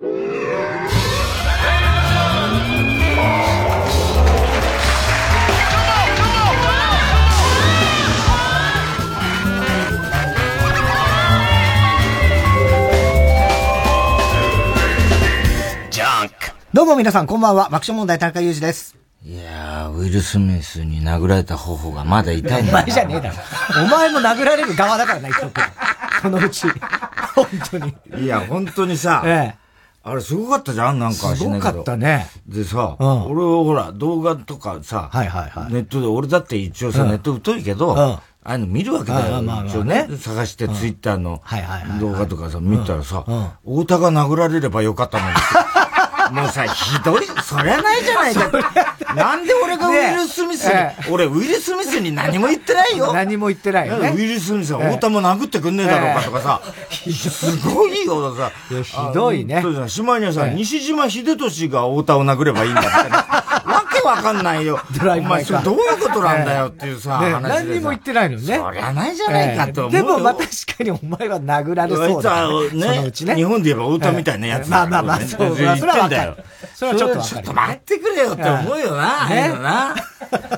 どうも皆さん、こんばんは。爆笑問題、田中裕二です。いやー、ウィル・スミスに殴られた頬がまだ痛いんだお前じゃねえだろ。お前も殴られる側だからな、言っとく。そのうち。本当に。いや、本当にさ、ええ、あれすごかったじゃんなんかすごかったね。でさ、うん、俺ほら、動画とかさ、はいはいはい、ネットで、俺だって一応さ、うん、ネット疎いけど、うん、ああいうの見るわけだよ。まあ、一応ね。探してツイッターの動画とかさ、見たらさ、太田が殴られればよかったのに。もうさ、ひどい、そりゃないじゃないか。なんで俺がウィル・スミスに、ね、俺ウィル・スミスに何も言ってないよ。何も言ってないよ、ね。ウィル・スミスは太田も殴ってくんねえだろうかとかさ、すごいよ、さ。ひどいね。そうじゃ島にはさ、西島秀俊が太田を殴ればいいんだって、わかんないよ。ドライブお前、それどういうことなんだよっていうさ、話で何にも言ってないのね。そりゃないじゃないかと思うでも、まあ確かにお前は殴られそうだ、ね。ね。日本で言えば太田みたいなやつまあまあまあ、そう。それはだよ。それはちょっとちょっと待ってくれよって思うよな、ね、な。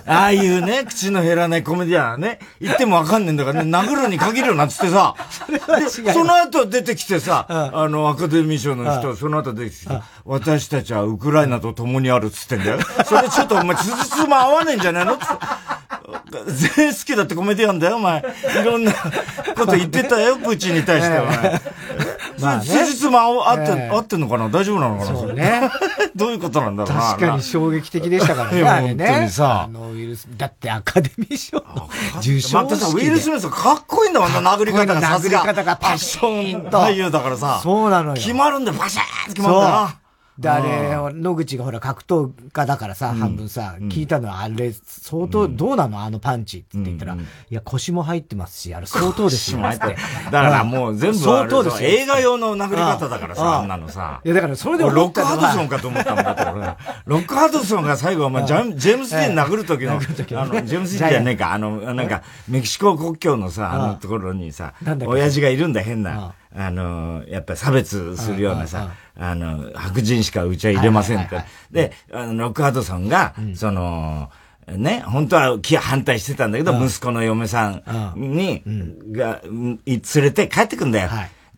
ああいうね、口の減らないコメディアンね、言ってもわかんねえんだからね、殴るに限るよなっつってさ、そその後出てきてさ、あの、アカデミー賞の人、その後出てきて、私たちはウクライナと共にあるっつってんだよ。それちょっとお前、つじつま合わねえんじゃないの？全員好きだってコメディアンだよ、お前。いろんなこと言ってたよ、プーチンに対しては、お前。まあ、ね、事実もあって、合ってんのかな？大丈夫なのかな？そうね。どういうことなんだろうな。確かに衝撃的でしたからね。本当にさ。あのウイルス、だってアカデミー賞受賞またさ、ウィル・スミスかっこいいんだもんな、殴り方がさすが。殴り方がパッション俳優だからさ。そうなのよ。決まるんだよ、パシャーって決まるんだな。で、あれ、野口がほら格闘家だからさ、半分さ、聞いたのは、あれ、相当、どうなの？あのパンチって言ったら、いや、腰も入ってますし、あれ相当ですよ。だからもう全部相当です映画用の殴り方だからさ、あんなのさ。いや、だからそれでロックハドソンかと思ったもんだってロックハドソンが最後、まあ、ジェームス・ディーン殴る時の、あの、ジェームス・ディーンじゃねえか、あの、なんか、メキシコ国境のさ、あのところにさ、親父がいるんだ、変な。あの、やっぱり差別するようなさ、あの、白人しかうちは入れませんって。で、あの、ロックハードソンが、その、ね、本当は反対してたんだけど、息子の嫁さんに、が、連れて帰ってくんだよ。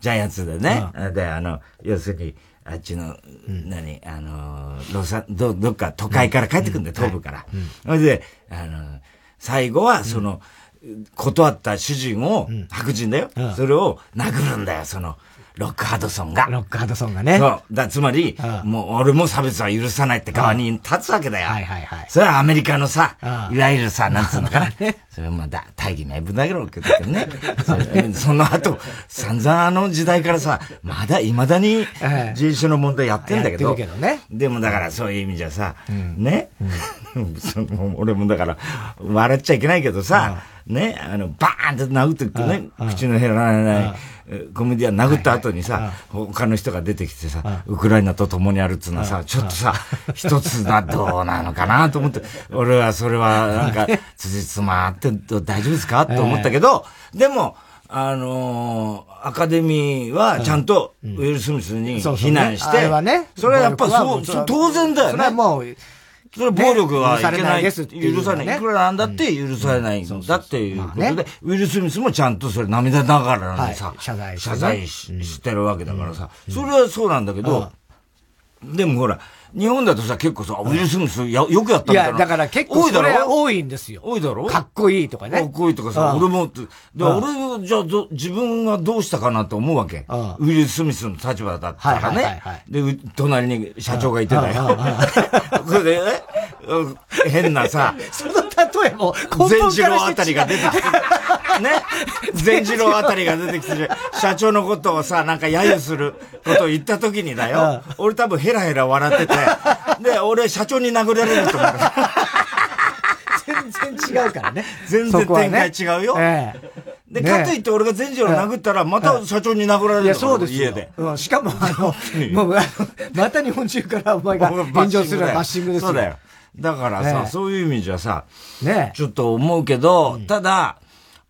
ジャイアンツでね。で、あの、要するに、あっちの、何、あの、ロサ、ど、どっか都会から帰ってくんだよ、東部から。それで、あの、最後は、その、断った主人を、白人だよ。それを殴るんだよ、その、ロックハドソンが。ロックハドソンがね。そう。だつまり、もう俺も差別は許さないって側に立つわけだよ。はいはいはい。それはアメリカのさ、いわゆるさ、なんつうのかな。それはまあだ、大義名分だけどね。その後、散々あの時代からさ、まだ未だに人種の問題やってんだけど。けどね。でもだからそういう意味じゃさ、ね。俺もだから、笑っちゃいけないけどさ、ね、あの、バーンって殴ってくね、口の減らないコメディアン殴った後にさ、他の人が出てきてさ、ウクライナと共にあるっつうのはさ、ちょっとさ、一つだ、どうなのかなと思って、俺はそれはなんか、辻褄あって大丈夫ですか？と思ったけど、でも、あのー、アカデミーはちゃんとウィル・スミスに非難して、それはやっぱそう、当然だよね。それはもう、それは暴力はいけない。許さない。いくらなんだって許されないんだっていうことで、ウィル・スミスもちゃんとそれ涙ながらにさ、謝罪謝罪してるわけだからさ、それはそうなんだけど、でもほら、日本だとさ、結構さ、ウィル・スミスやよくやったみたいな。いや、だから結構それ多いんですよ。多いだろ？かっこいいとかね。かっこいいとかさ、俺も、で俺、じゃあど、自分がどうしたかなと思うわけ。ウィル・スミスの立場だったらね。で、隣に社長がいてたよ。それで、変なさ、その例えも、全次郎あたりが出てきて、ね？全次郎あたりが出てきて、社長のことをさ、なんか揶揄することを言った時にだよ。俺多分ヘラヘラ笑ってて、で、俺社長に殴られると思う。全然違うからね。全然展開違うよ。ええで、かといって俺が全次郎殴ったら、また社長に殴られるいや、そうです家で。うん、しかも、あの、もう、また日本中からお前が 炎上するバッシングですよ。そうだよ。だからさ、そういう意味じゃさ、ねちょっと思うけど、ただ、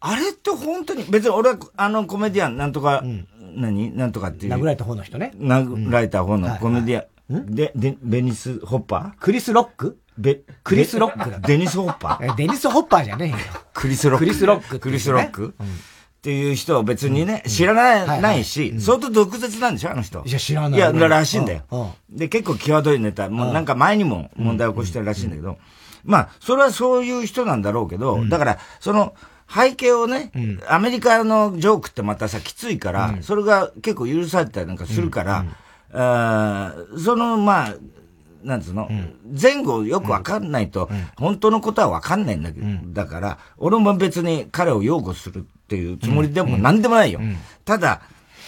あれって本当に、別に俺はあのコメディアンなんとか、うん、何？なんとかっていう。殴られた方の人ね。殴られた方のコメディアン。で、で、ベニス・ホッパー？クリス・ロック？ベ、クリス・ロックだ。デニス・ホッパー？デニス・ホッパーじゃねえよ。クリス・ロック。クリス・ロック、クリス・ロック、っていう人は別にね、知らない、ないし、相当毒舌なんでしょ、あの人。いや、知らない。いや、らしいんだよ。で、結構際どいネタ、もうなんか前にも問題を起こしてるらしいんだけど、まあ、それはそういう人なんだろうけど、だから、その、背景をね、アメリカのジョークってまたさ、きついから、それが結構許されたりなんかするから、あその、まあ、なんつうの、前後よくわかんないと、本当のことはわかんないんだけど、だから、俺も別に彼を擁護するっていうつもりでも何でもないよ。ただ、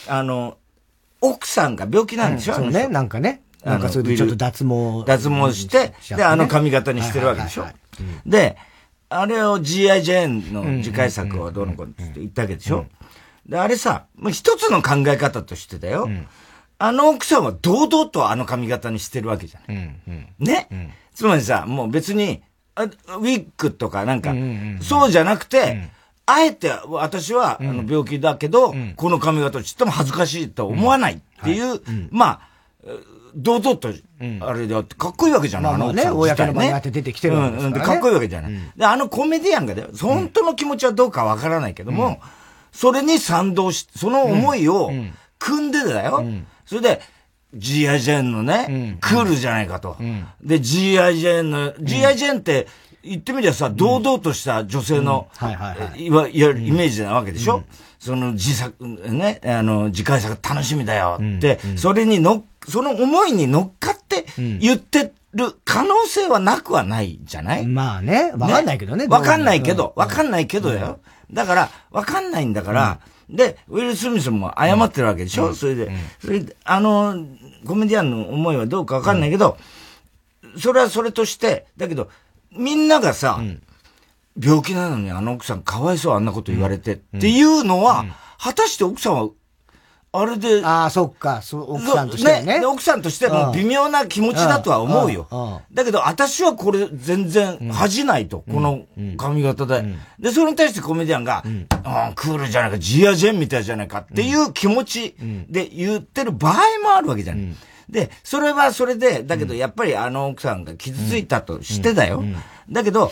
あの、奥さんが病気なんでしょ、そうね、なんかね。なんかそれでちょっと脱毛。脱毛して、で、あの髪型にしてるわけでしょ？で、あれを G.I. ジェーンの次回作をどうのこうのって言ったわけでしょ？で、あれさ、一つの考え方としてだよ。あの奥さんは堂々とあの髪型にしてるわけじゃない。うんうん、ね、うん、つまりさ、もう別に、あウィッグとかなんか、そうじゃなくて、うん、あえて私は、あの病気だけど、うん、この髪型ちっとも恥ずかしいと思わないっていう、はい、まあ、堂々と、あれであって、かっこいいわけじゃない、まあ、あのね、公の場にあって出てきてるわけですから、ね、かっこいいわけじゃない。で、あのコメディアンが本当の気持ちはどうかわからないけども、それに賛同し、その思いを、組んでだよ。それで、G.I. ジェンのね、うん、クールじゃないかと。うん、で、G.I. ジェンの、G.I. ジェンって言ってみりゃさ、堂々とした女性の、はいわゆるイメージなわけでしょ、その自作、ね、あの、次回作楽しみだよって、それにの、その思いに乗っかって言ってる可能性はなくはないじゃない？まあね、わかんないけどね。わ、かんないけど、わかんないけどだよ。だから、わかんないんだから、で、ウィル・スミスも謝ってるわけでしょ、うん、それで、うん、それで、あの、コメディアンの思いはどうかわかんないけど、うん、それはそれとして、だけど、みんながさ、病気なのにあの奥さんかわいそうあんなこと言われてっていうのは、果たして奥さんはあれで。ああ、そっか、そう、奥さんとしてね。ね奥さんとしても微妙な気持ちだとは思うよ。だけど、私はこれ全然恥じないと、この髪型で。で、それに対してコメディアンが、ああ、クールじゃないか、ジアジェンみたいじゃないかっていう気持ちで言ってる場合もあるわけじゃない。で、それはそれで、だけどやっぱりあの奥さんが傷ついたとしてだよ。だけど、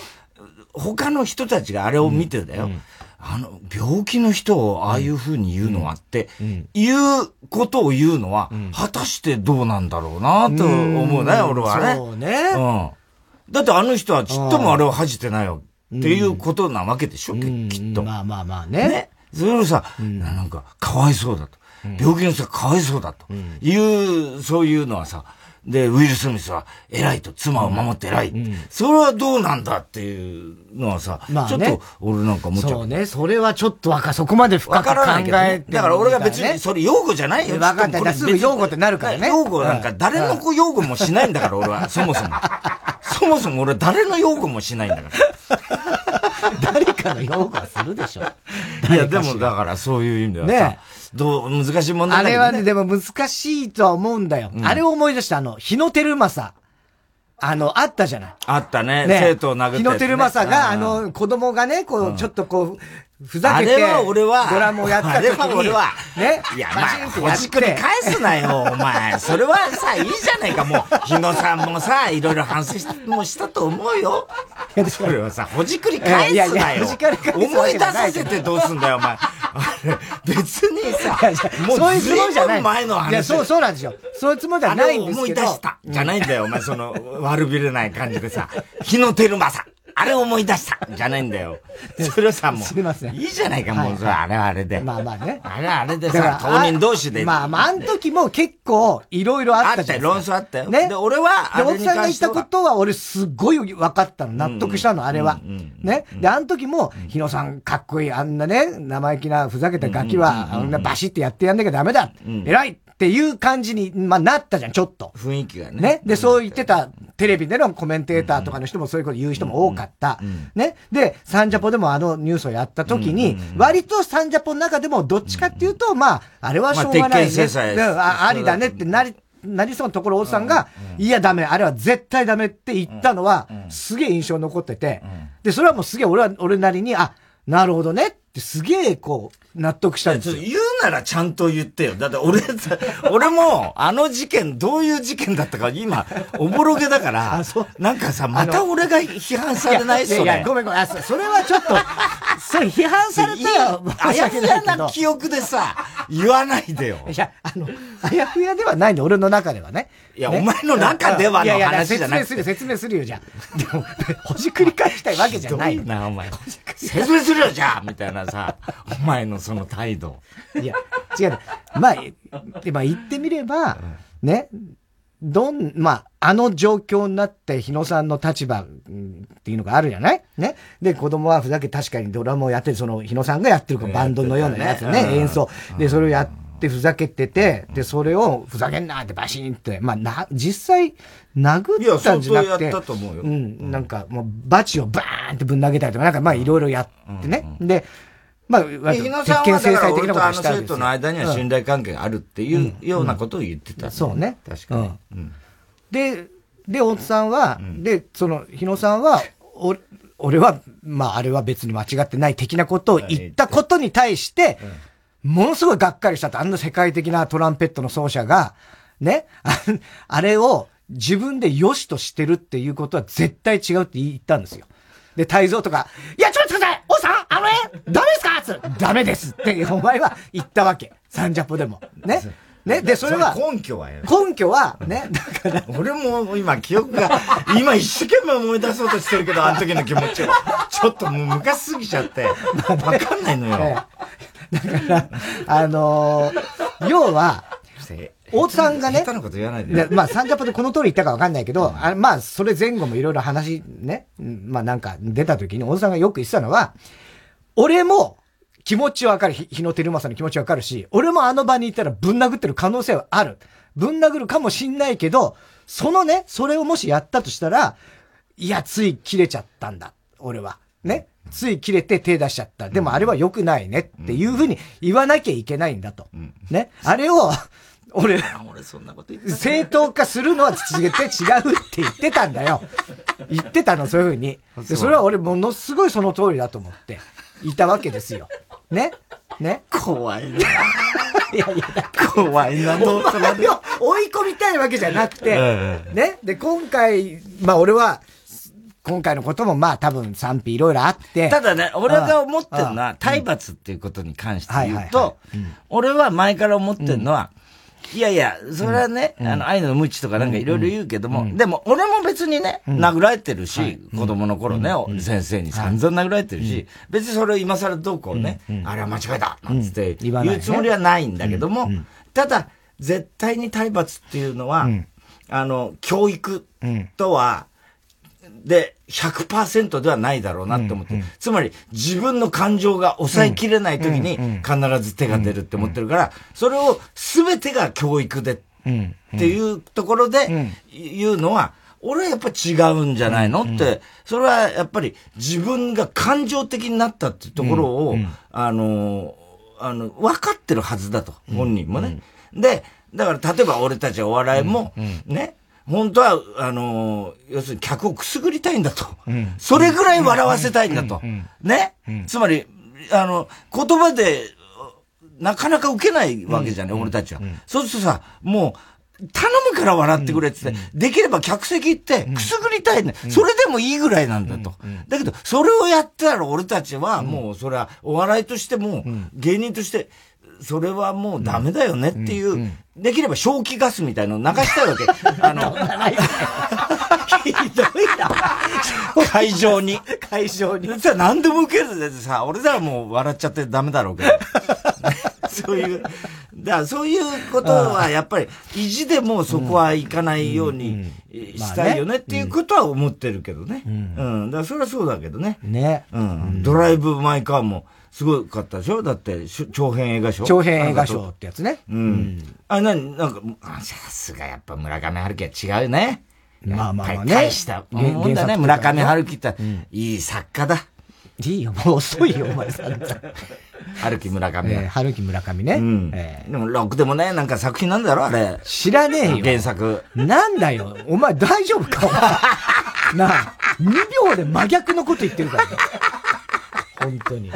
他の人たちがあれを見てだよ。あの、病気の人をああいうふうに言うのはって、いうことを言うのは、果たしてどうなんだろうなと思うね、俺はね。そうね。うん。だってあの人はちっともあれを恥じてないよっていうことなわけでしょ、きっと。まあまあまあね。ね。それをさ、なんか、かわいそうだと。病気の人がかわいそうだと。いう、そういうのはさ、で、ウィル・スミスは偉いと、妻を守って偉い、うん。それはどうなんだっていうのはさ、まあね、ちょっと俺なんか思っちゃう。そうね、それはちょっとわか、そこまで深く考えて、ね、だから俺が別にそれ用語じゃないよ。わかんない。すぐ用語ってなるからね。用語なんか誰の子用語もしないんだから、俺は。そもそも。そもそも俺誰の用語もしないんだから。誰かの用語はするでしょ。いや、でもだからそういう意味ではさ、ねどう、難しい問題だけど、ね、あれはね、でも難しいとは思うんだよ。うん、あれを思い出した、あの、日野照正。あの、あったじゃない。あったね。ね生徒を殴って、ね。日野照正が、あの、子供がね、こう、ちょっとこう、ふざけて、あれは俺は、ドラムをやった時に、あれは俺は、ね、いや、まあ、ほじくり返すなよ、お前。それはさ、いいじゃないか、もう、日野さんもさ、いろいろ反省もしたと思うよ。それはさ、ほじくり返すなよ。いやいや思い出させてどうすんだよ、お前。あれ、別にさ、もうそういうつもりじゃない。前の話。いや、そう、そうなんですよ。そういうつもりじゃないんですけど。思い出した。じゃないんだよ、お前、その、悪びれない感じでさ、日野照正。あれ思い出したじゃないんだよ。それさ、もう。すみません。いいじゃないか、もう、それ、あれはあれで。まあまあね。あれはあれでさ、当人同士で。まあまあ、あの時も結構、いろいろあったじゃん。論争あったよ。ね。で、俺は、で、奥さんが言ったことは、俺すっごい分かったの。納得したの、あれは。ね。で、あの時も、日野さんかっこいい、あんなね、生意気な、ふざけたガキは、あんなバシってやってやんなきゃダメだ。偉いっていう感じに、まあ、なったじゃん、ちょっと。雰囲気がね。ね？で、そう言ってた、テレビでのコメンテーターとかの人もそういうこと言う人も多かった。ね？で、サンジャポでもあのニュースをやった時に、割とサンジャポの中でもどっちかっていうと、まあ、あれはしょうがないね。あありだねってなり、なりそうなところおっさんが、いやダメ、あれは絶対ダメって言ったのは、すげえ印象残ってて、で、それはもうすげえ俺は、俺なりに、あ、なるほどねっすげえこう、納得したんですよ。言うならちゃんと言ってよ。だって俺、俺もあの事件、どういう事件だったか今、おぼろげだから、なんかさ、また俺が批判されないそれ。いや、ごめんごめん。それはちょっと、それ批判されたよ。あやふやな記憶でさ、言わないでよ。いや、あの、あやふやではないんで、俺の中ではね。いや、お前の中ではの話じゃなくて。説明する、説明するよ、じゃあ。でも、ほじくり返したいわけじゃない。な、お前。説明するよ、じゃあみたいなさ、お前のその態度。いや、違う。まあ、でまあ言ってみれば、ね、どん、まあ、あの状況になって日野さんの立場っていうのがあるじゃない？ね？で、子供はふざけ確かにドラムをやってる、その日野さんがやってるバンドのようなやつね、演奏。で、それをやってふざけてて、で、それをふざけんなってバシンって、まあ、な、実際、殴ったんじゃなくて、うん、なんかもうバチをバーンってぶん投げたりとか、なんかまあいろいろやってね。で、まあ、日野さんはだから俺とあの生徒の間には信頼関係があるっていうようなことを言ってた、そうね。確かに。で、で、大津さんは、で、その、日野さんは、お俺は、まあ、あれは別に間違ってない的なことを言ったことに対して、ものすごいがっかりしたと。あんな世界的なトランペットの奏者が、ね、あ れを自分で良しとしてるっていうことは絶対違うって言ったんですよ。で、泰造とか、いや、ちょっと待ってくださいおさんあのね、ダメですか？つダメですってお前は言ったわけ。サンジャポでも。ね？ね、で、それは。根拠は根拠は、ね、だから。俺も今記憶が、今一生懸命思い出そうとしてるけど、あの時の気持ちを。ちょっともう昔すぎちゃって、わかんないのよ。だから、あのー、要は、大津さんがね、下手なこと言わないで。まあ、サンジャポでこの通り言ったかわかんないけど、うん、あまあ、それ前後もいろいろ話ね、まあなんか出た時に大津さんがよく言ってたのは、俺も気持ちわかる、日野照正の気持ちわかるし、俺もあの場にいたらぶん殴ってる可能性はある。ぶん殴るかもしんないけど、そのね、それをもしやったとしたら、いや、つい切れちゃったんだ。俺は。ね。つい切れて手出しちゃった。でもあれは良くないねっていうふうに言わなきゃいけないんだと。ね。あれを、俺、俺そんなこと言って正当化するのは絶対違うって言ってたんだよ。言ってたの、そういうふうに。で、それは俺ものすごいその通りだと思って、いたわけですよ。ね？ね？怖いな。いやいや、怖いな、どう追い込みたいわけじゃなくて、ね？で、今回、まあ俺は、今回のこともまあ多分賛否いろいろあって。ただね、俺が思ってるのは、体罰っていうことに関して言うと、俺は前から思ってるのは、いやいや、それはね、あの、愛の無知とかなんかいろいろ言うけども、でも俺も別にね、殴られてるし、子供の頃ね、先生に散々殴られてるし、別にそれを今更どうこうね、あれは間違いだなんつって言うつもりはないんだけども、ただ、絶対に体罰っていうのは、あの、教育とは、で、100%ではないだろうなって思って、うんうん、つまり自分の感情が抑えきれない時に必ず手が出るって思ってるから、それを全てが教育でっていうところで言うのは、俺はやっぱ違うんじゃないの？って、それはやっぱり自分が感情的になったっていうところを、あの、あの、分かってるはずだと、本人もね。で、だから例えば俺たちはお笑いも、ね、本当は、あの要するに客をくすぐりたいんだと。うん、それぐらい笑わせたいんだと。ね、つまり、あの、言葉で、なかなか受けないわけじゃない、俺たちは。そうするとさ、もう、頼むから笑ってくれってって、できれば客席行ってくすぐりたいね、それでもいいぐらいなんだと。だけど、それをやったら俺たちはもうそれはお笑いとしても、芸人として、それはもうダメだよねっていう、できれば正気ガスみたいのを流したいわけ。あの、ひどいな。会場に。会場に。さ、何でも受けるでさ、俺らはもう笑っちゃってダメだろうけど。そういう、だからそういうことはやっぱり意地でもそこはいかないようにしたいよねっていうことは思ってるけどね。うん。だからそれはそうだけどね。ね。うん。ドライブ・マイ・カーも、すごかったでしょ？だって、長編映画賞？長編映画賞ってやつね。うん。あ、なに、なんか、さすがやっぱ村上春樹は違うね。まあまあまあね。大したもんだね。村上春樹って、いい作家だ。いいよ、もう遅いよ、お前さん。春樹村上。え春樹村上ね。うん。えでも、ロックでもね、なんか作品なんだろ、あれ。知らねえよ。原作。なんだよ。お前大丈夫か？なあ、2秒で真逆のこと言ってるからね。本当に。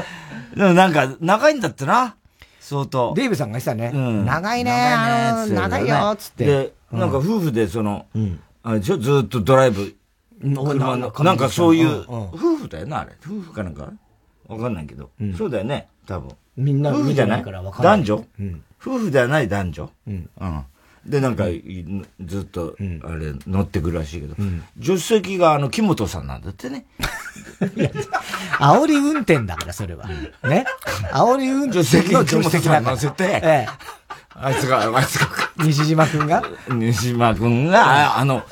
でもなんか、長いんだってな。相当。デイブさんが言ってたね。うん、長いね長いね長いよ、つって。で、なんか夫婦でその、うん、あれでしょ？ずっとドライブ。車の、なんかそういう、夫婦だよな、あれ。夫婦かなんか？わかんないけど。そうだよね、多分。みんな、夫婦じゃない？男女？夫婦ではない男女？うん。で、なんか、ずっと、あれ、乗ってくるらしいけど、助手席があの、木本さんなんだってね。煽り運転だから、それは。ね？煽り運転の助手席に乗せて、ええ。あいつが、あいつが。西島くんが？西島くんが、あの、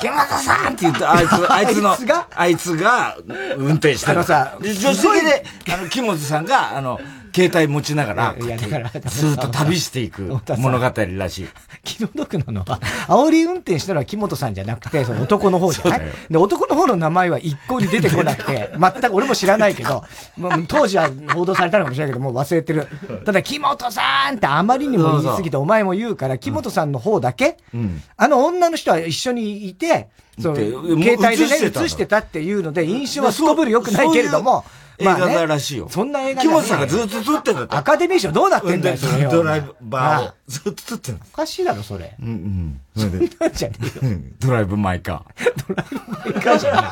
木本さんって言うと、あいつ、あいつの、あいつが、運転してる。あのさ、助手席で、あの、木本さんが、あの、携帯持ちながら、ずっと旅していく物語らしい。気の毒なのは、煽り運転したのは木本さんじゃなくて、その男の方じゃない？で、男の方の名前は一向に出てこなくて、全く俺も知らないけど、当時は報道されたのかもしれないけど、もう忘れてる。ただ、木本さんってあまりにも言い過ぎて、お前も言うから、木本さんの方だけ、あの女の人は一緒にいて、その携帯でね、映してたっていうので、印象はすこぶる良くないけれども、映画だらしいよ。そんな映画木本さんがずっと撮ってんだって。アカデミー賞どうなってんだよ、それドライバーをずっと撮ってんおかしいだろ、それ。うんうん。そんなんじゃねえよ。ドライブ・マイ・カー。ドライブ・マイ・カーじゃない。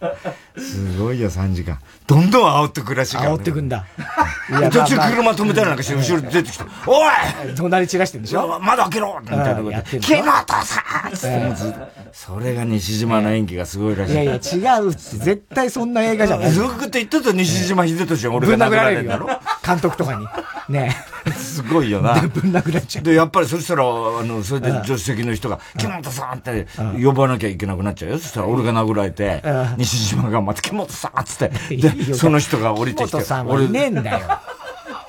すごいよ、3時間。どんどん煽ってくらしいから、ね。煽ってくんだ。途中車止めたらなんかして、後ろ出てきて、おい！隣散らしてんでしょ？窓開けろ！みたいなことで、木本さん！つって、それが西島の演技がすごいらしい。いやいや、違うって、絶対そんな映画じゃない。ずっと言ってた西島秀俊は俺が殴られるだろ？監督とかに。ね。すごいよな。ぶん殴られちゃう。で、やっぱりそしたら、あの、それで助手席の人が、木本さん！って呼ばなきゃいけなくなっちゃうよ。そしたら俺が殴られて、西島がまた木本さん！つって、で、その人が降りてきて。木本さんはいねえんだよ。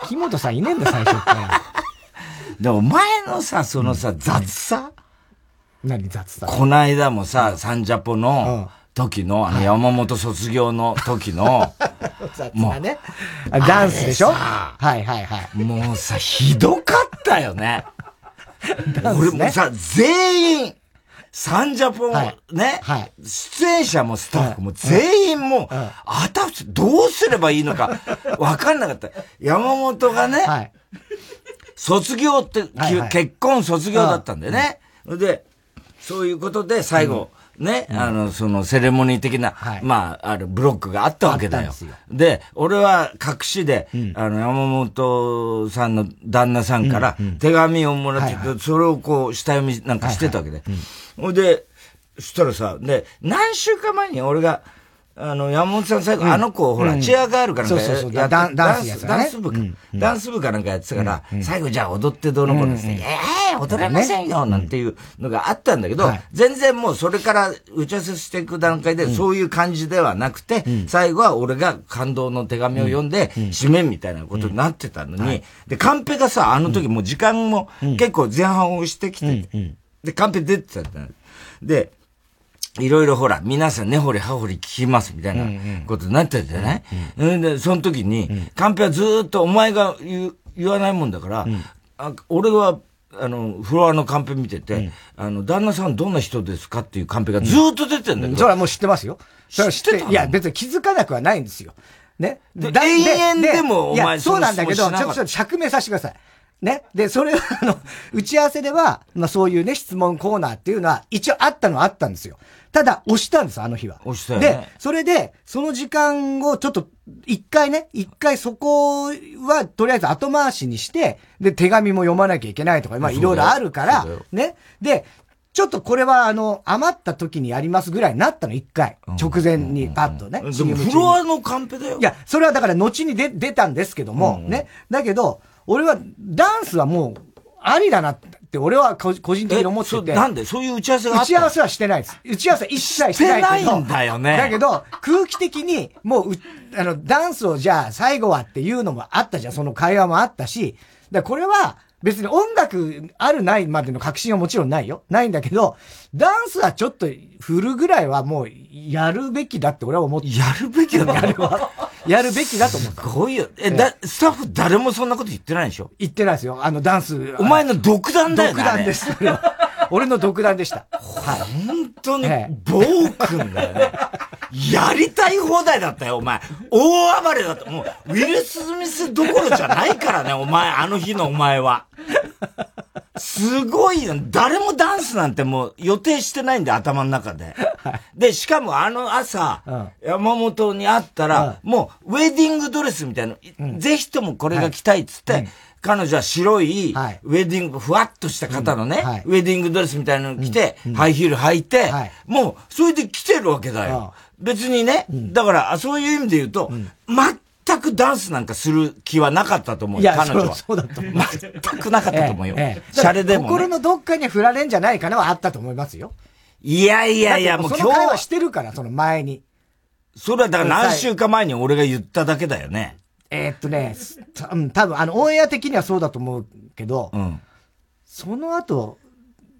木本さんいねえんだ、最初から。でも前のさ、そのさ、雑さ何雑さ？こないだもさ、サンジャポの時の、あの山本卒業の時の、もう、ね。ダンスでしょ？はいはいはい。もうさ、ひどかったよね。俺もさ、全員、サンジャポね、はい、出演者もスタッフも全員もう、あたふどうすればいいのか、わかんなかった。山本がね、はい、卒業って、はいはい、結婚卒業だったんだよね。で、そういうことで最後、うん、ね、うん、あの、そのセレモニー的な、はい、まあ、あるブロックがあったわけだよ。で俺は隠しで、うん、あの、山本さんの旦那さんから手紙をもらって、はいはい、それをこう、下読みなんかしてたわけで。ほ、はい、で、そしたらさ、で、何週間前に俺が、あの、山本さん最後、あの子、ほら、チアガールかなんかやダンス、ダンス部か、ダンス部かなんかやってたから、最後じゃあ踊ってどうのこうのって、ええ踊れませんよ、なんていうのがあったんだけど、全然もうそれから打ち合わせしていく段階で、そういう感じではなくて、最後は俺が感動の手紙を読んで、締めみたいなことになってたのに、で、カンペがさ、あの時もう時間も結構前半をしてきて、で、カンペ出てたんだ。で、いろいろほら、皆さん根掘り葉掘り聞きますみたいなことになってたじゃない、うんうん、で、その時に、カンペはずっとお前が言言わないもんだから、うん、あ俺は、あの、フロアのカンペ見てて、うん、あの、旦那さんどんな人ですかっていうカンペがずっと出てんだけど、それはもう知ってますよ。それは知っていや、別に気づかなくはないんですよ。ね？で、永遠でもお前そうなんだけど、ちょっと釈明させてください。ね。で、それは、あの、打ち合わせでは、まあそういうね、質問コーナーっていうのは、一応あったのはあったんですよ。ただ、押したんです、あの日は。押したよ、ね、で、それで、その時間をちょっと、一回ね、一回そこは、とりあえず後回しにして、で、手紙も読まなきゃいけないとか、まあいろいろあるから、ね。で、ちょっとこれはあの、余った時にやりますぐらいになったの、一回。直前にパッとね。でもフロアのカンペだよ。いや、それはだから後に出、出たんですけども、ね。だけど、俺はダンスはもう、ありだなって俺は個人的に思ってて。なんで？そういう打ち合わせが打ち合わせはしてないです。打ち合わせ一切してないけど。ないんだよね。だけど、空気的に、もう、あの、ダンスをじゃあ最後はっていうのもあったじゃん。その会話もあったし。だこれは、別に音楽あるないまでの確信はもちろんないよ。ないんだけど、ダンスはちょっと振るぐらいはもうやるべきだって俺は思って。やるべきだやるやるべきだと思った。すごいよ。え、だ、スタッフ誰もそんなこと言ってないでしょ？言ってないですよ。あのダンス。お前の独断だよね。独断です。俺の独断でした。はい。本当に、暴君だよね。やりたい放題だったよ、お前。大暴れだった。もう、ウィル・スミスどころじゃないからね、お前、あの日のお前は。すごいよ。誰もダンスなんてもう予定してないんで、頭の中で。で、しかもあの朝、うん、山本に会ったら、うん、もう、ウェディングドレスみたいな、うん、ぜひともこれが着たいっつって、はい彼女は白い、ウェディング、ふわっとした方のね、ウェディングドレスみたいなの着て、ハイヒール履いて、もう、それで来てるわけだよ。別にね、だから、そういう意味で言うと、全くダンスなんかする気はなかったと思うよ、彼女は。そうだと思う。全くなかったと思うよ。シャレでも、心のどっかに振られんじゃないかなはあったと思いますよ。いやいやいや、もう今日。その会話してるから、その前に。それはだから何週間前に俺が言っただけだよね。えー、っとね、うん、多分、あの、オンエア的にはそうだと思うけど、うん、その後、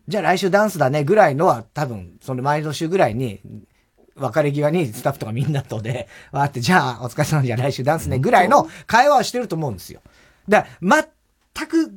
じゃあ来週ダンスだねぐらいのは多分、その前の週ぐらいに、別れ際にスタッフとかみんなとで、わーって、じゃあお疲れ様じゃあ来週ダンスねぐらいの会話をしてると思うんですよ。だから、全く、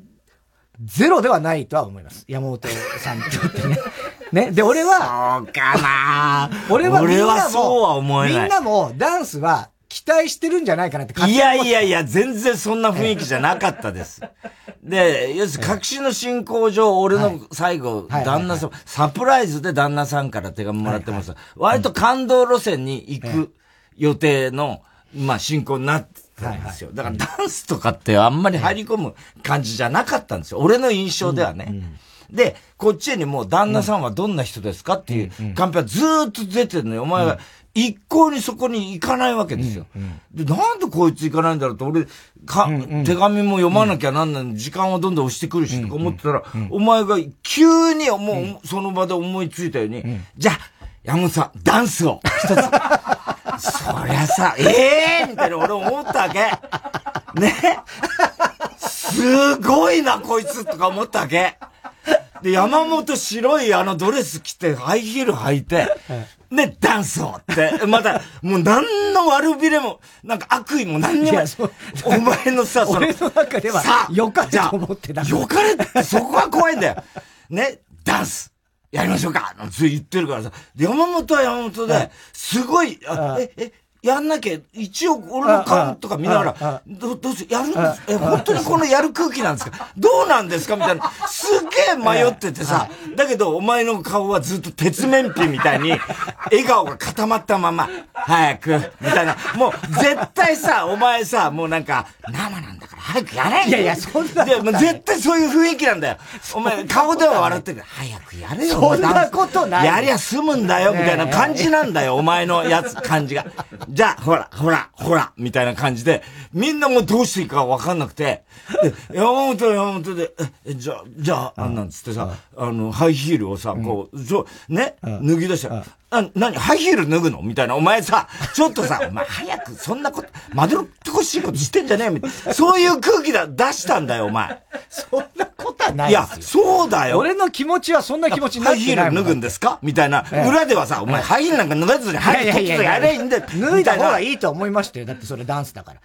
ゼロではないとは思います。山本さんにとってね。ね。で、俺は、そうかな俺はみんなも、俺はそうは思えない。みんなもダンスは期待してるんじゃないかなっていやいやいや、全然そんな雰囲気じゃなかったです。で、要するに、隠しの進行上、俺の最後、旦那さん、サプライズで旦那さんから手紙もらってます。割と感動路線に行く予定の、まあ、進行になってたんですよ。だからダンスとかってあんまり入り込む感じじゃなかったんですよ。俺の印象ではね。で、こっちにもう旦那さんはどんな人ですかっていうカンペはずーっと出てるのよ。お前は一向にそこに行かないわけですよ。うんうん、で、なんでこいつ行かないんだろうと、俺、か、うんうん、手紙も読まなきゃなんない、時間はどんどん押してくるし、とか思ってたら、うんうん、お前が急にもう、その場で思いついたように、うん、じゃあ、山本さん、ダンスを、一つ。そりゃさ、ええー、みたいな俺思ったわけ。ね。すごいな、こいつ、とか思ったわけ。で、山本白いあのドレス着て、ハイヒール履いて、ね、ダンスを。って、また、もう何の悪びれも、なんか悪意も何にも、お前のさ、その、俺の中では、さ、よかれと思ってた。よかれって、そこは怖いんだよ。ね、ダンス。やりましょうか。なんて言ってるからさ、山本は山本で、すごい、あえ、え、やんなきゃ、一応俺の顔とか見ながら、どどうせやるんです。え、本当にこのやる空気なんですか？どうなんですか？みたいな。すげえ迷っててさ、だけどお前の顔はずっと鉄面皮みたいに、笑顔が固まったまま、早く、みたいな。もう絶対さ、お前さ、もうなんか、生なんだから早くやれいやいや、そんな。で、も絶対そういう雰囲気なんだよ。お前、顔では笑ってる早くやれよ。そんなことない。やりゃ済むんだよ、みたいな感じなんだよ、お前のやつ、感じが。じゃあ、ほら、ほら、ほら、みたいな感じで、みんなもうどうしていいかわかんなくて、山本山本で、え、じゃあ、じゃあ、あんなんつってさ、あの、ハイヒールをさ、こう、そう、ね、脱ぎ出したら、あ、なに、ハイヒール脱ぐのみたいな。お前さ、ちょっとさ、お前早く、そんなこと、まどろっこしいことしてんじゃねえみたいな。そういう空気だ、出したんだよ、お前。そんなことはないいや、そうだよ。俺の気持ちはそんな気持ちになってない。ハイヒール脱ぐんですか？みたいな。裏ではさ、お前、ハイヒールなんか脱がずに、ハイヒールやれいいんだよ。脱いだ方がいいと思いましたよ。だってそれダンスだから。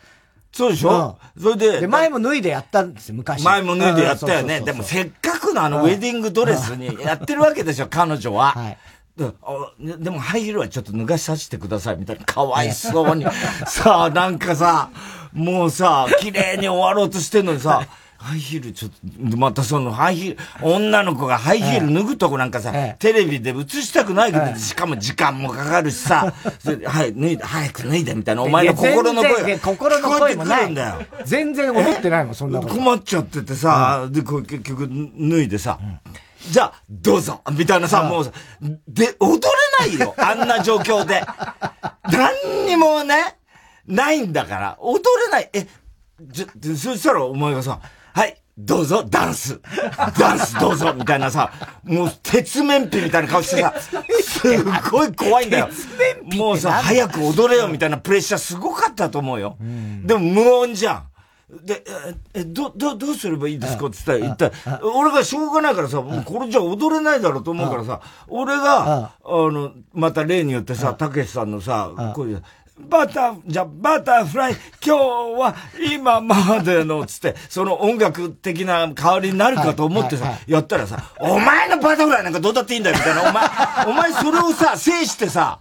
そうでしょ、うん、それで。で、前も脱いでやったんですよ、昔。前も脱いでやったよね。でもせっかくのあのウェディングドレスにやってるわけでしょ、彼女は。はい。ででもハイヒールはちょっと脱がさせてくださいみたいな、かわいそうに。さあ、なんかさ、もうさ、綺麗に終わろうとしてんのにさ、ハイヒールちょっと、またそのハイヒール、女の子がハイヒール脱ぐとこなんかさ、ええ、テレビで映したくないけど、え、しかも時間もかかるしさ、はい、脱いで、早く脱いでみたいな、お前の心の声が心の声もない。んだよ。全然思ってないもん、そんなこと。困っちゃっててさ、で、こう結局脱いでさ、じゃあ、どうぞみたいなさ、もうさ、で、踊れないよあんな状況で。何にもね、ないんだから、踊れない。え、じゃ、そしたらお前がさ、はい、どうぞ、ダンス。ダンスどうぞ、みたいなさ、もう、鉄面皮みたいな顔してさ、すごい怖いんだよ。もうさ、早く踊れよ、みたいなプレッシャーすごかったと思うよ。でも無音じゃん。で、え、ど、ど、どうすればいいですか？って言ったら、言った俺がしょうがないからさ、もうこれじゃ踊れないだろうと思うからさ、俺が、あの、また例によってさ、たけしさんのさ、こういう、バタ、じゃ、バタフライ、今日は今までの、つって、その音楽的な香りになるかと思ってさ、やったらさ、お前のバタフライなんかどうだっていいんだよ、みたいな。お前、お前それをさ、制してさ、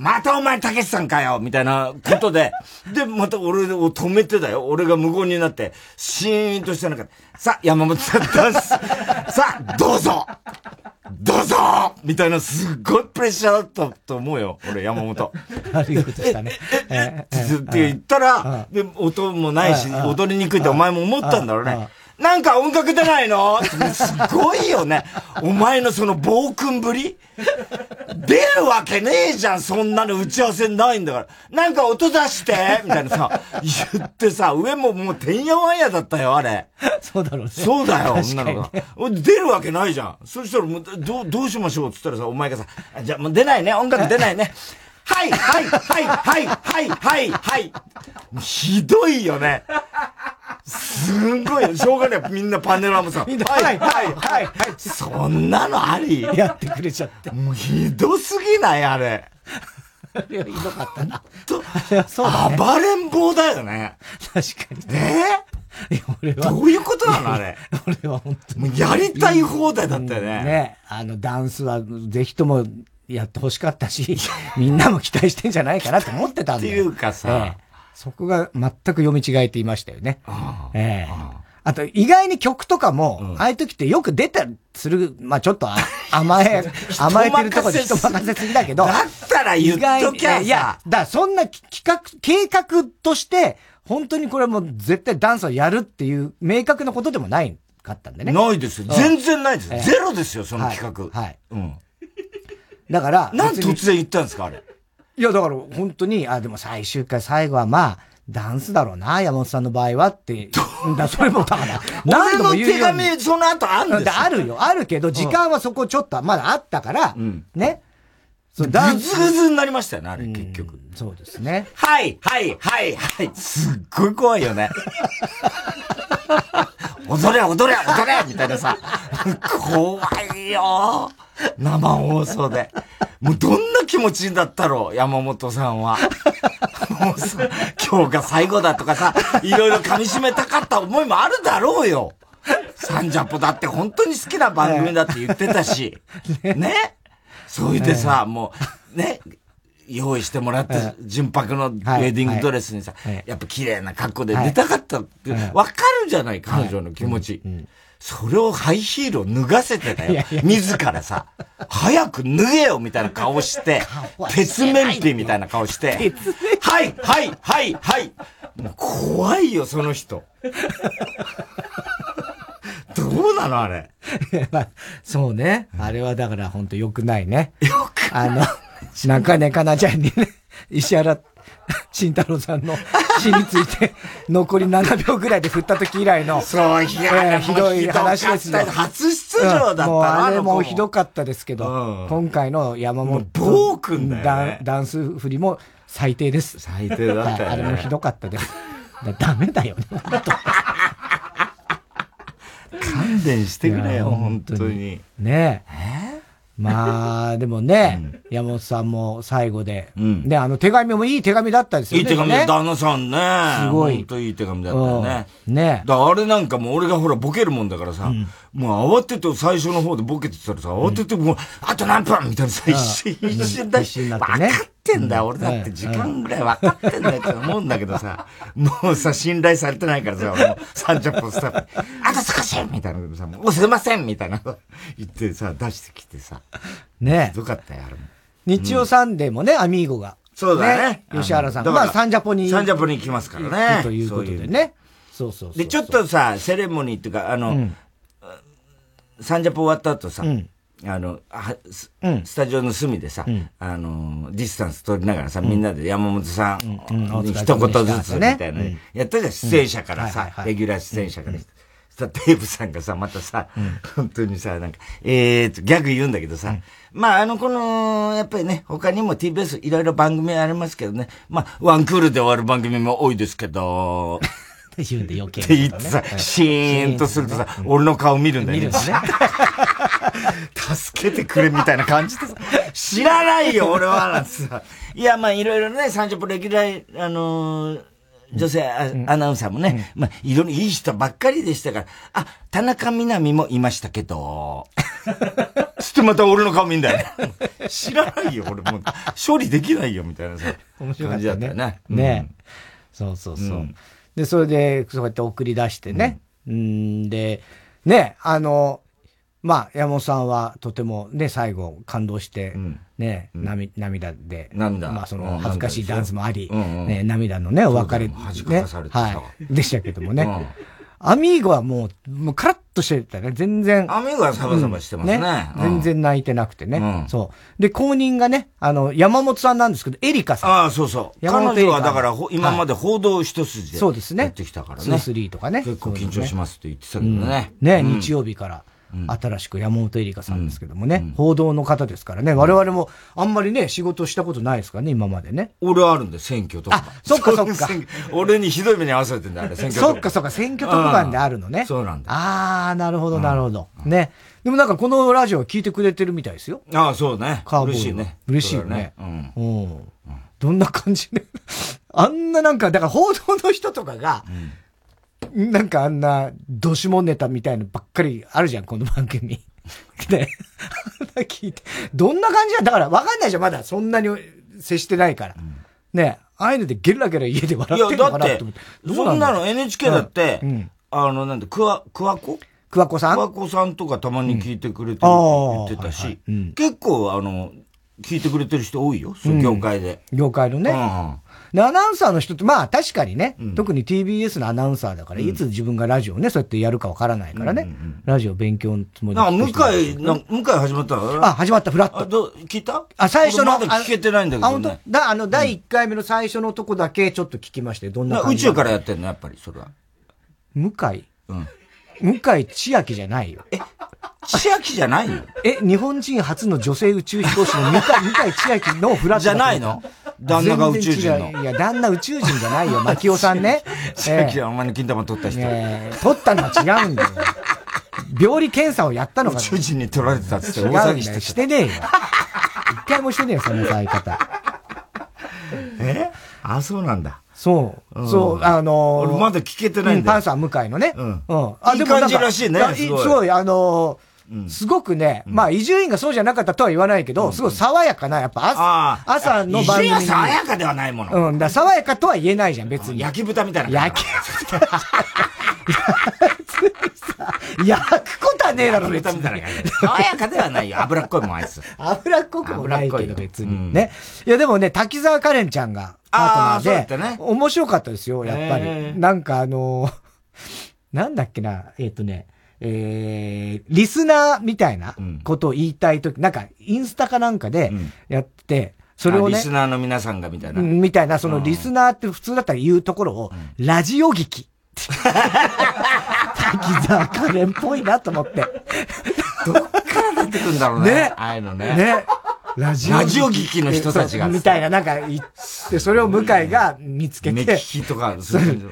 またお前たけしさんかよみたいなことで、で、また俺を止めてだよ。俺が無言になって、シーンとした中で、さあ、山本さんダンス、さあ、どうぞどうぞみたいなすっごいプレッシャーだったと思うよ。俺、山本。ありがとうしたね。え、え、って言ったら、で、音もないし、踊りにくいってお前も思ったんだろうね。なんか音楽出ないの？すごいよね。お前のその暴君ぶり？出るわけねえじゃん、そんなの打ち合わせないんだから。なんか音出してみたいなさ、言ってさ、上ももうてんやわんやだったよ、あれ。そうだろうね。そうだよ、女の子が。出るわけないじゃん。そしたらもう、どう、どうしましょう？って言ったらさ、お前がさ、じゃあもう出ないね、音楽出ないね。はい、はい、はい、はい、はい、はい、はい。ひどいよね。すんごい、しょうがない。みんなパネラーもさ、みんな、はい、はい、はい、はい。そんなのあり？やってくれちゃって。もうひどすぎない？あれ。いや、ひどかったな。と、そうだ、ね、暴れん坊だよね。確かに。え？ー、いや、俺は。どういうことなのあれ？俺は本当に。もうやりたい放題だったよね。ね。あの、ダンスは、ぜひともやってほしかったし、みんなも期待してんじゃないかなと思ってたんだよ。っていうかさ、ええそこが全く読み違えていましたよね。ええあと、意外に曲とかも、うん、ああいう時ってよく出たりする、まあちょっと 甘え、甘えてるところで人任せすぎだけど。だったら言っときゃいや、だそんな企画、計画として、本当にこれもう絶対ダンスをやるっていう明確なことでもないかったんでね。ないですよ。全然ないです。ゼロですよ、その企画。はい。うん。だから、なん突然言ったんですか、あれ。いや、だから本当に、あ、でも最終回最後はまあ、ダンスだろうな、山本さんの場合はって。だそれもだから、何度も言うように。手紙、その後あるんですあるよ、あるけど、時間はそこちょっと、まだあったから、うん、ね。そう、ダンス。ぐずぐずになりましたよね、あれ、結局。そうですね。はい、はい、はい、はい。すっごい怖いよね。踊れ、踊れ、踊れみたいなさ。怖いよ。生放送で。もうどんな気持ちだったろう、山本さんは。もうさ、今日が最後だとかさ、いろいろ噛み締めたかった思いもあるだろうよ。サンジャポだって本当に好きな番組だって言ってたし。ねそれでさ、もう、ね、用意してもらって、純白のウェディングドレスにさ、やっぱ綺麗な格好で出たかったって、わかるじゃない、彼女の気持ち。それをハイヒールを脱がせてたよ。自らさ、早く脱げよみたいな顔して、鉄面皮みたいな顔して、はい、はい、はい、はい。怖いよ、その人。どうなのあれ。そうね。あれはだから本当良くないね。良くない。あの、中根かなちゃんにね、石原 慎太郎さんの死について、残り7秒ぐらいで振った時以来の、そう、ひ,、えー、ひどい話ですね。初出場だった、うん、もうあれもひどかったですけど、うん、今回の山本暴君だよ、ね、ダンス振りも最低です。最低だったあれもひどかったです。だダメだよね、勘弁してくれよ、本当に。ねえ？えーまあ、でもね、山本さんも最後で、ね、あの手紙もいい手紙だったですよね。いい手紙だ、旦那さんね。すごい。本当いい手紙だったよね。ね。だあれなんかもう俺がほらボケるもんだからさ、もう慌てて最初の方でボケてたらさ、慌ててもう、あと何分みたいなさ、一瞬、一瞬だし、分かってんだよ、俺だって時間ぐらい分かってんだよって思うんだけどさ、もうさ、信頼されてないからさ、もう30分スタッフ、あと少しみたいなさ、もうすいませんみたいな 言ってさ、出してきてさ。ねひどかったよ、あれも。日曜サンデーもね、アミーゴが。そうだね。吉原さんが。まあ、サンジャポに。サンジャポに行きますからね。ということでね。そうそうで、ちょっとさ、セレモニーっていうか、あの、サンジャポ終わった後さ、あの、スタジオの隅でさ、あの、ディスタンス取りながらさ、みんなで山本さんに一言ずつみたいな、やったじゃん、出演者からさ、レギュラー出演者から。さ、デーブさんがさ、またさ、本当にさ、なんか、えーと、ギャグ言うんだけどさ、まあ、あの、この、やっぱりね、他にも TBS いろいろ番組ありますけどね、まあ、ワンクールで終わる番組も多いですけど、って言うんで余計、って言ってさ、シーンとするとさ、俺の顔見るんだよね。見るんね。助けてくれみたいな感じでさ、知らないよ、俺は、なんてさ。いや、まあ、いろいろね、30分レギュラー、あのー、女性アナウンサーもね、まあ、いろいろいい人ばっかりでしたから、あ、田中みな実もいましたけど、つってまた俺の顔見んだよ。知らないよ、俺もう。処理できないよ、みたいなさ。面白かった感じだったよねね。。ねそうそうそう。で、それで、そうやって送り出してね。うん、で、ね、あの、まあ、山本さんはとてもね、最後感動して、ね、涙涙で、涙。まあ、そうん。の恥ずかしいダンスもあり、ね、涙のね、お別れ、ね。はい。でしたけどもね。アミーゴはもう、もうカラッとしてたね。全然。アミーゴはサバサバしてますねうん全然泣いてなくてね。うんそう。で、公認がね、あの、山本さんなんですけど、エリカさん。ああ、そうそう。彼山本エリカ女はだから、ほ今まで報道一筋で。そうですね。やってきたからね。2-3とかね。結構緊張しますって言ってたけどうんね。ね、うん日曜日から。新しく山本エリカさんですけどもね、報道の方ですからね、我々もあんまりね、仕事したことないですからね、今までね。俺はあるんで、選挙とか。あ、そっかそっか。俺にひどい目に合わせてんだ、あれ、選挙そっかそっか、選挙特番であるのね。そうなんだ。あー、なるほど、なるほど。ね。でもなんかこのラジオ聞いてくれてるみたいですよ。ああ、そうね。カーボーイは嬉しいね。嬉しいよねうん。どんな感じで。あんななんか、だから報道の人とかが、なんかあんな、どしもネタみたいのばっかりあるじゃん、この番組。で、聞いて。どんな感じだ？だからわかんないじゃん、まだそんなに接してないから。ね。ああいうのでゲラゲラ家で笑ってんのかなと思って。、そんなのだ NHK だってうん。うん、あの、なんで、くわ、くわこ？桑子さん？くわこさんとかたまに聞いてくれてるうん。言ってたしはいはい。うん、結構、あの、聞いてくれてる人多いよ、業界で。業界のね。で、アナウンサーの人って、まあ確かにね、特に TBS のアナウンサーだから、いつ自分がラジオをね、そうやってやるかわからないからね、ラジオ勉強のつもりでなんか、向井、な向井始まったの？あ、始まった、フラット。あどう聞いた？あ、最初の。俺まだ聞けてないんだけあ、どね本当？だ、あの、第1回目の最初のとこだけちょっと聞きまして、どんなな宇。宙からやってんの、やっぱり、それは。向井？うん。向井千秋じゃないよ。千秋じゃないよ。え、日本人初の女性宇宙飛行士の向井、向井千秋のフラット。じゃないの？旦那が宇宙人のいや、旦那宇宙人じゃないよ。牧雄さんね。千秋はお前の金玉取った人。取ったのは違うんだよ。病理検査をやったのが、宇宙人に取られてたっつって。大騒ぎしてしてねえよ。一回もしてねえよ、そんな使い方。え？あ、そうなんだ。そう。そう、あのー俺まだ聞けてないんだようパンサー向井のね。うんうん。いい感じらしいねやすごいすごい、あのーすごくね、まあ、伊集院がそうじゃなかったとは言わないけど、すごい爽やかな、やっぱあ朝、朝の番組に。いや爽やかではないもの。うん、だ爽やかとは言えないじゃん、別に。焼き豚みたいな。焼き 焼くことはねえだろ、別に。爽やかではないよ。脂っこいもん、あいつ。脂っこくもないけど、別に。うんね。いや、でもね、滝沢カレンちゃんがパートナーで、ね面白かったですよ、やっぱり。なんかあのーなんだっけな、えっ、とね、えー、リスナーみたいなことを言いたいとき、なんか、インスタかなんかでやって、それをねあリス、ナーの皆さんがみたいな。うんみたいな、そのリスナーって普通だったら言うところを、ラジオ劇。滝沢カレンっぽいなと思って。どっから出てくんだろうね。ねああいうのね。ね。ラジラジオ劇の人たちがみたいな、なんか言って、それを向井が見つけ目利て、きとか、そういうの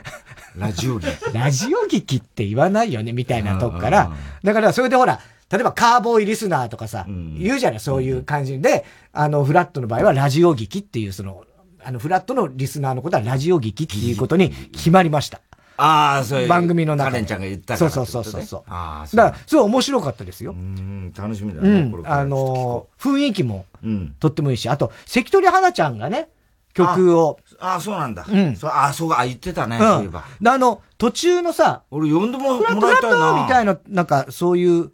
ラジオ劇。ラジオ劇って言わないよね、みたいなとこから。だから、それでほら、例えばカーボーイリスナーとかさ、言うじゃない、そういう感じで、あの、フラットの場合はラジオ劇っていう、その、あの、フラットのリスナーのことはラジオ劇っていうことに決まりました。ああ、そういう。番組の中で。カレンちゃんが言ったからそう。そうそうそう。ああ、そう。だから、すごい面白かったですよ。うん、楽しみだうね。んこれ。からあのー、雰囲気も、うん。とってもいいし、あと、関取花ちゃんがね、曲を、ああ、そうなんだ。うんそうああ、そうか、あ言ってたね、うん。そういえば。であの、途中のさ、俺呼んでももフラットフラッ。トみたいな、なんか、そういう、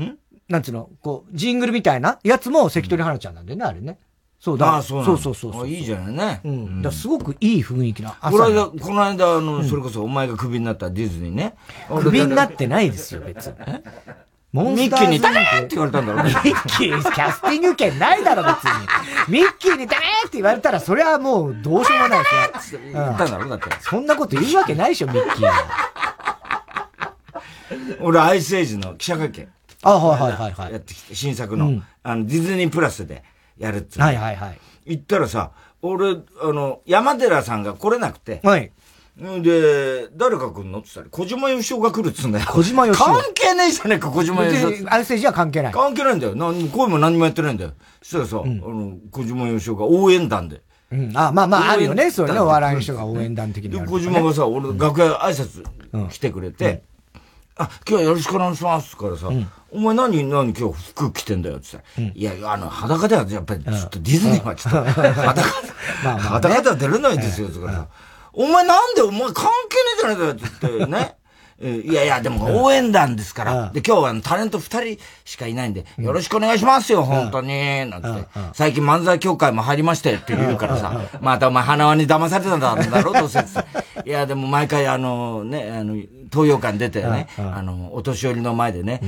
ん？なんつうの、こう、ジングルみたいなやつも関取花ちゃんなんだよね、あれね。そうだ。ああ、そうなんだそうそうそうそう。あいいじゃないね。うん。だすごくいい雰囲気な朝この間、の。この間、あの、それこそお前がクビになったディズニーね。クビになってないですよ、別に。モンミッスターズキーにダメって言われたんだろうミね。ッキー、キャスティング権ないだろ、別に。ミッキーにダメって言われたら、それはもうどうしようもないで。言ったんだろうだって。そんなこと言うわけないでしょ、ミッキーは。俺、アイスエイジの記者会見。あ、はいはいはいはい。やってきて、新作の、うんあの、ディズニープラスでやるっつはいはいはい。行ったらさ、俺、あの、山寺さんが来れなくて、はい。んで、誰が来るの？って言ったら、小島よしおが来るっつうんだよ。小島よしお関係ねえじゃねえか、小島よしお。でアルセージは関係ない。関係ないんだよ。何も、声も何もやってないんだよ。そしたらさ、あの、小島よしおが応援団で。うん。あ、まあまあ、あるよね。そうね。お笑いの人が応援団的にで、ある小島がさ、俺、楽屋挨拶来てくれて、あ、今日はよろしくお願いしますからさ、お前何、何今日服着てんだよって言ったら、いや、あの、裸ではやっぱりちょっとディズニーはちょっと、裸、裸では出れないんですよ、とかさ。お前なんでお前関係ねえじゃねえかよって言ってね。いやいや、でも応援団ですから。で、今日はタレント二人しかいないんで、よろしくお願いしますよ、本当に。なんて。最近漫才協会も入りましてって言うからさ、またお前花輪に騙されたんだろう、どうせ。いや、でも毎回あの、ね、あの、東洋館出てね、あの、お年寄りの前でね、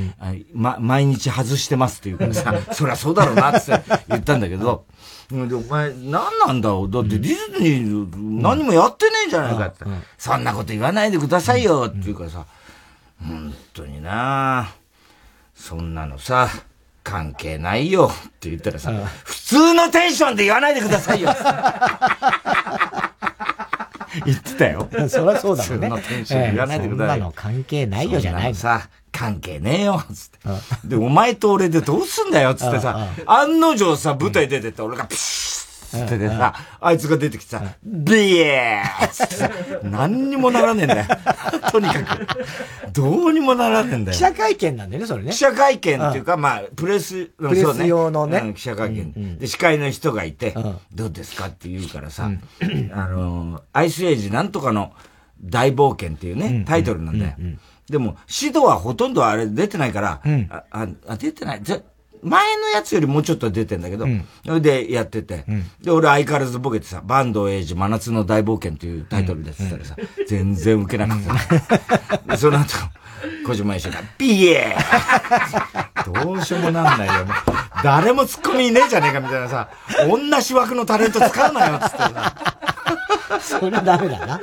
ま、毎日外してますって言うからさ、そりゃそうだろうなって言ったんだけど、で、お前、何なんだろうだってディズニー何もやってねえじゃないかって。そんなこと言わないでくださいよ。って言うからさ、本当にな。そんなのさ、関係ないよ。って言ったらさ、普通のテンションで言わないでくださいよ。言ってたよ。そりゃそうだもんね。普通のテンションで言わないでください。よ。そんなの関係ないよじゃない。の。さ、関係ねえよ、つって。で、お前と俺でどうすんだよ、つってさ、案の定さ、舞台出てって俺がピシッつってでさ、あいつが出てきてさ、ビエーつって何にもならねえんだよ。とにかく。どうにもならねえんだよ。記者会見なんだよね、それね。記者会見っていうか、まあ、プレス、プレス用のね。記者会見。で、司会の人がいて、どうですかって言うからさ、あの、アイスエイジなんとかの大冒険っていうね、タイトルなんだよ。でも、指導はほとんどあれ出てないから、あ、あ、出てない。前のやつよりもうちょっと出てんだけど、それでやってて、で、俺相変わらずボケてさ、バンドエイジ真夏の大冒険っていうタイトルでってたらさ、全然受けなかった。で、その後、小島一緒が、ピエーどうしようもなんないよ。誰もツッコミいねえじゃねえかみたいなさ、同じ枠のタレント使うなよ、つってさ。それダメだな。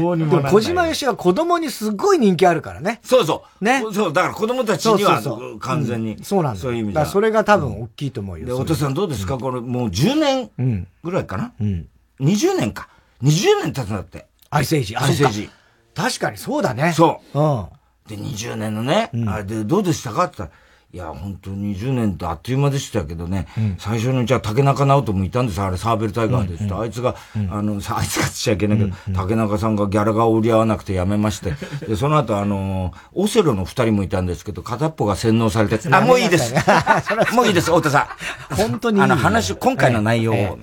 どうにも小島よしは子供にすごい人気あるからね。そうそう。ね。そう、だから子供たちには完全に。そうなんだ。そういう意味で。それが多分大きいと思うよ。で、お父さんどうですか？これもう10年ぐらいかな？うん。20年か。20年経つんだって。アイスエイジ。アイスエイジ。確かにそうだね。そう。うん。で、20年のね、あれでどうでしたかって言ったら、いや、本当に20年ってあっという間でしたけどね、うん、最初にじゃあ竹中直人もいたんですあれサーベルタイガーでって、うんうん、あいつが、うん、あの、あいつがつっちゃいけないけど、うんうん、竹中さんがギャラが折り合わなくて辞めまして、で、その後あの、オセロの二人もいたんですけど、片っぽが洗脳されて、あ、もういい です。もういいです、太田さん。本当にあの、話、今回の内容を、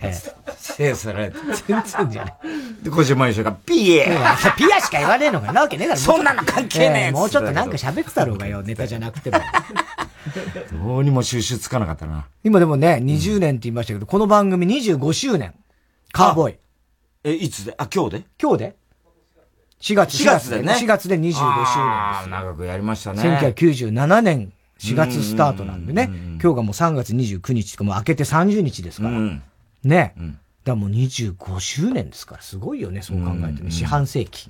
制されて。全然じゃない。で、小島優勝が、ピエーピアしか言わねえのかなわけねえだろ。そんなの関係ねえ、もうちょっとなんか喋ってたろうがよ、ネタじゃなくても。どうにも収集つかなかったな。今でもね、20年って言いましたけど、この番組25周年。カーボーイ。え、いつで？あ、今日で？今日で ?4 月、4月でね。4月で25周年です。ああ、長くやりましたね。1997年4月スタートなんでね。今日がもう3月29日とかもう明けて30日ですから。ね。だからもう25周年ですから、すごいよね、そう考えてね。四半世紀。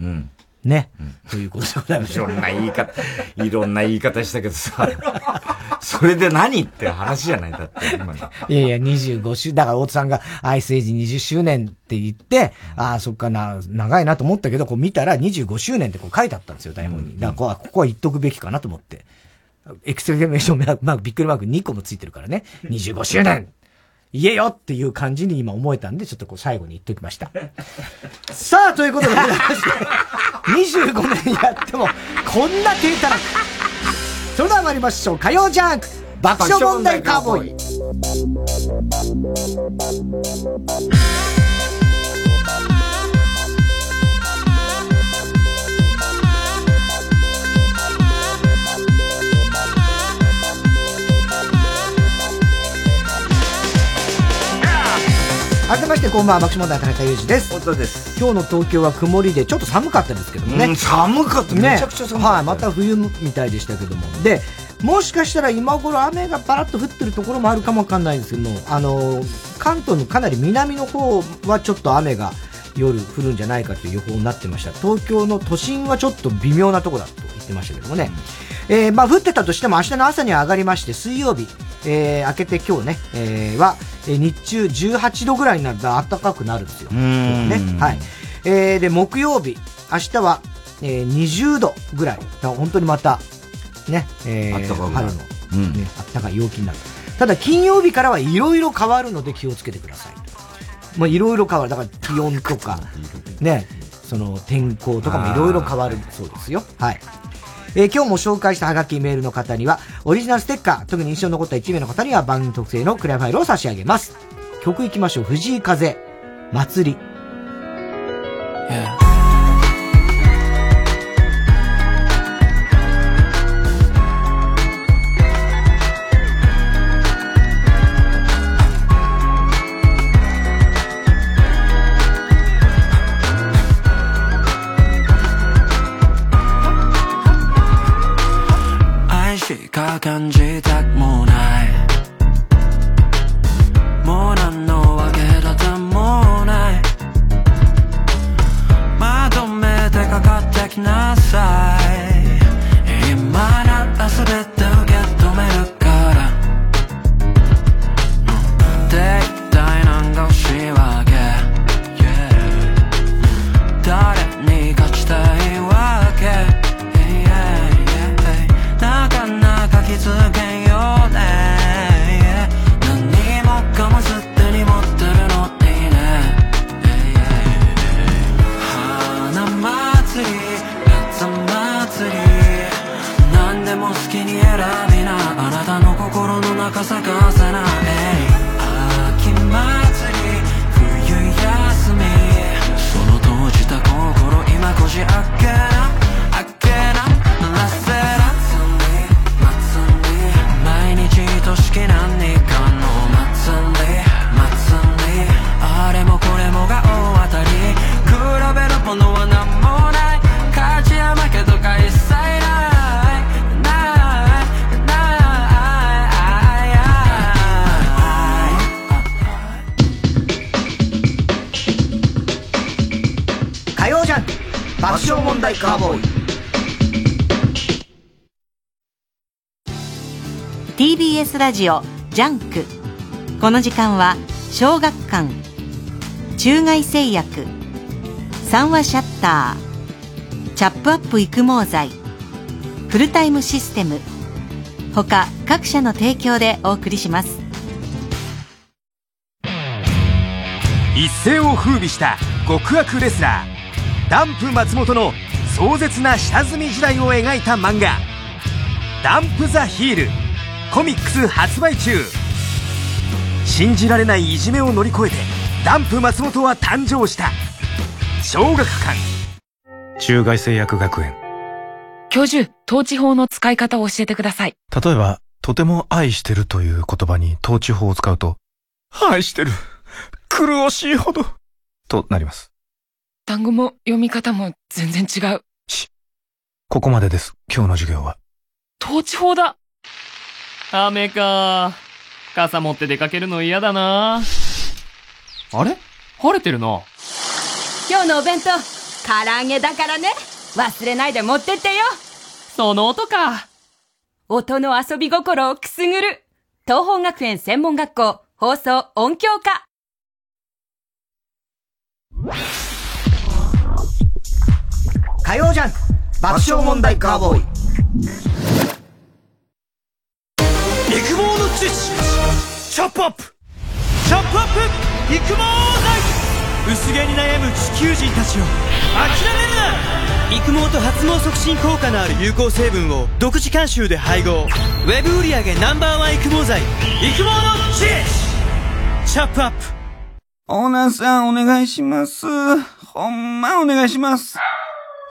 ね、うん、ということでございます。いろんな言い方、いろんな言い方したけどさ、それで何って話じゃないだって今の。いやいや、25周、だから大津さんがアイスエイジ20周年って言って、うん、ああ、そっかな、長いなと思ったけど、こう見たら25周年ってこう書いてあったんですよ、台本に。だからここは言っとくべきかなと思って。エクセレメーションマーク、びっくりマーク2個もついてるからね。25周年言えよっていう感じに今思えたんで、ちょっとこう最後に言っておきました。さあ、ということでございまして、25年やってもこんな低たらく。それでは参りましょう。火曜ジャンク爆笑問題カーボーイ。改めましてこんばんは爆笑問題田中裕二です。本当です。今日の東京は曇りでちょっと寒かったですけどもね、寒かった。めちゃくちゃ寒かった、はい、また冬みたいでしたけども。でもしかしたら今頃雨がパラッと降ってるところもあるかもわかんないんですけどもあの関東のかなり南の方はちょっと雨が夜降るんじゃないかという予報になってました。東京の都心はちょっと微妙なとこだと言ってましたけどもね、うん、えー、まあ降ってたとしても明日の朝には上がりまして水曜日えー、明けて今日ね、えー、は、えー、日中18度ぐらいになると暖かくなるんですよ。ね。はい。えー、で、木曜日、明日は、えー、20度ぐらい。本当にまた、ね、えー、春の、うん、ね、暖かい陽気になる。ただ、金曜日からはいろいろ変わるので気をつけてください。まあ、いろいろ変わる。だから、気温とか、ね、その、天候とかもいろいろ変わるそうですよ。はい。えー、今日も紹介したハガキメールの方には、オリジナルステッカー、特に印象に残った1名の方には番組特製のクリアファイルを差し上げます。曲行きましょう。藤井風、祭り。Yeah. 感じたラジオ JUNK。この時間は小学館中外製薬三和シャッターチャップアップ育毛剤フルタイムシステム他各社の提供でお送りします。一世を風靡した極悪レスラーダンプ松本の壮絶な下積み時代を描いた漫画「ダンプ・ザ・ヒール」コミックス発売中。信じられないいじめを乗り越えてダンプ松本は誕生した。小学館。中外製薬学園。教授統治法の使い方を教えてください。例えばとても愛してるという言葉に統治法を使うと愛してる。苦しいほど。となります。単語も読み方も全然違う。しここまでです。今日の授業は。統治法だ雨か。傘持って出かけるの嫌だな。あれ？晴れてるな。今日のお弁当、唐揚げだからね。忘れないで持ってってよ。その音か。音の遊び心をくすぐる。東方学園専門学校放送音響科。火曜ジャン爆笑問題カーボーイ。育毛の知識チャップアップ。チャップアップ育毛剤。薄毛に悩む地球人たちを。諦めるな育毛と発毛促進効果のある有効成分を独自監修で配合。ウェブ売上 Ｎｏ.1 育毛剤。育毛の知識チャップアップ。オーナーさんお願いします。ほんまお願いします。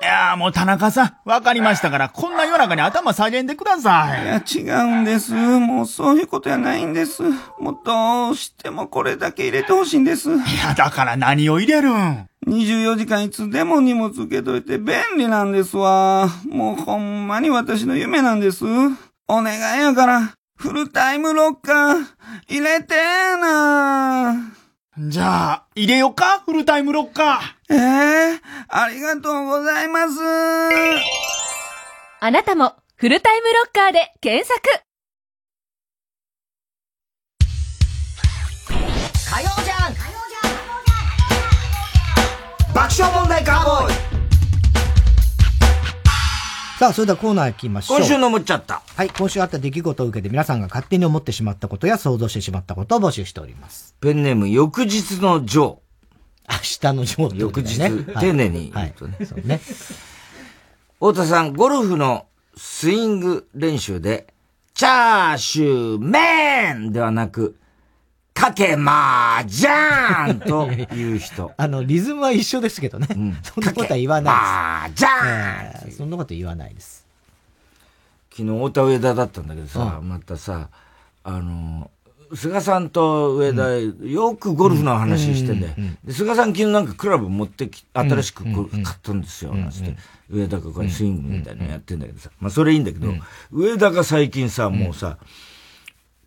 いやもう田中さん、わかりましたから、こんな夜中に頭下げんでください。いや、違うんです。もうそういうことやないんです。もうどうしてもこれだけ入れてほしいんです。いや、だから何を入れるん ?24 時間いつでも荷物受けといて便利なんですわ。もうほんまに私の夢なんです。お願いやから、フルタイムロッカー、入れてーなじゃあ、入れよか？フルタイムロッカー。ええー、ありがとうございます。あなたも、フルタイムロッカーで検索。火曜じゃん。爆笑問題カーボーイさあ、それではコーナー行きましょう。今週の思っちゃった。はい、今週あった出来事を受けて皆さんが勝手に思ってしまったことや想像してしまったことを募集しております。ペンネーム、翌日のジョー。明日のジョー、ね、翌日、丁寧に言うとね。はい、そうね。太田さん、ゴルフのスイング練習で、チャーシューメンではなく、かけまーじゃーんという人。あの、リズムは一緒ですけどね。そんなことは言わないです。まーじゃーん、えーそんなこと言わないです。昨日、太田上田だったんだけどさ、またさ、あの、菅さんと上田、よくゴルフの話してんだよ。で菅さん昨日なんかクラブ持ってき、新しく買ったんですよ、なんつって。上田がこれスイングみたいなのやってんだけどさ。まあそれいいんだけど、上田が最近さ、もうさ、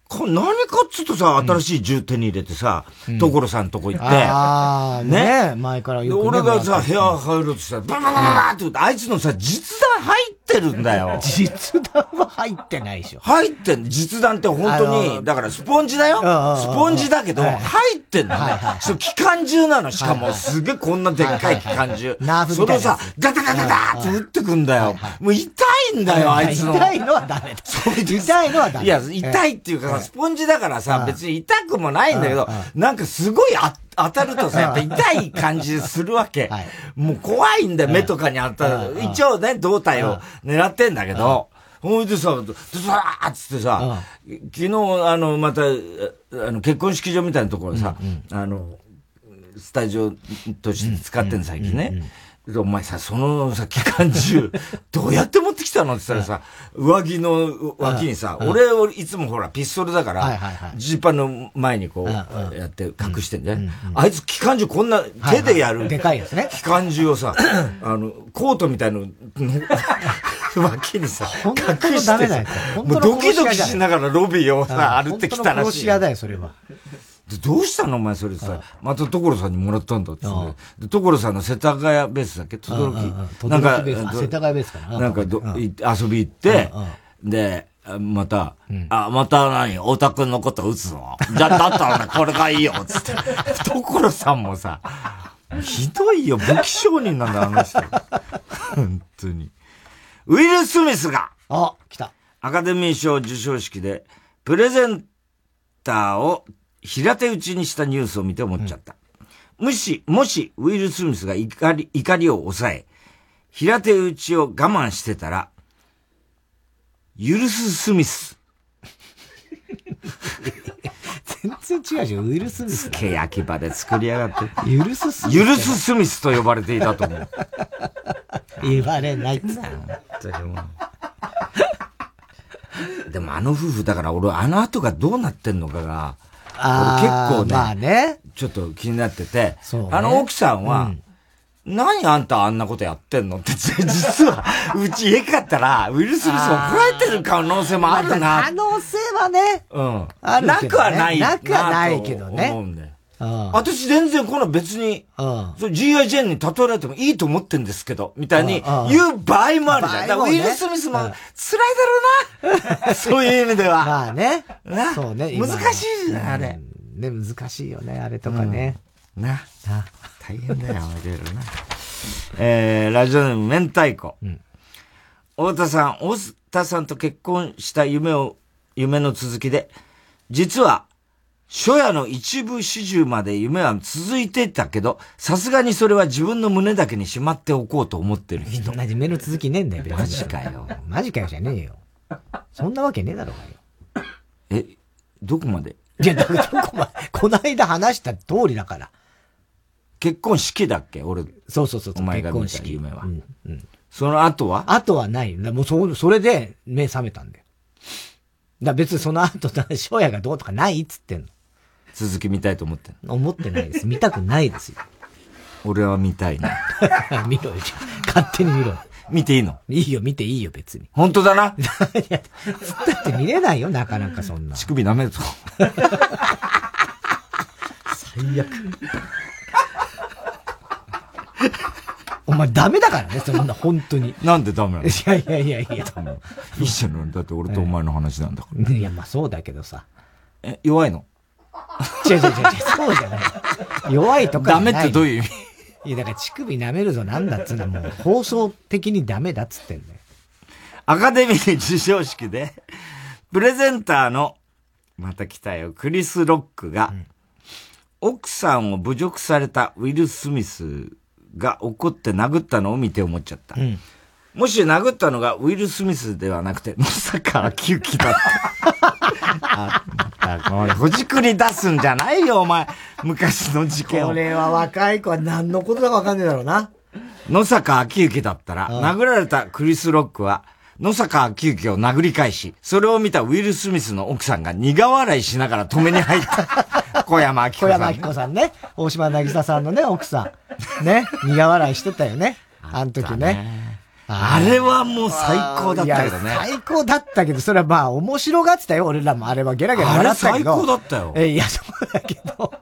こ何かっつうとさ、新しい銃手に入れてさ、所さんとこ行って、ああ、ね。前からでよくね。俺がさ、部屋入ろうとしたら、バババババって言って、あいつのさ、実弾入ってるんだよ。実弾は入ってないでしょ。入ってん実弾って本当あのに、だからスポンジだよ。スポンジだけど、はい入ってんだはいはいはいそう、機関銃なの。しかも、すげえこんなでっかい機関銃。ナーフそれをさガタガタガタって撃ってくんだよ。もう痛いんだよ、あいつの。痛いのはダメだ。痛いのはダメ。いや、痛いっていうかさ、スポンジだからさ、別に痛くもないんだけど、なんかすごいあ当たるとさ、やっぱ痛い感じするわけ。もう怖いんだよ、目とかに当たる。一応ね、胴体を狙ってんだけど、ほいでさ、ドサーッつってさ、昨日、あの、また、あの、結婚式場みたいなところさ、あの、スタジオとして使ってんの、最近ね。でお前さ、そのさ、機関銃、どうやって持ってきたのって言ったらさ、上着の脇にさ、うん俺、俺いつもほら、ピストルだからはい、ジーパンの前にこう、やって隠してんじゃん。あいつ機関銃こんな手でやる。でかいやつね。機関銃をさ、あの、コートみたいの、脇にさ、隠してもうドキドキしながらロビーをさ、うん歩ってきたらしい。だよ、それは。でどうしたのお前それさ、また所さんにもらったんだって。で所さんの世田谷ベースだっけ？轟うんうんうん。なんか、世田谷ベースかななんかど、遊び行って、で、あまた、あ、また何？太田くんのこと撃つの？じゃ、だったらね、これがいいよ、つって。所さんもさ、ひどいよ、武器商人なんだ、あの人。本当に。ウィル・スミスが、あ、来た。アカデミー賞授賞式で、プレゼンターを平手打ちにしたニュースを見て思っちゃった。もし、もし、ウィル・スミスが怒り、怒りを抑え、平手打ちを我慢してたら、許すスミス。全然違うじゃん、ウイルスミス。け焼き場で作りやがって。許すスミス。許すスミスと呼ばれていたと思う。言われないっつでもあの夫婦、だから俺あの後がどうなってんのかが、あ結構ね、まあね。ちょっと気になってて、ねあの奥さんは、何あんたあんなことやってんの？って、実は、うち家帰ったら、ウィル・スミス怒られてる可能性もある可な。能性はね。うん。あるなくはないなくはないけどねと思うんだよ。うん私全然この別に、G.I. ジェンに例えられてもいいと思ってんですけど、みたいにうんうん言う場合もあるじゃん。だからウィル・スミスも辛いだろうな。そういう意味では。まあね。なそうね。今難しいじゃん、あれ。ね、難しいよね、あれとかね。な。な大変だよ、いろいろな。えー、ラジオネーム、明太子。太田さん、太田さんと結婚した夢を、夢の続きで、実は、初夜の一部始終まで夢は続いていたけど、さすがにそれは自分の胸だけにしまっておこうと思ってる人。同じ目の続きねえんだよ、マジかよ。マジかよじゃねえよ。そんなわけねえだろうがよ。え、どこまで？いや、だからどこまで、この間話した通りだから。結婚式だっけ？俺。そうそうそう。お前が見結婚式た夢は。うんうんその後は？あとはない。もうそ、それで目覚めたんだよ。だ別にその後、翔也がどうとかないっつってんの。続き見たいと思って思ってないです。見たくないですよ。俺は見たいな。見ろよ、勝手に見ろよ。見ていいの？いいよ、見ていいよ、別に。本当だな？だって見れないよ、なかなかそんな。乳首舐めるぞ。最悪。お前ダメだからね、そんな、本当に。なんでダメなの？いやいやいやいや。いいじゃん。だって俺とお前の話なんだから。いや、まあそうだけどさ。え、弱いの？違う違う違うそうじゃない。弱いとか。ダメってどういう意味？いや、だから乳首舐めるぞなんだっつうのはもう放送的にダメだっつってんだよ。アカデミー授賞式で、プレゼンターの、また来たよ、クリス・ロックが、奥さんを侮辱されたウィル・スミスが怒って殴ったのを見て思っちゃった。もし殴ったのがウィル・スミスではなくて、野坂昭之だった。あほじくり出すんじゃないよ、お前。昔の事件を。これは若い子は何のことだかわかんねえだろうな。野坂昭之だったら、殴られたクリス・ロックは、野坂昭之を殴り返し、それを見たウィル・スミスの奥さんが苦笑いしながら止めに入った。小山明子さん、ね。小山明子さんね。大島渚さんのね、奥さん。ね。苦笑いしてたよね。あの時ね。あれはもう最高だったけどね。最高だったけど、それはまあ面白がってたよ、俺らも。あれはゲラゲラ笑ったけど。あれ最高だったよ。え、いや、そうだけど。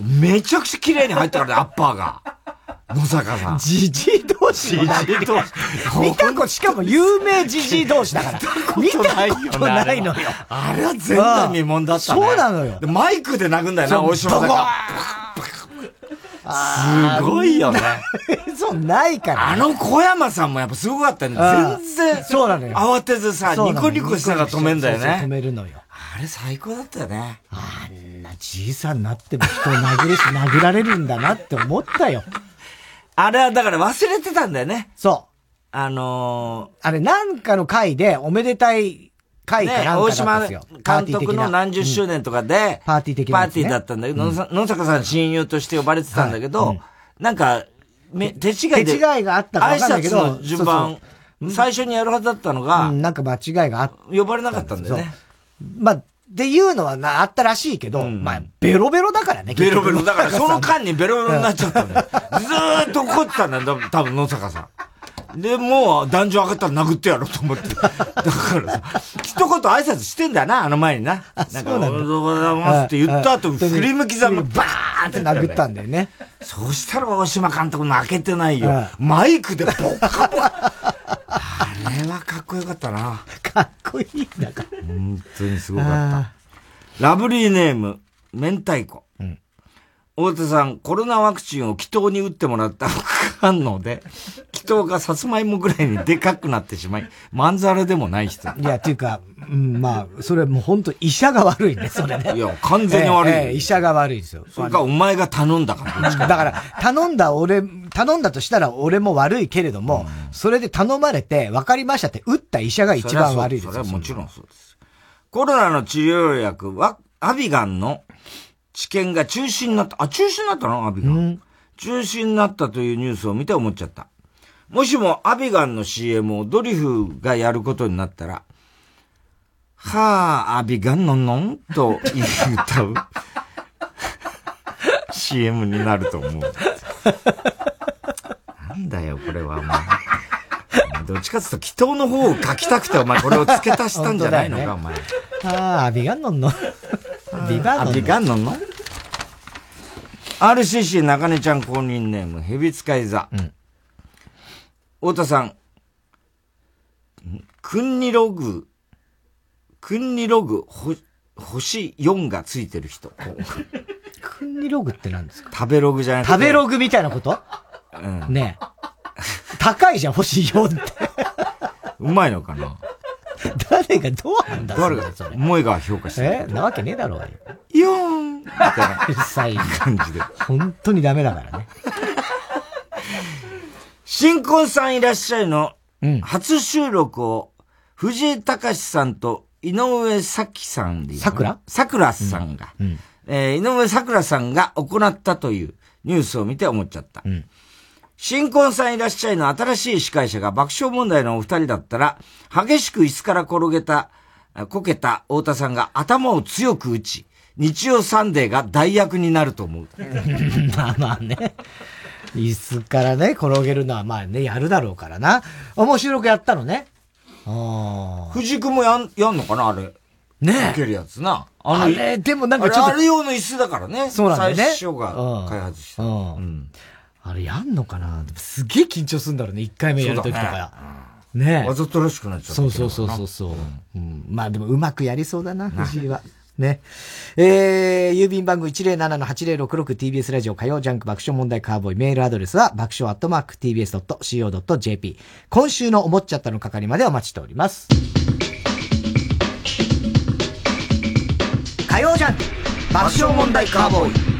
めちゃくちゃ綺麗に入ったからね、アッパーが。野坂さん。じじい同士じじい同士。見たこと、しかも有名じじい同士だから。見たことないのよ。あれは前代未聞だったね。そうなのよ。マイクで殴んだよな、大島さんが。すごいよね。そうないから。あの小山さんもやっぱすごかったね。全然。そうなのよ。慌てずさ、ニコニコしながら止めんだよね。止めるのよ。あれ最高だったよね。あんなじいさんになっても人を殴るし、殴られるんだなって思ったよ。あれはだから忘れてたんだよね。そう。あのー、あれなんかの回でおめでたい回かなんかだったんですよ。ね、大島監督の何十周年とかで、パーティー的な、パーティーだったんだけど、うん、野坂さん親友として呼ばれてたんだけど、なんか、め、手違いで。手違いがあったか挨拶の順番、最初にやるはずだったのが、うん、なんか間違いがあっ呼ばれなかったんだよね。まあ、っていうのはな、あったらしいけど、うん、まあ、ベロベロだからね、ベロベロ。だから、その間にベロベロになっちゃった んだよ。ずーっと怒ってたんだよ、多分野坂さん。で、もう、壇上上がったら殴ってやろうと思って。だからさ、一言挨拶してんだよな、あの前にな。なんか、おはようございますって言った後、振り向きざまバーンって殴ったんだよね。そうしたら大島監督泣けてないよ。マイクでボッカボカ。あれはかっこよかったな。かっこいいんだから。本当にすごかった。ラブリーネーム、明太子。うん大手さん、コロナワクチンを祈祷に打ってもらった副反応で、祈祷がさつまいもぐらいにでかくなってしまい、まんざらでもない人。いや、っていうか、うん、まあ、それもう本当医者が悪いね、それね。いや、完全に悪い。えーえー、医者が悪いですよ。それか、お前が頼んだから。だから、頼んだ俺、頼んだとしたら俺も悪いけれども、うん、それで頼まれて、分かりましたって打った医者が一番悪いですよ。それはもちろんそうです。コロナの治療薬は、アビガンの治験が中止になった。あ、中止になったの？アビガン、うん。中止になったというニュースを見て思っちゃった。もしもアビガンの CM をドリフがやることになったら、はあ、アビガンのんのんと歌う CM になると思う。なんだよ、これはお前。どっちかっていうと、祈祷の方を書きたくて、お前これを付け足したんじゃないのか、ね、お前。ああ、アビガンのんの。ビバノン。ビガンノン？の ?RCC 中根ちゃん公認ネーム、ヘビ使い座。うん。太田さん、クンニログ、クンニログ、ほ、星4がついてる人。クンニログって何ですか？食べログじゃなくて。食べログみたいなこと？うん。ねえ。高いじゃん、星4って。うまいのかな？誰がどうなんだ誰が、萌えが評価してる。え？なわけねえだろうよ。よーんみたいな。うるさい感じで。本当にダメだからね。新婚さんいらっしゃいの、初収録を、藤井隆さんと井上咲さんで桜？桜さんが、うんうん、えー、井上桜さんが行ったというニュースを見て思っちゃった。うん新婚さんいらっしゃいの新しい司会者が爆笑問題のお二人だったら、激しく椅子から転げた、こけた太田さんが頭を強く打ち、日曜サンデーが代役になると思う。まあまあね。椅子からね、転げるのはまあね、やるだろうからな。面白くやったのね。藤井君もやん、やんのかなあれ？ねえ。けるやつな。あれ、でもなんかちょっと。あれ用の椅子だからね。そうなんだよね。最初が開発した。うん。うんあれやんのかなすげえ緊張するんだろうね、一回目やるときとか。ねねわざとらしくなっちゃった。そうそうそうそうそう、うん。まあでもうまくやりそうだな、藤井は。ね。えー、郵便番号 107-8066TBS ラジオ火曜ジャンク爆笑問題カーボーイメールアドレスは爆笑アットマーク TBS.CO.JP 今週の思っちゃったの係までお待ちしております。火曜ジャンク爆笑問題カーボーイ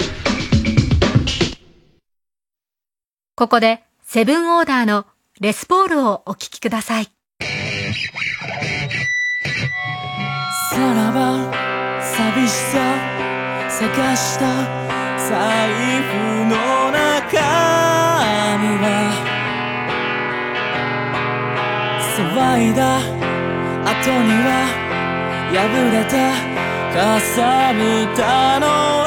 ここで、セブンオーダーのレスポールをお聴きください。さらば寂しさ探した財布の中には騒いだ後には破れたかさぶたの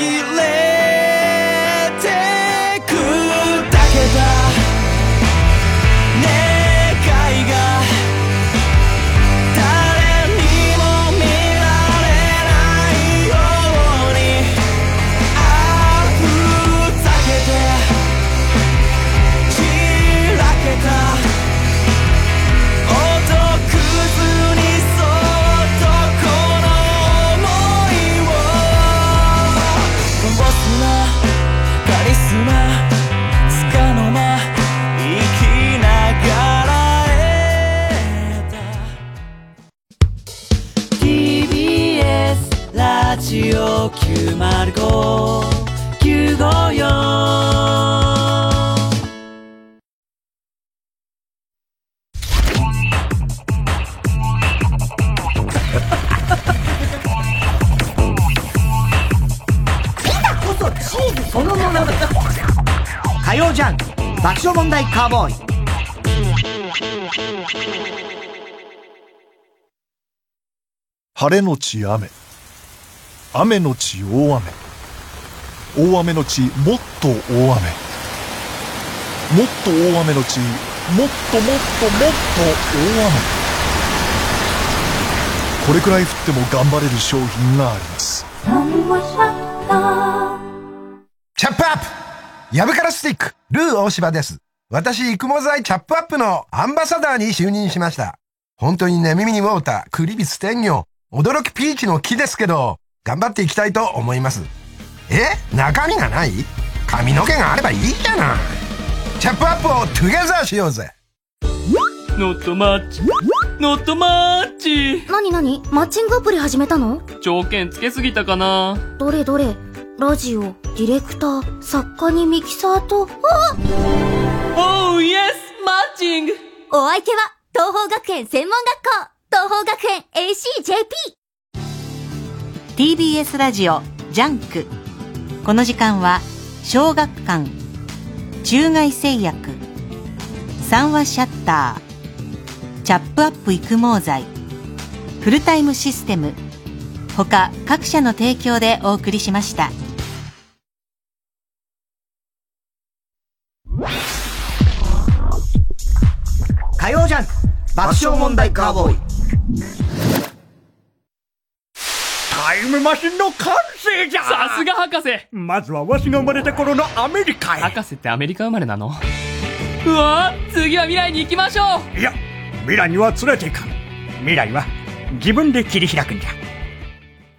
に紛火曜ジャン爆笑問題カーボーイ晴れのち雨雨のち大雨。大雨のちもっと大雨。もっと大雨のちもっともっともっと大雨。これくらい降っても頑張れる商品があります。チャップアップ。ヤブカラスティック、ルー大柴です。私、育毛剤チャップアップのアンバサダーに就任しました。本当にね、耳にウォーター、クリビス天魚、驚きピーチの木ですけど、頑張っていきたいと思います。え？中身がない？髪の毛があればいいじゃない。チャップアップをトゥゲザーしようぜ。ノットマッチ。ノットマッチ。なになにマッチングアプリ始めたの？条件つけすぎたかなどれどれ？ラジオ、ディレクター、作家にミキサーと、あおーイエスマッチングお相手は、東方学園専門学校東方学園 ACJP TBS ラジオジャンク。この時間は小学館中外製薬三話シャッターチャップアップ育毛剤フルタイムシステム他各社の提供でお送りしました。火曜ジャンク爆笑問題カーボーイ。タイムマシンの完成じゃ。さすが博士。まずはわしが生まれた頃のアメリカへ。博士ってアメリカ生まれなの？うわ次は未来に行きましょう。いや未来には連れていかん。未来は自分で切り開くんじゃ。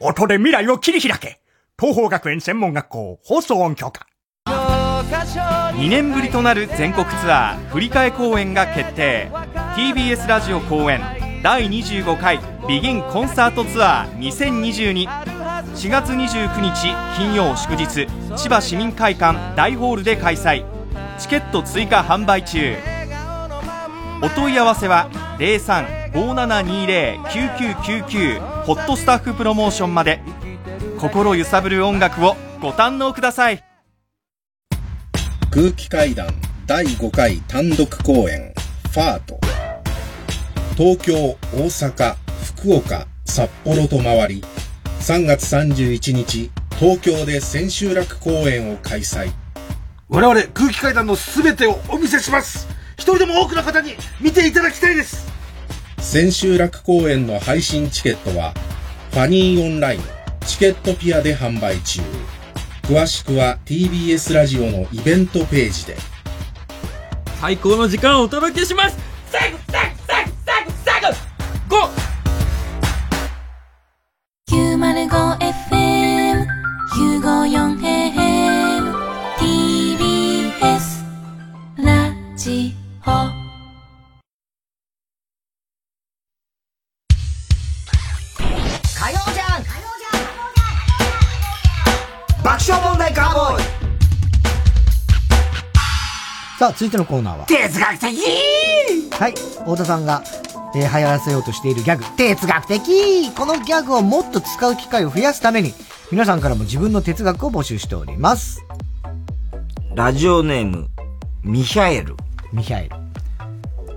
音で未来を切り開け。東方学園専門学校放送音響科。2年ぶりとなる全国ツアー振り替え公演が決定。TBS ラジオ公演第25回ビギンコンサートツアー20224月29日金曜祝日千葉市民会館大ホールで開催。チケット追加販売中。お問い合わせは0357209999ホットスタッフプロモーションまで。心揺さぶる音楽をご堪能ください。空気階段第5回単独公演ファート。東京大阪福岡札幌と回り3月31日東京で千秋楽公演を開催。我々空気階段の全てをお見せします。一人でも多くの方に見ていただきたいです。千秋楽公演の配信チケットはファニーオンラインチケットピアで販売中。詳しくは TBS ラジオのイベントページで。最高の時間をお届けします。最後最後最後 GO! ラジオじゃん爆笑問題さあ、続いてのコーナーは。哲学的はい。太田さんがえー、流行らせようとしているギャグ、哲学的このギャグをもっと使う機会を増やすために、皆さんからも自分の哲学を募集しております。ラジオネーム、ミヒャエル。ミヒャエル。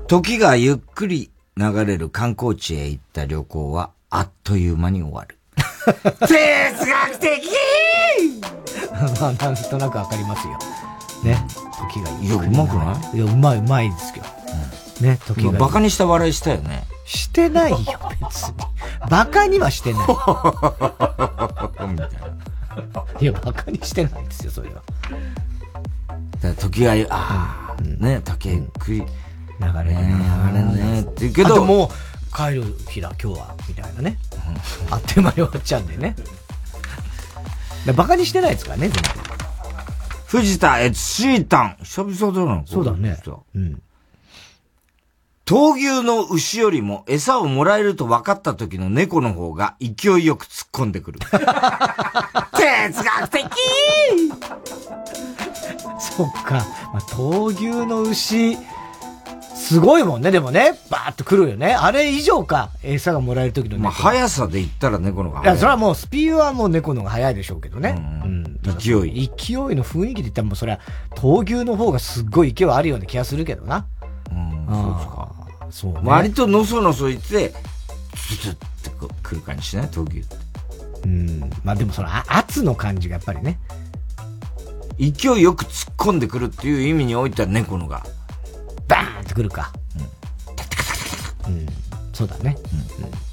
時がゆっくり流れる観光地へ行った旅行は、あっという間に終わる。哲学的 まあ、なんとなくわかりますよ。ね。時がゆっくり。いやうまくない？いや、うまい、うまいですけど。ね、時が。バカにした笑いしたよね。してないよ、別に。バカにはしてない。いや、バカにしてないですよ、それは。だ時がゆ、ああ、ね、時がゆっくり。流れるね。流れるね。って言うけど、もう、帰る日だ、今日は、みたいなね。あっという間に終わっちゃうんでね。でバカにしてないですからね、全然。藤田悦シータン。久々だな。そうだね。うん。闘牛の牛よりも餌をもらえると分かった時の猫の方が勢いよく突っ込んでくる。哲学的そっか。まあ、闘牛の牛、すごいもんね、でもね。バーッと来るよね。あれ以上か。餌がもらえる時の猫。まあ、速さで言ったら猫の方がいや、速い。それはもうスピードはもう猫の方が速いでしょうけどね。うん。勢い。勢いの雰囲気で言ったらもうそれは、闘牛の方がすっごい勢いあるような気がするけどな。うん、そうですか。そうね。割とのそのそ言って、ツツってこう来る感じしない闘牛って。うん。まあでもその、あ圧の感じがやっぱりね。勢いよく突っ込んでくるっていう意味においては猫のが。バーンってくるか。うん。うん。そうだね。うん。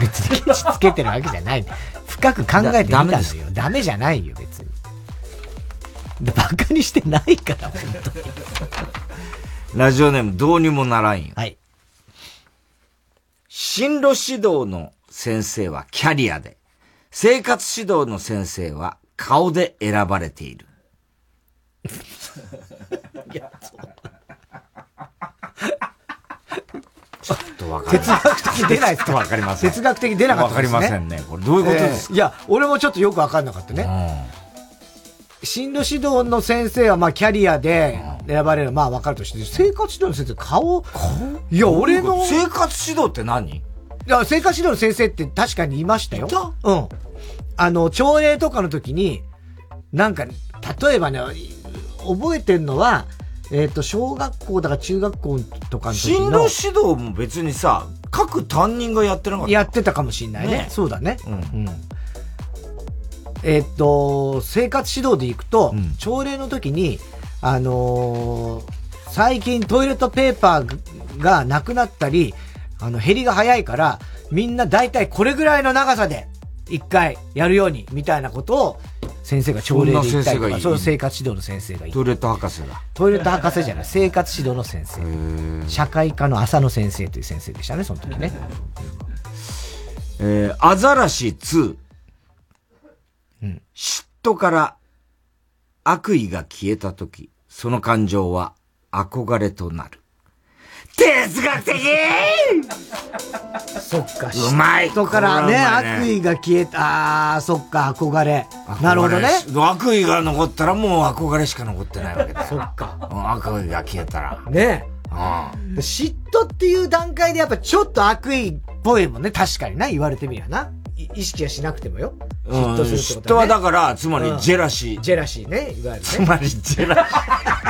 別にケチつけてるわけじゃない。深く考えてみたんだよ。ダメじゃないよ、別に。でバカにしてないから、本当に。ラジオネームどうにもならんよ。はい。進路指導の先生はキャリアで、生活指導の先生は顔で選ばれている。いや、そう。ちょっとわかり哲学的出ないですか？わかりません。哲学的出なかったね。わかりませんね。これどういうことですか、えーいや、俺もちょっとよくわかんなかったね。進路指導の先生はまあキャリアで選ばれる、まあわかるとして、生活指導の先生、顔？いや、俺の。生活指導って何？いや、生活指導の先生って確かにいましたよ。うん。あの、朝礼とかの時に、なんか、例えばね、覚えてんのは、えっ、と、小学校だから中学校とかの時進の。路指導も別にさ、各担任がやってなかったやってたかもしんないね。ねそうだね。うん。えっと、生活指導で行くと、朝礼の時に、あのー最近トイレットペーパーがなくなったり、あの、減りが早いから、みんな大体これぐらいの長さで、一回やるように、みたいなことを、先生が朝礼で言ったりとか、そういう生活指導の先生がいい。トイレット博士だ。トイレット博士じゃない、生活指導の先生。社会科の浅野先生という先生でしたね、その時ね。えー、アザラシ2。嫉妬から悪意が消えたとき、その感情は憧れとなる。哲学的そっか、うまい人からね、ね悪意が消えた、あー、そっか、憧れ。なるほどね。悪意が残ったらもう憧れしか残ってないわけだよ。そっか。悪意が消えたら。ねうん。嫉妬っていう段階でやっぱちょっと悪意っぽいもんね、確かにな、言われてみりゃな。い意識はしなくてもよ。うん嫉妬するってこと嫉妬はだからつまりうんジェラシージェラシーね、いわゆるね。つまりジェラシー。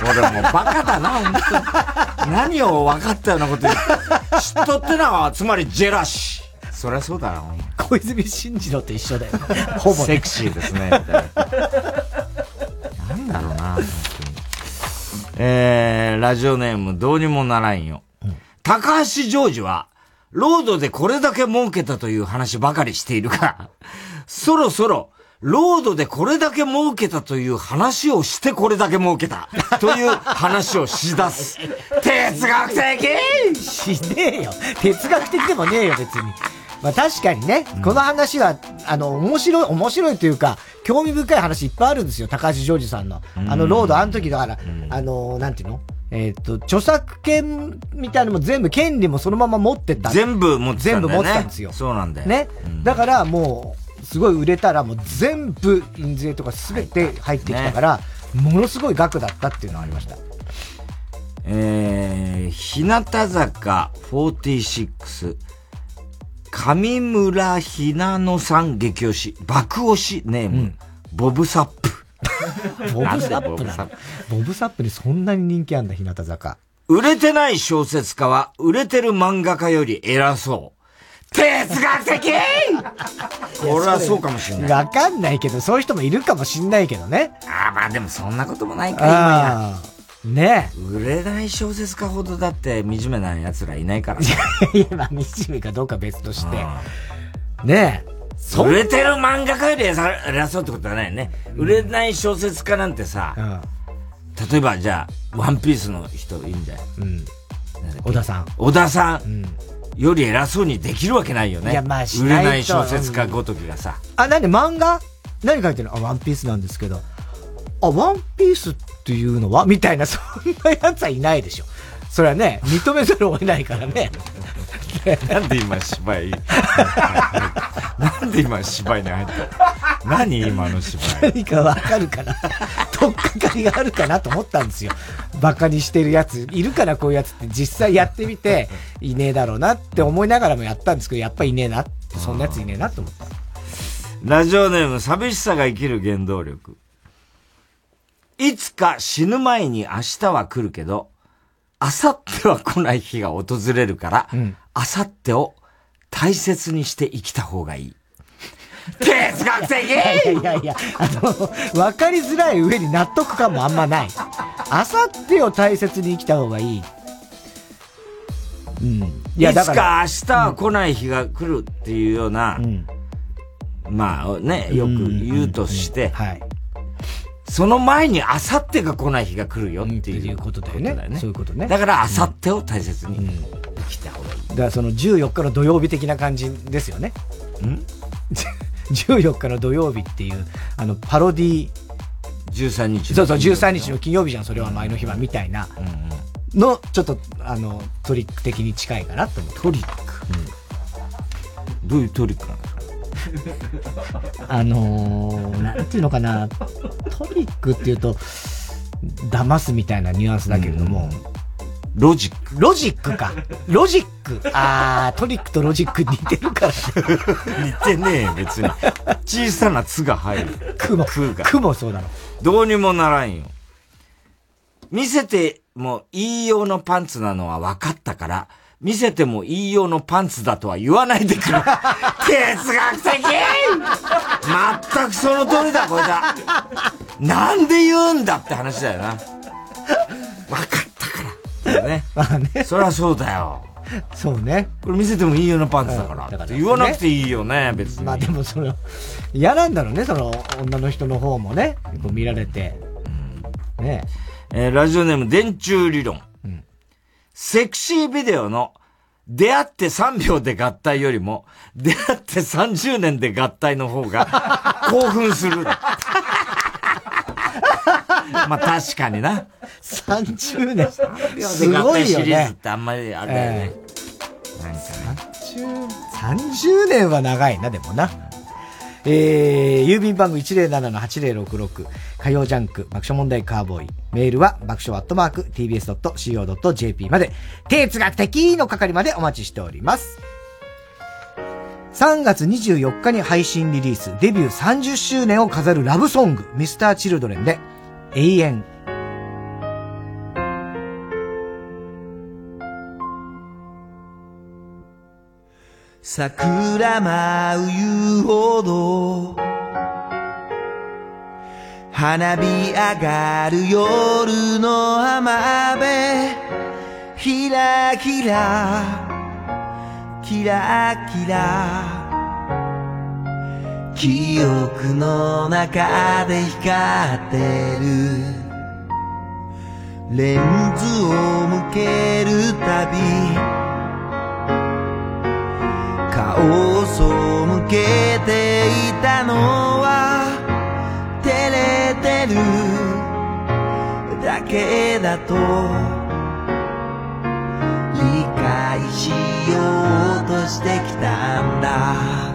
俺もうバカだな、本当に。何を分かったようなこと言う。嫉妬ってのは、つまりジェラシー。そりゃそうだな、小泉進次郎と一緒だよ。ほぼね。セクシーですね、みたいな。なんだろうな、本当に。えー、ラジオネームどうにもならんよ。高橋ジョージは、ロードでこれだけ儲けたという話ばかりしているが、そろそろ、ロードでこれだけ儲けたという話をしてこれだけ儲けたという話をしだす。哲学的しねえよ。哲学的でもねえよ、別に。まあ確かにね、この話は、あの、面白い、面白いというか、興味深い話いっぱいあるんですよ、高橋ジョージさんの。あの、ロード、あの時だから、あの、なんていうの？えっ、と、著作権みたいなのも全部、権利もそのまま持ってた。全部持ってたんだよね。全部持ってたんですよ。そうなんだよ。ね。だからもう、すごい売れたらもう全部印税とか全て入ってきたから、ものすごい額だったっていうのはありました。えー、日向坂46、上村ひなのさん激推し、爆推しネーム、うん、ボブサップ。ボブサップなボブサップにそんなに人気あんだ、日向坂。売れてない小説家は、売れてる漫画家より偉そう。哲学的俺はそうかもしんない。わかんないけど、そういう人もいるかもしんないけどね。ああ、まあでもそんなこともないか、今や。ね売れない小説家ほどだって惨めな奴らいないから。いや、まあ惨めかどうか別として。ねえ。売れてる漫画家より偉そうってことはないね。売れない小説家なんてさ、うん、例えばじゃあ、ワンピースの人いいんだよ。うん。小田さん。小田さん。うんより偉そうにできるわけないよね。いや、まあ、売れない小説家ごときがさ。あ、なんで漫画？何書いてるの？あ、ワンピースなんですけど。あ、ワンピースっていうのは？みたいな、そんな奴はいないでしょ。それはね、認めざるを得ないからね。なんで今芝居？なんで今芝居に入った？何今の芝居？何かわかるかな？とっかかりがあるかなと思ったんですよ。バカにしてるやつ、いるからこういうやつって。実際やってみて、いねえだろうなって思いながらもやったんですけど、やっぱいねえなそんなやついねえなと思った。ラジオネーム、寂しさが生きる原動力。いつか死ぬ前に明日は来るけど、明後日は来ない日が訪れるから、うん、明後日を大切にして生きた方がいい。哲学的いやいやいや、あの、わかりづらい上に納得感もあんまない。明後日を大切に生きた方がいい。うん。いや、だから。いつか明日は来ない日が来るっていうような、うん、まあね、よく言うとして、はい。その前にあさってが来ない日が来るよっていうことだよね。そういうことね。だからあさってを大切にた方がいい。だからその14日の土曜日的な感じですよね。ん？14日の土曜日っていう、あの、パロディ13日そうそう、13日の金曜日じゃん、それは前の日は、みたいな。の、ちょっと、あの、トリック的に近いかなと思って。トリック、うん、どういうトリックなのあのー、なんていうのかな、トリックっていうと、騙すみたいなニュアンスだけれども、ロジック。ロジックか。ロジック。あー、トリックとロジック似てるから。似てねえ、別に。小さなつが入る。くも。くが。くもそうなの。どうにもならんよ。見せてもいい用のパンツなのは分かったから、見せてもいい用のパンツだとは言わないでくれ。哲学的全くその通りだ、これだ。なんで言うんだって話だよな。分かったから。ね。まあね。そりゃそうだよ。そうね。これ見せてもいいようなパンツだから。から言わなくていいよね、別に。まあでもその、嫌なんだろうね、その女の人の方もね。こう見られて。うん、ねえー、ラジオネーム電柱理論。うん、セクシービデオの出会って3秒で合体よりも、出会って30年で合体の方が興奮する。まあ確かにな。30年。すごいよね。シリーズってあんまりあれだよね。えー、なんかね。30、30年は長いな、でもな。えー、郵便番号107-8066火曜ジャンク爆笑問題カーボーイメールは爆笑アットマーク tbs.co.jp まで哲学的の係までお待ちしております3月24日に配信リリースデビュー30周年を飾るラブソング Mr.Children で永遠。桜舞う遊歩道花火上がる夜の浜辺ひらひらキラキラ。記憶の中で光ってる。レンズを向けるたび顔を背けていたのは照れてる。だけだと理解しようとしてきたんだ。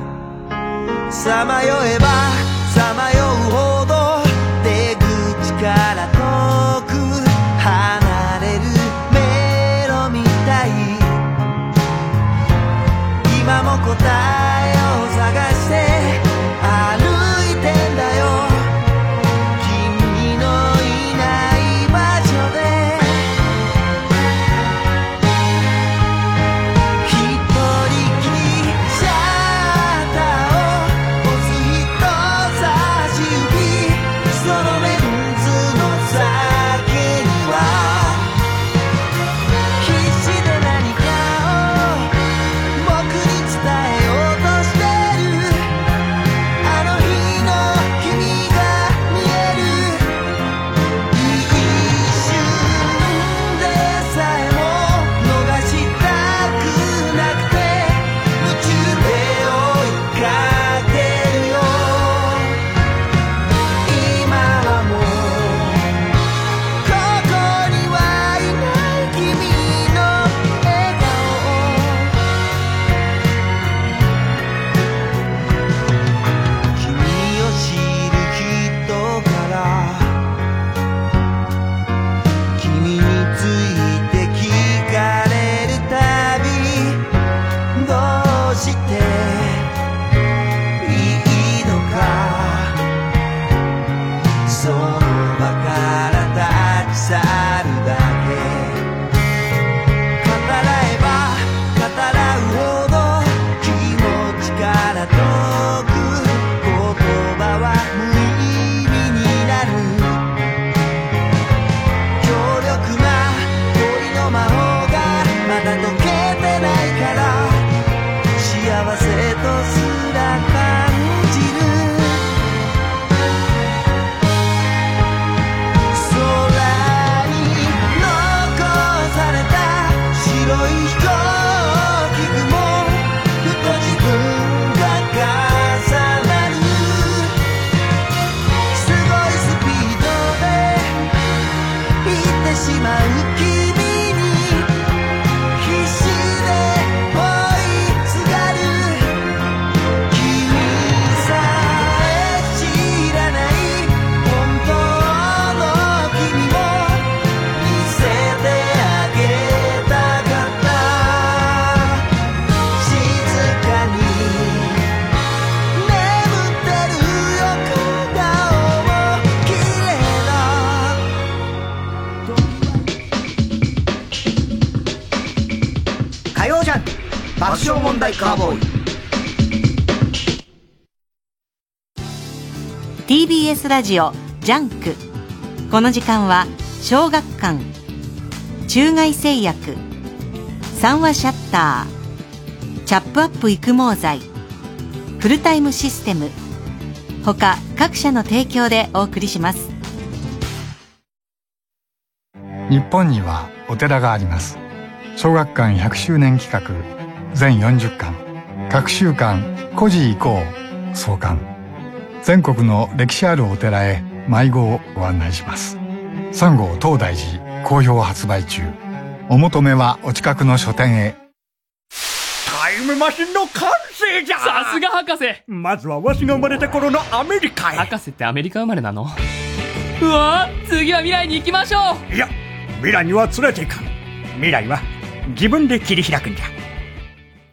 さまよえばさまようほラジオ JUNK。この時間は小学館中外製薬三和シャッターチャップアップ育毛剤フルタイムシステム他各社の提供でお送りします。日本にはお寺があります。小学館100周年企画全40巻。隔週刊「古事行こう」創刊。全国の歴史あるお寺へ迷子をご案内します。3号東大寺好評発売中。お求めはお近くの書店へ。タイムマシンの完成じゃ！さすが博士。まずはわしが生まれた頃のアメリカへ。博士ってアメリカ生まれなの？うわ次は未来に行きましょう。いや未来には連れていかん。未来は自分で切り開くんじゃ。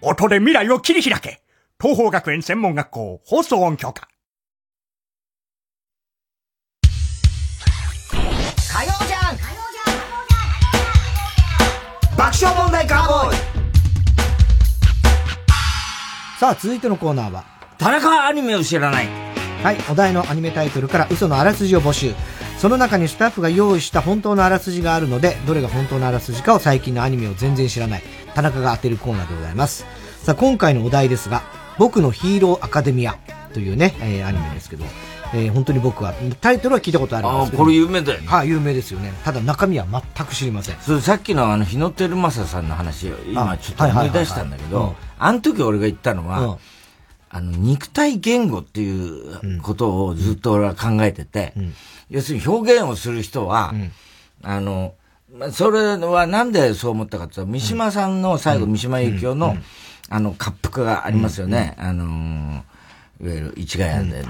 音で未来を切り開け。東方学園専門学校放送音響科爆笑問題カーボーイさあ、続いてのコーナーは、田中アニメを知らない？はい、お題のアニメタイトルから嘘のあらすじを募集。その中にスタッフが用意した本当のあらすじがあるので、どれが本当のあらすじかを最近のアニメを全然知らない、田中が当てるコーナーでございます。さあ、今回のお題ですが、僕のヒーローアカデミアというね、えーアニメですけど、えー本当に僕は、タイトルは聞いたことあるんですけど。あーこれ有名だよね。はい、有名ですよね。ただ中身は全く知りません。それさっきのあの日野照正さんの話を今あちょっと思い出したんだけはいはいはいはいど、あの時俺が言ったのうん。は、あの、肉体言語っていうことをずっと俺は考えてて、要するに表現をする人は、あの、まあそれはなんでそう思ったかっていうと、三島さんの最後、三島由紀夫の、あの、滑腹がありますよね。あのーいわゆる一概案で、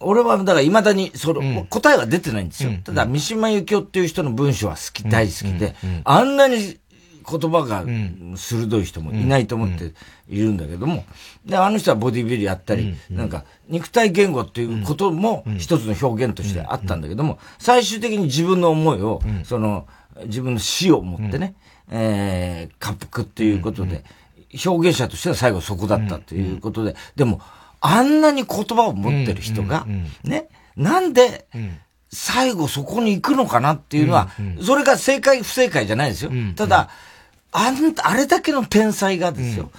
俺は、だから未だに、その、答えは出てないんですよ。ただ、三島由紀夫っていう人の文章は好き、大好きで、あんなに言葉が鋭い人もいないと思っているんだけども、で、あの人はボディビルやったり、なんか、肉体言語っていうことも一つの表現としてあったんだけども、最終的に自分の思いを、その、自分の死を持ってね、えー、滑腹っていうことで、表現者としては最後そこだったということで、でも、あんなに言葉を持ってる人が、ね、なんで、最後そこに行くのかなっていうのは、それが正解不正解じゃないですよ。ただ、あん、あれだけの天才がですよ、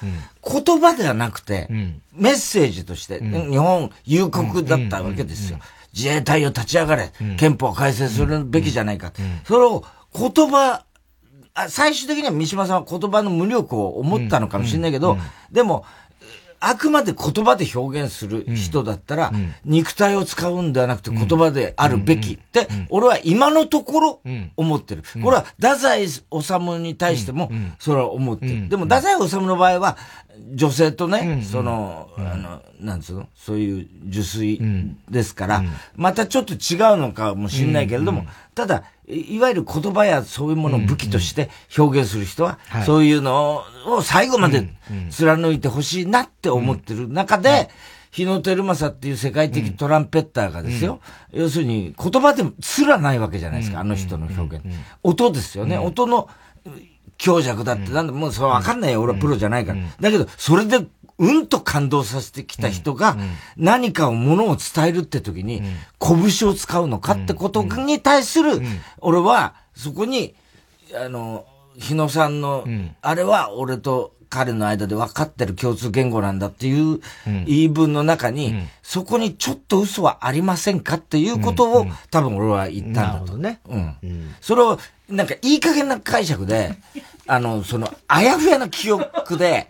言葉ではなくて、メッセージとして、日本有国だったわけですよ。自衛隊を立ち上がれ、憲法を改正するべきじゃないか。それを言葉、あ最終的には三島さんは言葉の無力を思ったのかもしれないけど、でも、あくまで言葉で表現する人だったら、肉体を使うんではなくて言葉であるべき。って、俺は今のところ思ってる。これは太宰治に対しても、それは思ってる。でも太宰治の場合は、女性とね、その、あの、なんつうの？そういう受水ですから、またちょっと違うのかもしれないけれども、ただ、いわゆる言葉やそういうものを武器として表現する人は、そういうのを最後まで貫いてほしいなって思ってる。中で、日野照正っていう世界的トランペッターがですよ、要するに言葉ですらないわけじゃないですか、あの人の表現。音ですよね。音の強弱だって、なんでもうそれわかんないよ、俺はプロじゃないから。だけど、それでうんと感動させてきた人が、何かをものを伝えるって時に、拳を使うのかってことに対する、俺は、そこに、あの、日野さんの、あれは俺と彼の間で分かってる共通言語なんだっていう言い分の中に、そこにちょっと嘘はありませんかっていうことを、多分俺は言ったんだと。ね。うん。それを、なんかいい加減な解釈で、あの、その、あやふやな記憶で、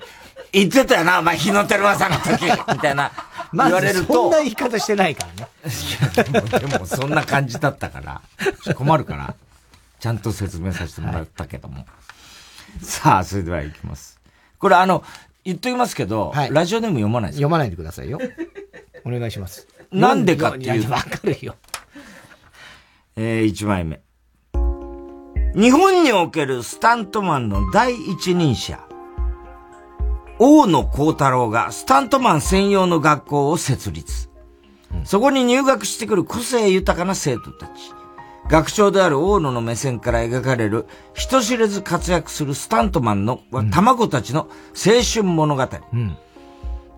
言ってたよな、お前、日野照正の時、みたいな、言われると。そんな言い方してないからね。いや、でも、でもそんな感じだったから、困るから、ちゃんと説明させてもらったけども。さあ、それでは行きます。これあの、言っときますけど、ラジオネーム読まないです読まないでくださいよ。お願いします。なんでかっていうと。わかるよ。えー、1枚目。日本におけるスタントマンの第一人者、大野幸太郎がスタントマン専用の学校を設立。そこに入学してくる個性豊かな生徒たち。学長である大野の目線から描かれる人知れず活躍するスタントマンの卵たちの青春物語。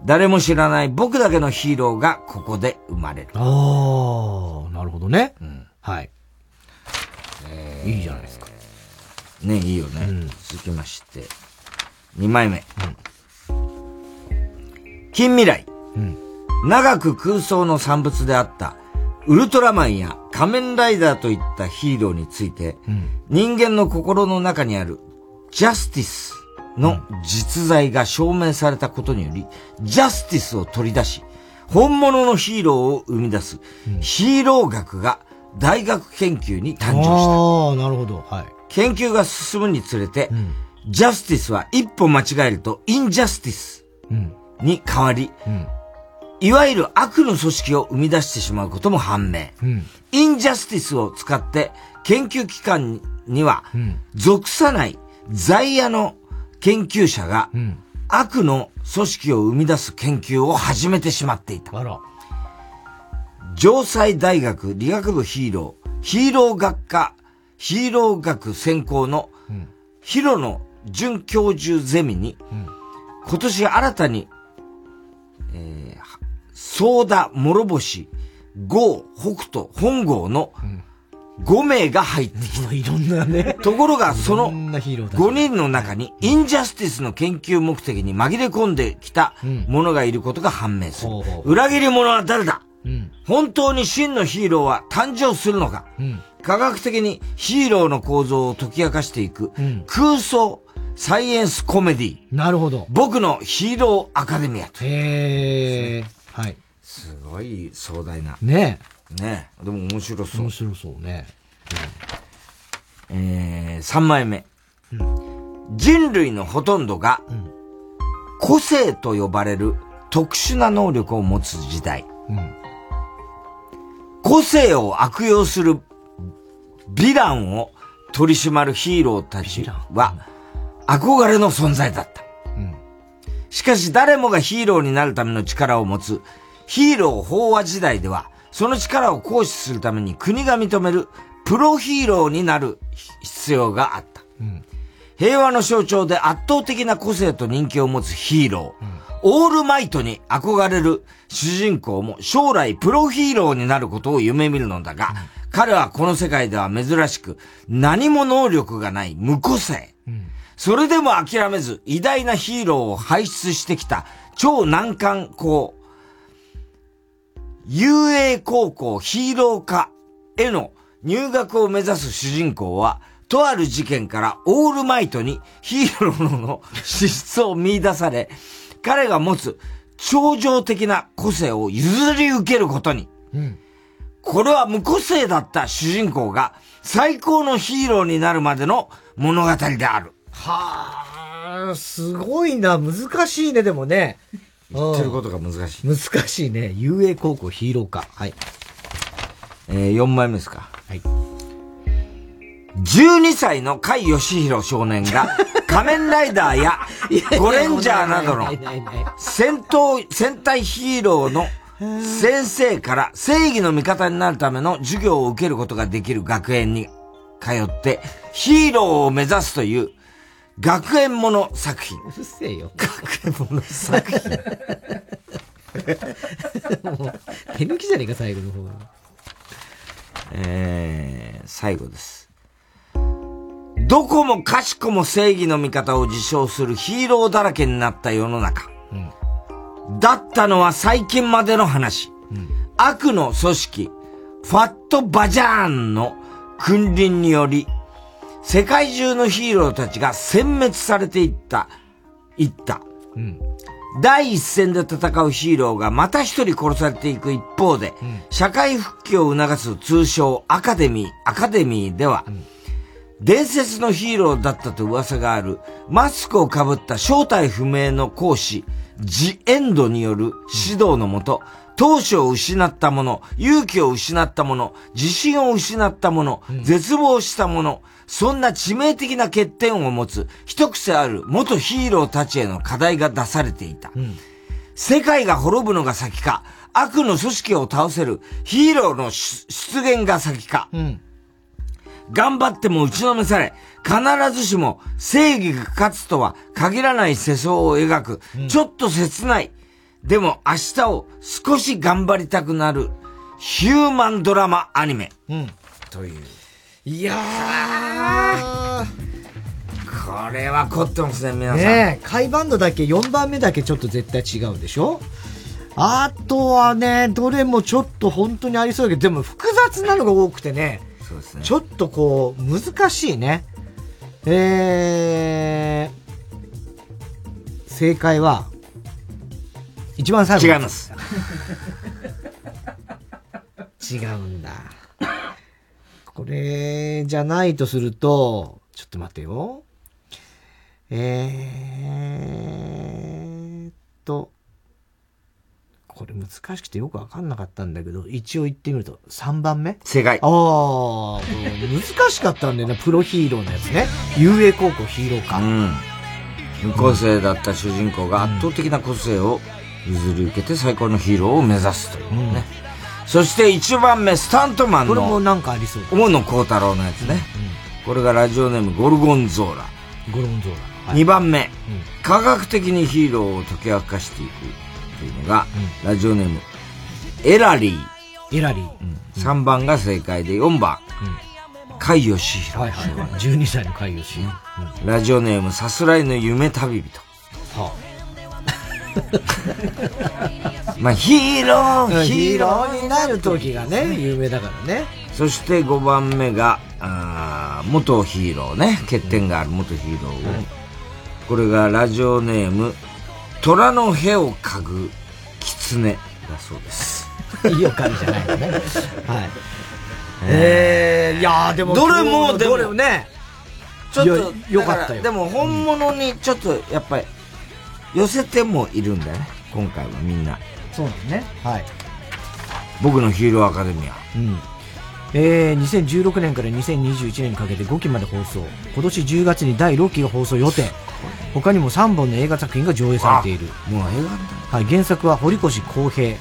誰も知らない僕だけのヒーローがここで生まれる。ああ、なるほどね。はい。いいじゃないですか。ね、いいよね。続きまして、2枚目。近未来。長く空想の産物であった、ウルトラマンや仮面ライダーといったヒーローについて、人間の心の中にあるジャスティスの実在が証明されたことにより、justice を取り出し、本物のヒーローを生み出す、ヒーロー学が大学研究に誕生した。ああ、なるほど。はい。研究が進むにつれて、 justice は一歩間違えると injustice に変わり、いわゆる悪の組織を生み出してしまうことも判明。 injustice を使って研究機関には属さない在野の研究者が悪の組織を生み出す研究を始めてしまっていた。城西大学理学部ヒーロー、ヒーロー学科、ヒーロー学専攻の広野准教授ゼミに、今年新たに、えー、ソーダ、諸星、ゴー、北斗、本郷の5名が入ってきた。いろんなね。ところが、そのなヒーローたち5人の中に、インジャスティスの研究目的に紛れ込んできた者がいることが判明する。裏切り者は誰だ？本当に真のヒーローは誕生するのか、科学的にヒーローの構造を解き明かしていく、空想サイエンスコメディ。なるほど。僕のヒーローアカデミアと。へえ。はい。すごい壮大な。ねねでも面白そう。面白そうね。えー、3枚目。人類のほとんどが、個性と呼ばれる特殊な能力を持つ時代。個性を悪用するヴィランを取り締まるヒーローたちは憧れの存在だった。しかし誰もがヒーローになるための力を持つヒーロー飽和時代では、その力を行使するために国が認めるプロヒーローになる必要があった。平和の象徴で圧倒的な個性と人気を持つヒーロー、オールマイトに憧れる主人公も将来プロヒーローになることを夢見るのだが、彼はこの世界では珍しく何も能力がない無個性。それでも諦めず偉大なヒーローを輩出してきた超難関校、UA 高校ヒーロー科への入学を目指す主人公は、とある事件からオールマイトにヒーローの資質を見出され、彼が持つ超常的な個性を譲り受けることに。これは無個性だった主人公が最高のヒーローになるまでの物語である。はあ、すごいな。難しいね、でもね。言ってることが難しい。難しいね。UA 高校ヒーロー科。はい。えー、4枚目ですか。はい。12歳の甲斐義弘少年が 仮面ライダーやゴレンジャーなどの戦闘、戦隊ヒーローの先生から正義の味方になるための授業を受けることができる学園に通ってヒーローを目指すという学園もの作品。うるせえよ。学園もの作品。もう、手抜きじゃねえか、最後の方。えー、最後です。どこもかしこも正義の味方を自称するヒーローだらけになった世の中。だったのは最近までの話。悪の組織、ファットバジャーンの君臨により、世界中のヒーローたちが殲滅されていった、いった。第一線で戦うヒーローがまた一人殺されていく一方で、社会復帰を促す通称アカデミー、アカデミーでは、伝説のヒーローだったと噂がある、マスクをかぶった正体不明の講師、ジ・エンドによる指導のもと、闘志を失った者、勇気を失った者、自信を失った者、絶望した者、そんな致命的な欠点を持つ一癖ある元ヒーローたちへの課題が出されていた。世界が滅ぶのが先か、悪の組織を倒せるヒーローの出出現が先か。頑張っても打ちのめされ、必ずしも正義が勝つとは限らない世相を描く、ちょっと切ない、でも明日を少し頑張りたくなる、ヒューマンドラマアニメ。という。いやー。これは凝ってますね、皆さん。ねえ、海バンドだけ4番目だけちょっと絶対違うでしょ？あとはね、どれもちょっと本当にありそうだけど、でも複雑なのが多くてね、そうですね。ちょっとこう、難しいね。えー、正解は、一番最後。違います。違うんだ。これじゃないとすると、ちょっと待ってよ。えーっと、これ難しくてよくわかんなかったんだけど、一応言ってみると、3番目？正解。ああ、難しかったんだよね、プロヒーローのやつね。UA 高校ヒーローか。うん。無個性だった主人公が圧倒的な個性を譲り受けて最高のヒーローを目指すというね。そして1番目、スタントマンの。これもなんかありそう。大野幸太郎のやつね。これがラジオネームゴルゴンゾーラ。ゴルゴンゾーラ。2番目、科学的にヒーローを解き明かしていくというのが、ラジオネーム、エラリー。エラリー。3番が正解で、4番、甲斐義弘。はいはいはい。12歳の甲斐義弘。ラジオネーム、さすらいの夢旅人。はまあ、ヒーロー、ヒーローになる時がね、有名だからね。そして5番目が、あー元ヒーローね、欠点がある元ヒーローを。これがラジオネーム、虎の屁を嗅ぐ狐だそうです。いいおかみじゃないのね。はい。えー、いやーでも、どれもどれもね、ちょっとよかったよでも本物にちょっと、やっぱり、寄せてもいるんだよね。今回はみんな。そうですね。はい。僕のヒーローアカデミア。うん。えー、2016年から2021年にかけて5期まで放送。今年10月に第6期が放送予定。他にも3本の映画作品が上映されている。もう映画はい、原作は堀越康平、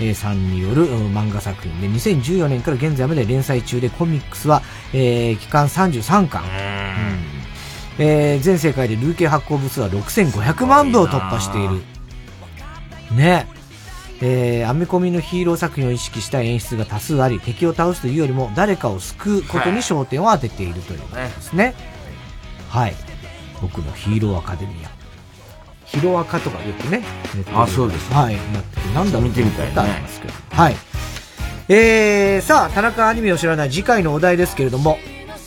えーさんによるうん漫画作品で、2014年から現在まで連載中で、コミックスは、えー期間33巻。うんえー全世界で累計発行部数は6500万部を突破している。ねえー、アメコミのヒーロー作品を意識した演出が多数あり、敵を倒すというよりも誰かを救うことに焦点を当てているということですね。はい。僕のヒーローアカデミア。ヒロアカとかよくね。あそうですはい。なってて、なんだ見てみたいねありますけど。はい。えー、さあ、田中アニメを知らない次回のお題ですけれども、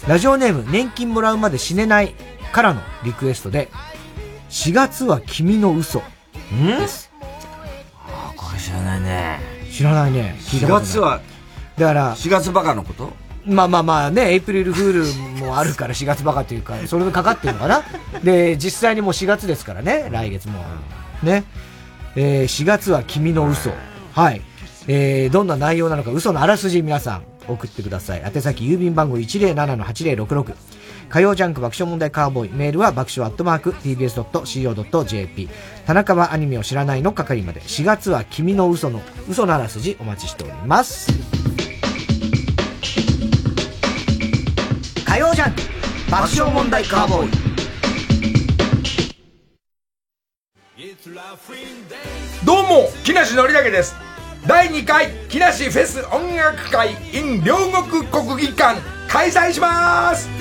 ラジオネーム、年金もらうまで死ねないからのリクエストで、4月は君の嘘。です。あ、これ知らないね。知らないね。聞いた4ことない月は、だから、4月バカのこと？まあまあまあね、エイプリルフールもあるから4月バカというか、それがかかってるのかな？で、実際にもう4月ですからね、来月も。ね。えー4月は君の嘘。はい。えーどんな内容なのか、嘘のあらすじ皆さん送ってください。宛先郵便番号107-8066。火曜ジャンク爆笑問題カーボーイ。メールは爆笑アットマーク tbs.co.jp。田中はアニメを知らないの係まで。4月は君の嘘の、嘘のあらすじお待ちしております。火曜ジャンク爆笑問題カーボーイ。どうも木梨憲武です第2回木梨フェス音楽会 in 両国国技館開催します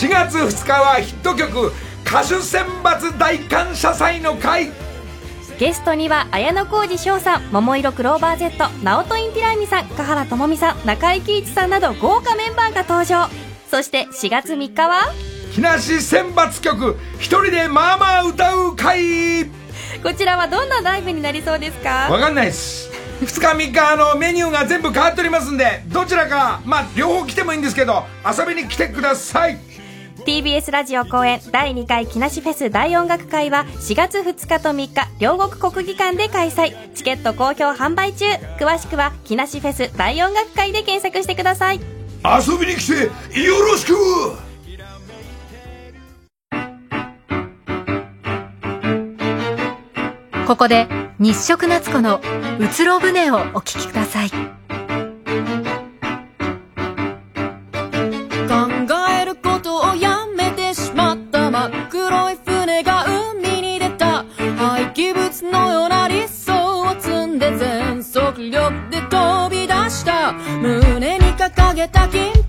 4月2日はヒット曲歌手選抜大感謝祭の会。ゲストには綾小路翔さん桃色クローバー Z ナオトインティライミさん華原朋美さん中井貴一さんなど豪華メンバーが登場。そして4月3日は？木梨選抜曲一人でまあまあ歌う会。こちらはどんなライブになりそうですか？わかんないです。2日3日あのメニューが全部変わっておりますんでどちらかまあ両方来てもいいんですけど遊びに来てください TBS ラジオ公演第2回木梨フェス大音楽会は4月2日と3日両国国技館で開催チケット好評販売中詳しくは木梨フェス大音楽会で検索してください遊びに来てよろしくここで日食夏子のうつろ船をお聞きください。に掲げ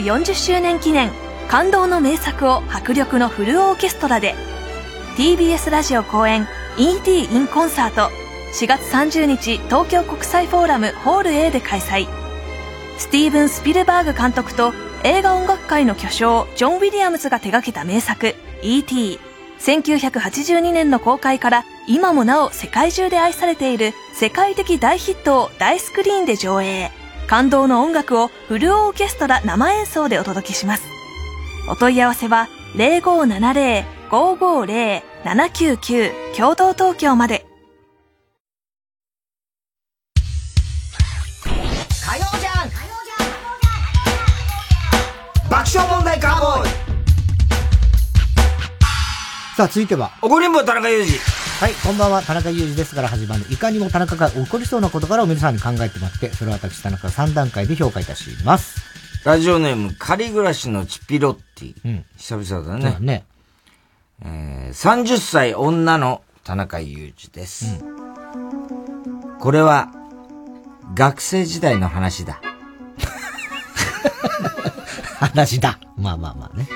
40周年記念感動の名作を迫力のフルオーケストラで TBS ラジオ公演 ET in コンサート4月30日東京国際フォーラムホール A で開催スティーブン・スピルバーグ監督と映画音楽界の巨匠ジョン・ウィリアムズが手掛けた名作 E.T. 1982年の公開から今もなお世界中で愛されている世界的大ヒットを大スクリーンで上映感動の音楽をフルオーケストラ生演奏でお届けしますお問い合わせは0570-550-799共同東京まで火曜じゃん爆笑問題カーボーイさあ、続いては。怒りんぼ田中裕二。はい、こんばんは、田中裕二ですから始まる、いかにも田中が起こりそうなことからを皆さんに考えてもらって、それを私、田中が3段階で評価いたします。ラジオネーム、仮暮らしのチピロッティ。うん久々だね。そうだね。えー、30歳女の田中裕二です。これは、学生時代の話だ。話だ。まあまあまあね。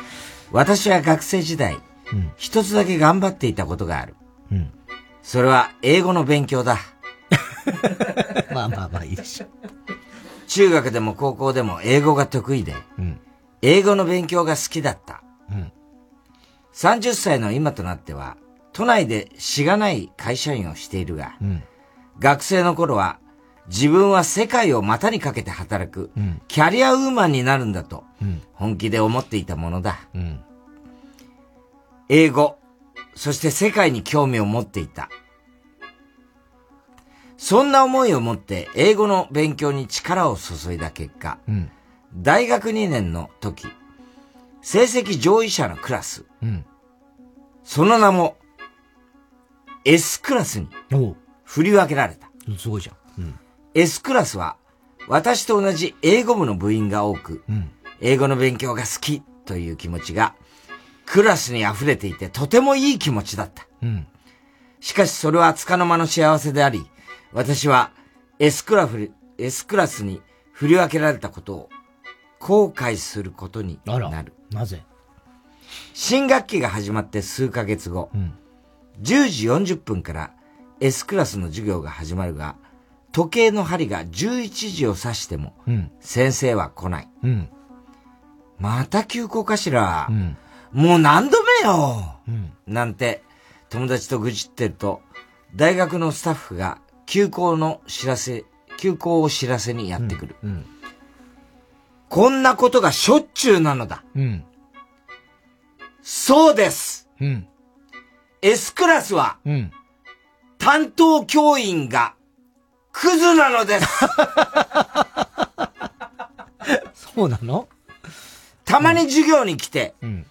私は学生時代、うん一つだけ頑張っていたことがある。うんそれは英語の勉強だ。まあまあまあいいでしょ。中学でも高校でも英語が得意で、うん英語の勉強が好きだった。うん30歳の今となっては、都内でしがない会社員をしているが、うん学生の頃は自分は世界を股にかけて働く、うんキャリアウーマンになるんだと、うん本気で思っていたものだ。うん英語、そして世界に興味を持っていた。そんな思いを持って英語の勉強に力を注いだ結果、うん大学2年の時、成績上位者のクラス、うんその名も S クラスに振り分けられた。すごいじゃん。うん S クラスは私と同じ英語部の部員が多く、うん英語の勉強が好きという気持ちがクラスに溢れていてとてもいい気持ちだった。うんしかしそれは束の間の幸せであり、私は S クラフ S クラスに振り分けられたことを後悔することになる。なぜ？新学期が始まって数ヶ月後、10時40分から S クラスの授業が始まるが、時計の針が11時を指しても、うん先生は来ない。うんまた休校かしら。うんもう何度目よ、うんなんて友達と愚痴ってると、大学のスタッフが休校の知らせ、休校を知らせにやってくる。うんこんなことがしょっちゅうなのだ。うんそうですうん。!S クラスは、うん。担当教員が、クズなのです そうなの？たまに授業に来て、うん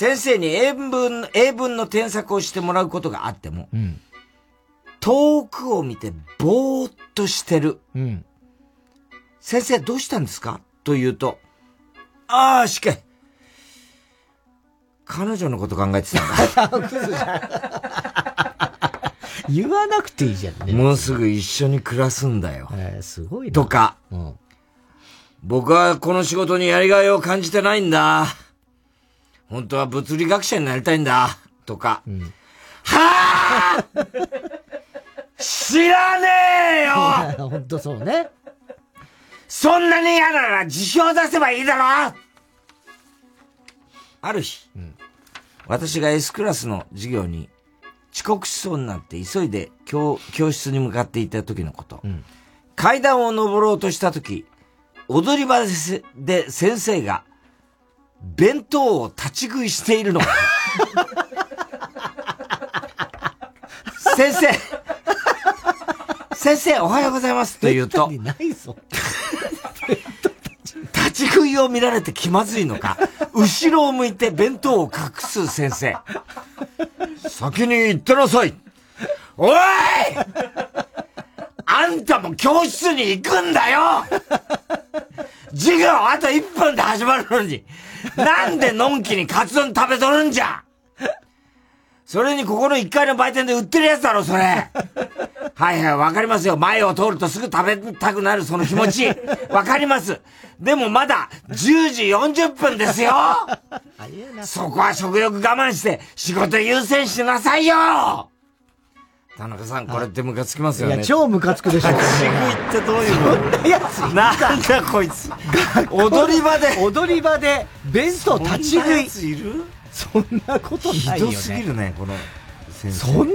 先生に英文、英文の添削をしてもらうことがあっても、うん遠くを見てぼーっとしてる。うん先生どうしたんですか？と言うと、ああ、しかい。彼女のこと考えてたんだ。言わなくていいじゃんね。もうすぐ一緒に暮らすんだよ。えー、すごいな。とか、うん僕はこの仕事にやりがいを感じてないんだ。本当は物理学者になりたいんだ。とか、はあ知らねえよ 本当そうね。そんなに嫌なら辞表出せばいいだろある日、私が S クラスの授業に遅刻しそうになって急いで教教室に向かっていた時のこと。階段を登ろうとした時、踊り場で先生が弁当を立ち食いしているの。先生。先生おはようございます。と言うと、ないぞ。立ち食いを見られて気まずいのか、後ろを向いて弁当を隠す先生。先に行ってなさい。おい！あんたも教室に行くんだよ！授業あと1分で始まるのに、なんでのんきにカツ丼食べとるんじゃ？それにここの1階の売店で売ってるやつだろ、それ。はいはい、わかりますよ。前を通るとすぐ食べたくなるその気持ち。わかります。でもまだ10時40分ですよそこは食欲我慢して仕事優先しなさいよ田中さん、これってムカつきますよね。いや、超ムカつくでしょ。立ち食いってどういうの？そんなやつなんだこいつ。踊り場で。踊り場で弁当立ち食い。いる？そんなことないよね。ひどすぎるね、この先生。そんな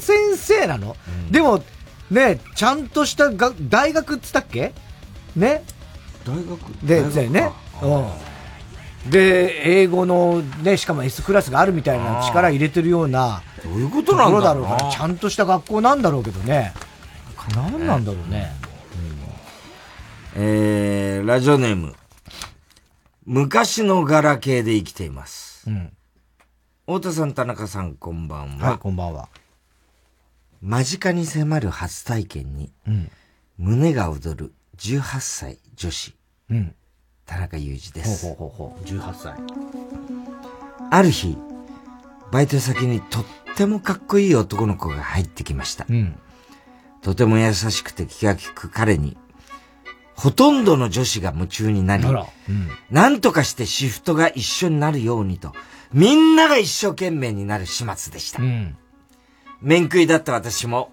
先生なの、でも、ね、ちゃんとしたが大学っつったっけ？ね？大学？で、大ね。うん。で、英語のね、しかも S クラスがあるみたいな力入れてるような。どういうことなんだろうなところだろうから、ちゃんとした学校なんだろうけどね。なんなんだろうね。えー、ラジオネーム。昔のガラケーで生きています。うん。太田さん、田中さん、こんばんは。はい、こんばんは。間近に迫る初体験に、胸が躍る18歳女子、うん。田中裕二です。ほうほうほうほう。18歳。ある日、バイト先にとってもかっこいい男の子が入ってきました。うん。とても優しくて気が利く彼に、ほとんどの女子が夢中になりあら、うん。なんとかしてシフトが一緒になるようにと、みんなが一生懸命になる始末でした。うん。面食いだった私も、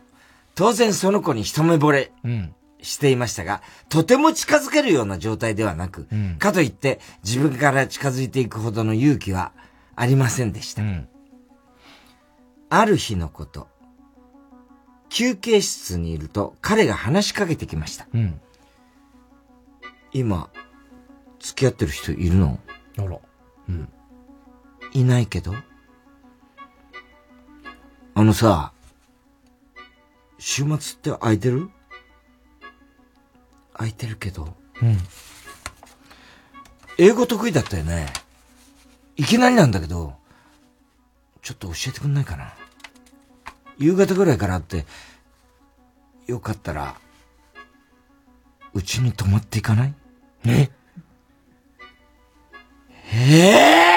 当然その子に一目惚れうん。していましたが、とても近づけるような状態ではなく、うんかといって自分から近づいていくほどの勇気はありませんでした。ある日のこと、休憩室にいると彼が話しかけてきました。うん。今、付き合ってる人いるの？あら。うん。いないけど？あのさ、週末って空いてる？空いてるけど、うん。英語得意だったよね。いきなりなんだけど、ちょっと教えてくんないかな？夕方ぐらいから会って、よかったら、うちに泊まっていかない？え？え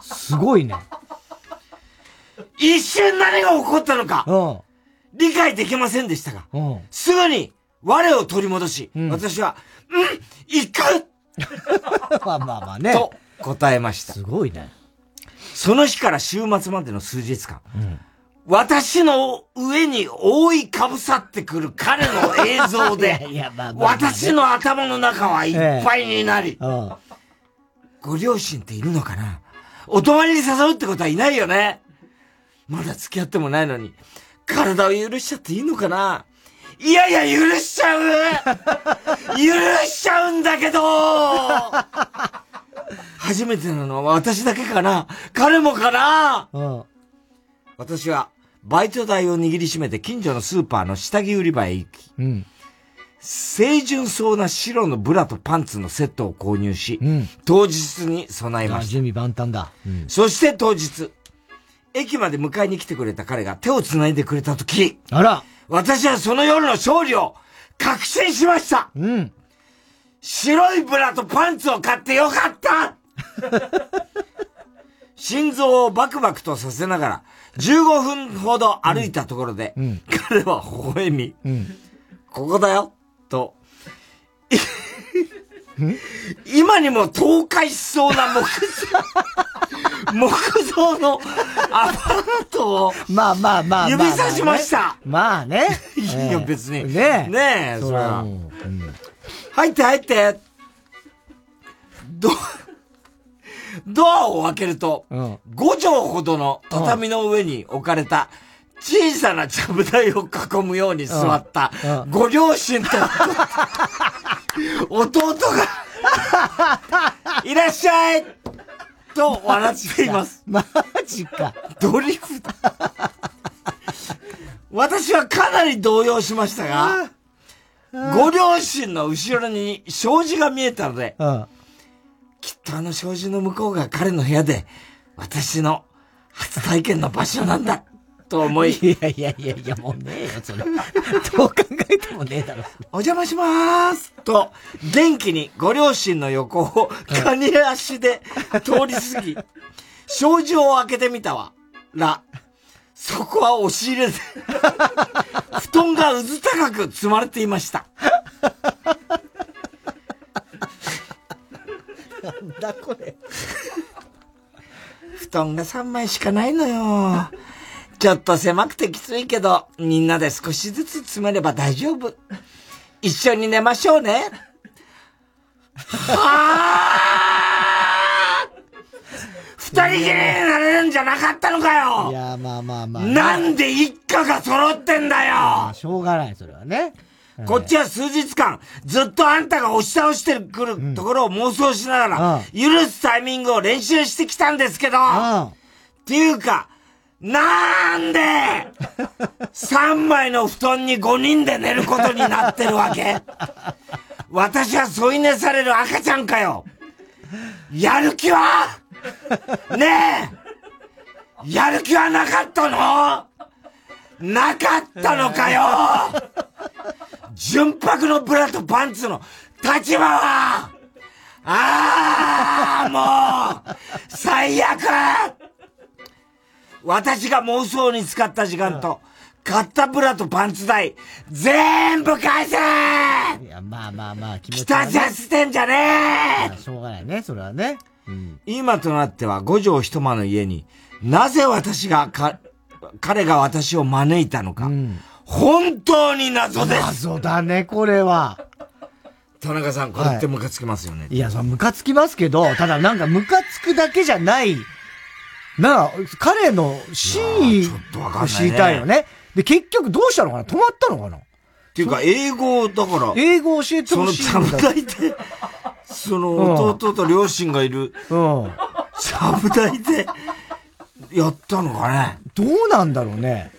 すごいね。一瞬何が起こったのか、うん。理解できませんでしたが、うん。すぐに我を取り戻し、私は、うん、行く まあまあまあね。と答えました。すごいね。その日から週末までの数日間、うん。私の上に覆いかぶさってくる彼の映像で私の頭の中はいっぱいになり、うん。ご両親っているのかな？お泊まりに誘うってことはいないよね？まだ付き合ってもないのに、体を許しちゃっていいのかな？いやいや、許しちゃう！許しちゃうんだけど初めてなのは私だけかな彼もかなうん。私は、バイト代を握りしめて近所のスーパーの下着売り場へ行き、うん。清純そうな白のブラとパンツのセットを購入し、うん。当日に備えました。準備万端だ。うん。そして当日、駅まで迎えに来てくれた彼が手を繋いでくれた時、あら私はその夜の勝利を確信しましたうん。白いブラとパンツを買ってよかった心臓をバクバクとさせながら、15分ほど歩いたところで、うん。彼は微笑み、うん。ここだよ、と、今にも倒壊しそうな木造、木造のアパートを、まあまあまあまあ。指さしました。まあね。いや、別に。ねえ。ねえ、それは。入って入って。ド、ドアを開けると、うん。5畳ほどの畳の上に置かれた小さなちゃぶ台を囲むように座ったご両親と弟がいらっしゃいと笑っています。マジか。ドリフト。私はかなり動揺しましたが、ご両親の後ろに障子が見えたので、うん。きっとあの障子の向こうが彼の部屋で、私の初体験の場所なんだ、と思い、いやいやいやいや、もうねえよ、それ。どう考えてもねえだろ。お邪魔しまーすと、元気にご両親の横をカニ足で通り過ぎ、障子を開けてみたわ、ら、そこは押し入れで、布団がうず高く積まれていました。なんだこれ。布団が3枚しかないのよ。ちょっと狭くてきついけど、みんなで少しずつ詰めれば大丈夫。一緒に寝ましょうね。はあ二人きりになれるんじゃなかったのかいよや、まあまあまあ。なんで一家が揃ってんだよしょうがない、それはね。こっちは数日間、ずっとあんたが押し倒してくるところを妄想しながら、許すタイミングを練習してきたんですけど、っていうか、なんで、3枚の布団に5人で寝ることになってるわけ？私は添い寝される赤ちゃんかよ。やる気は？ねえ。やる気はなかったの？なかったのかよ。純白のブラとパンツの立場は。ああもう最悪。私が妄想に使った時間と、買ったブラとパンツ代、全部返せ。いや、まあまあまあ、気持ちは北ね絶してんじゃねえ。しょうがないね、それはね。今となっては五畳一間の家になぜ私がか、彼が私を招いたのか、本当に謎です謎だね、これは。田中さん、これってムカつきますよね。いや、そのムカつきますけど、ただなんかムカつくだけじゃない、なあ、彼の真意を知りたいよね。で、結局どうしたのかな？止まったのかな？っっていうか、英語だから。英語教えてほしいんだその、ちゃぶ台で、その、弟と両親がいる、うん。ちゃぶ台で、やったのかね。どうなんだろうね。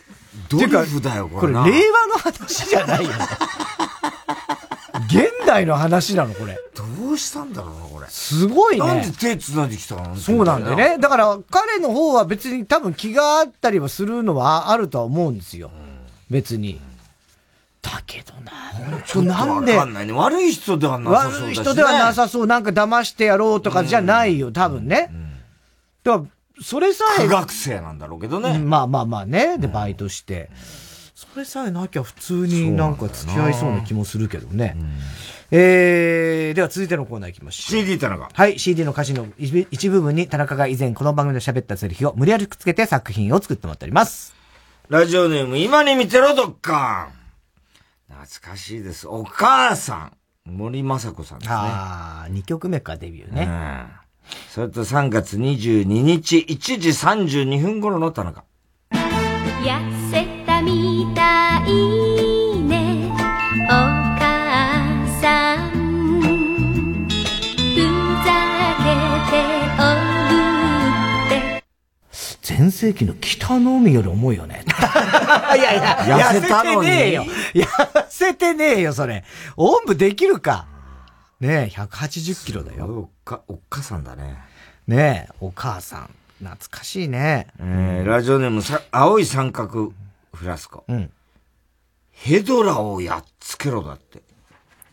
ドリフだよ、ここれ、れな。令和の話じゃないよね。現代の話なの、これ。どうしたんだろうな、これ。すごいね。なんで手繋いできたの？そうなんだよね。だから、彼の方は別に多分気があったりはするのはあるとは思うんですよ。別に。だけどな、ちょっとなんでわかんないね。悪い人ではなさそうね。悪い人ではなさそう。なんか騙してやろうとかじゃないよ、多分ね。だから、それさえ。苦学生なんだろうけどね。うんまあまあまあね。で、バイトして。それさえなきゃ普通になんか付き合いそうな気もするけどね。えー、では続いてのコーナー行きましょう。CD 田中。はい、CD の歌詞の一一部分に田中が以前この番組で喋ったセリフを無理やりくっつけて作品を作ってもらっております。ラジオネーム、今に見てろ、どっか。懐かしいです。お母さん。森雅子さんですね。ああ、2曲目か、デビューね。うん。それと3月22日1時32分頃の田中。痩せたみたいねお母さんふざけておるって全盛期の北の海より重いよね。いやいや、痩せたのに痩せてねえよ。痩せてねえよ、それ。おんぶできるか。ねえ、180キロだよ。か、おっかさんだね。ねえ、お母さん。懐かしいね。えー、ラジオネームさ、青い三角フラスコ。うん。ヘドラをやっつけろだって。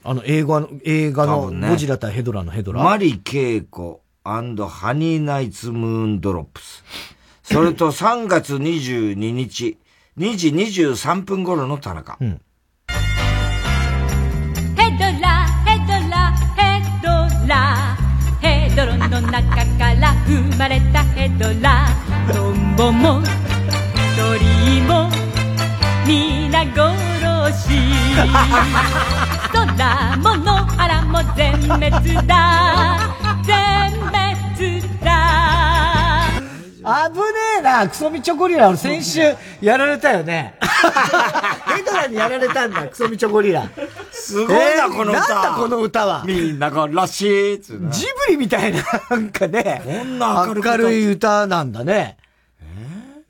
あの、映画の、映画の、ゴジラ対ヘドラのヘドラ？マリケイコハニーナイツムーンドロップス。それと3月22日、2時23分頃の田中。うん。の中から生まれたヘドラトンボも鳥も皆殺し。空も野原も全滅だ危ねえな、クソミチョゴリラ。俺先週やられたよね。ヘドラにやられたんだ、クソミチョゴリラ。すごいな、この歌。なんだこの歌は。みんな殺しーっつうなジブリみたいな、なんかね。こんな明る明るい歌なんだね。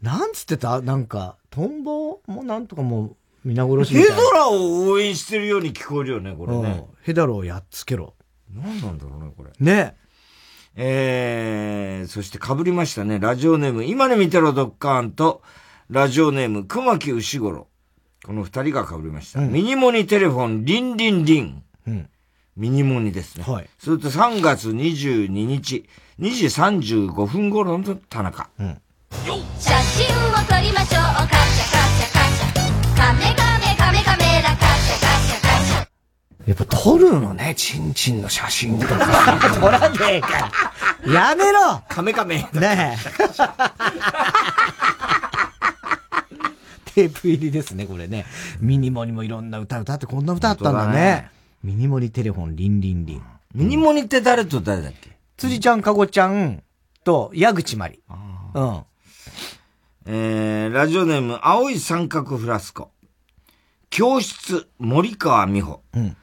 なんつってた？なんか、トンボもなんとかもう、皆殺しみたいな。ヘドラを応援してるように聞こえるよね、これうんね。ヘドラをやっつけろ。何なんだろうね、これ。ねえー、そして被りましたね。ラジオネーム、今に見てろドッカーンと、ラジオネーム、熊木牛五郎。この二人が被りました。ミニモニテレフォン、リンリンリン。うんミニモニですね。はい。それと3月22日、2時35分頃の田中。写真を撮りましょうカチャカやっぱ撮るのね、チンチンの写真とか。撮らねえから。やめろカメカメ。ねえ。テープ入りですね、これね。ミニモニもいろんな歌歌ってこんな歌あったんだね。だねミニモニテレフォン、リンリンリン。ミニモニって誰と誰だっけ？辻ちゃん、かごちゃんと、矢口まり。うん。えー、ラジオネーム、青い三角フラスコ。教室、森川美穂。うん。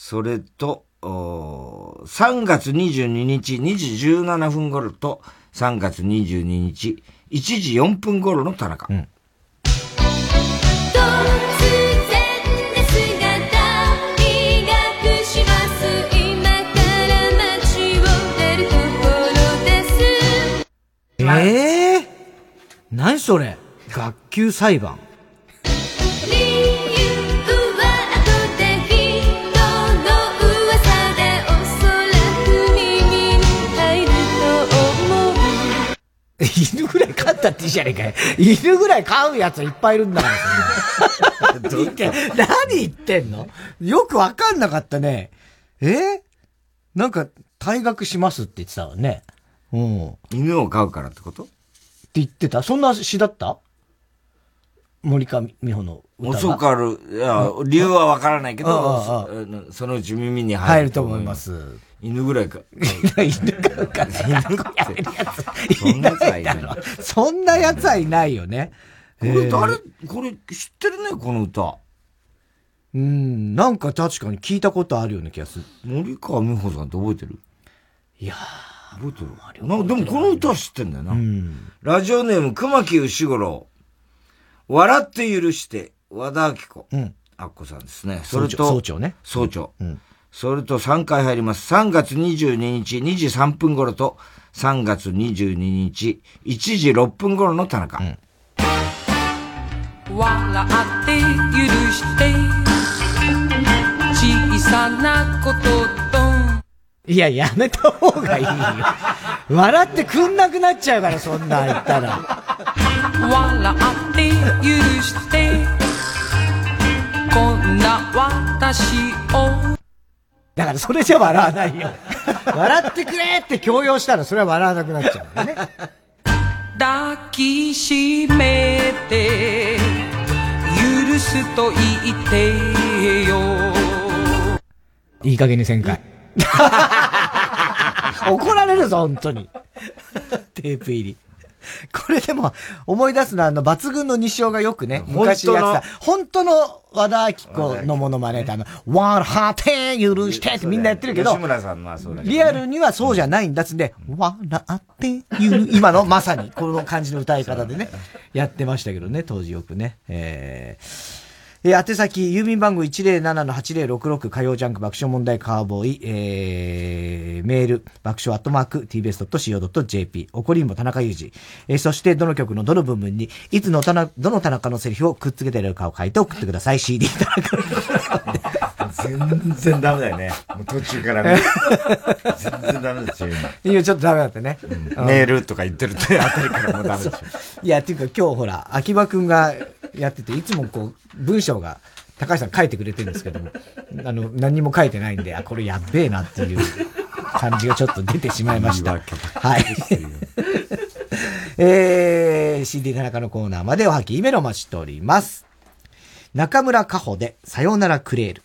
それと、おー3月22日2時17分頃と、3月22日1時4分頃の田中。突然ですが退学します。今から街を出るところです。ええー、何それ？学級裁判？ったっていいじゃねえかよ。犬ぐらい飼うやつはいっぱいいるんだから。何言って何言ってんの？よくわかんなかったね。え？なんか、退学しますって言ってたわね。うん。犬を飼うからってこと？って言ってたそんな詩だった？森川美穂の歌が？遅かる。いや、理由はわからないけど、そそのうち耳に入る入ると思います。犬ぐらいか。犬か。犬って。そんなやつはいない。そんなやつはいないよね。これ誰、これ知ってるね、この歌。うん、なんか確かに聞いたことあるような気がする。森川美穂さんって覚えてる？いや覚えてる？なんかでもこの歌は知ってんだよな。ラジオネーム、熊木牛五郎。笑って許して、和田明子。うん。あっこさんですね。それと、総長ね。総長。それと3回入ります。3月22日2時3分頃と、3月22日1時6分頃の田中。笑って許して小さなことといや、やめた方がいいよ。笑ってくんなくなっちゃうから、そんなん言ったら。笑って許してこんな私をだからそれじゃ笑わないよ。笑ってくれって強要したらそれは笑わなくなっちゃうよね。抱きしめて許すと言ってよいい加減に旋回。怒られるぞ、本当に。テープ入り。これでも、思い出すのは、あの、抜群の西尾がよくね、昔やってた、本当の和田明子のものまねって、あの、笑って許してってみんなやってるけど、吉村さんのはそうだけどね。リアルにはそうじゃないんだっつんで、笑って許、今のまさに、この感じの歌い方で ね、やってましたけどね、当時よくね。えーえー、宛先、郵便番号107-8066火曜ジャンク爆笑問題カーボーイ、えー、メール、爆笑アットマーク tbs.co.jp、怒りんぼ田中裕二、えー、そしてどの曲のどの部分に、いつの田中、どの田中のセリフをくっつけてるかを書いて送ってください。CD 田中。全然ダメだよね。もう途中からね。全然ダメですよ、今。いや、ちょっとダメだったね。うんメールとか言ってるってあたりからもうダメですよ。いや、っていうか今日ほら、秋葉くんがやってて、いつもこう、文章が、高橋さん書いてくれてるんですけども、あの、何にも書いてないんで、あ、これやっべえなっていう感じがちょっと出てしまいました。はい。えー、CD 田中のコーナーまでおはき、イメロお待ちしております。中村佳穂で、さようならクレール。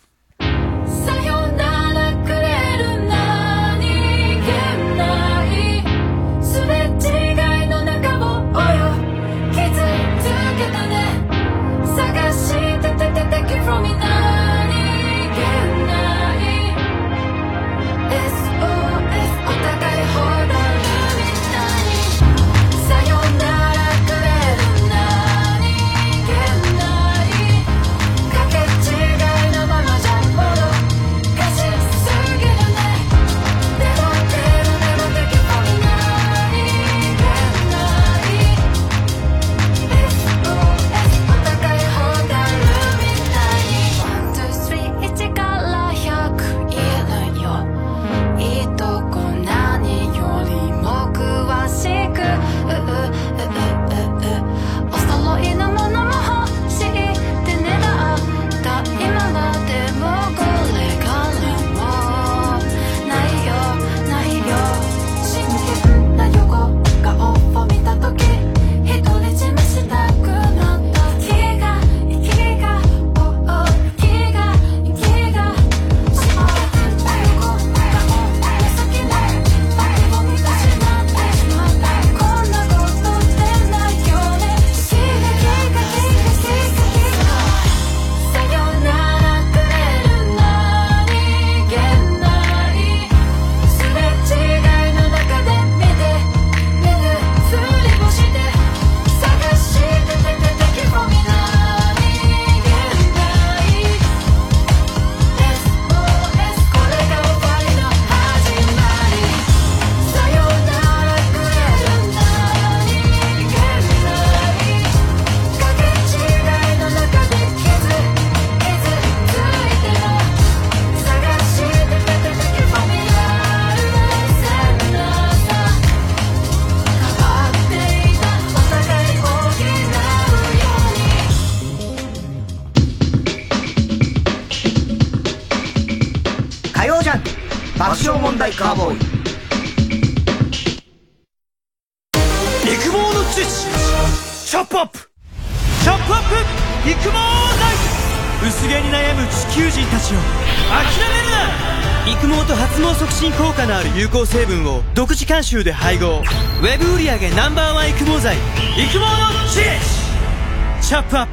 監修で配合。ウェブ売上 Ｎｏ.1 育毛剤。育毛の知識チョップアップ。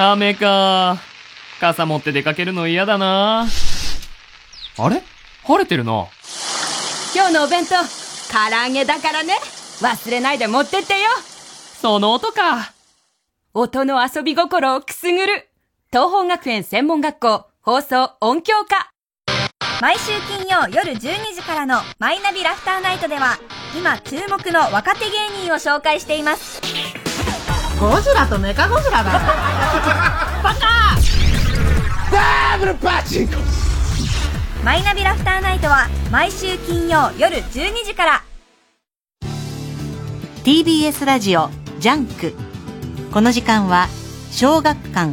雨か。傘持って出かけるの嫌だな。あれ？晴れてるな。今日のお弁当。唐揚げだからね。忘れないで持ってってよ。その音か。音の遊び心をくすぐる。東邦学園専門学校放送音響科毎週金曜夜12時からのマイナビラフターナイトでは今注目の若手芸人を紹介しています。ゴジラとメカゴジラだ バカ！ダブルパチンコ。マイナビラフターナイトは毎週金曜夜12時から。TBS ラジオ JUNK。この時間は小学館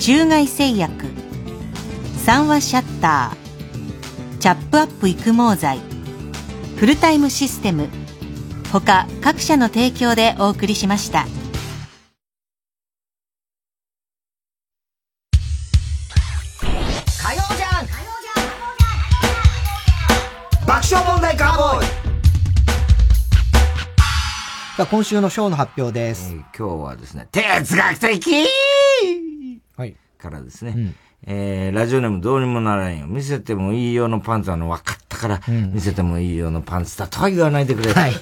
中外製薬三話シャッターチャップアップ育毛剤。フルタイムシステム。他各社の提供でお送りしました。火曜じゃん。爆笑問題カーボーイ。さあ、今週のショーの発表です。今日はですね、哲学的はい。からですね、えー、ラジオネームどうにもならんよ。見せてもいいよのパンツはの分かったから、見せてもいいよのパンツだとは言わないでくれ。はい。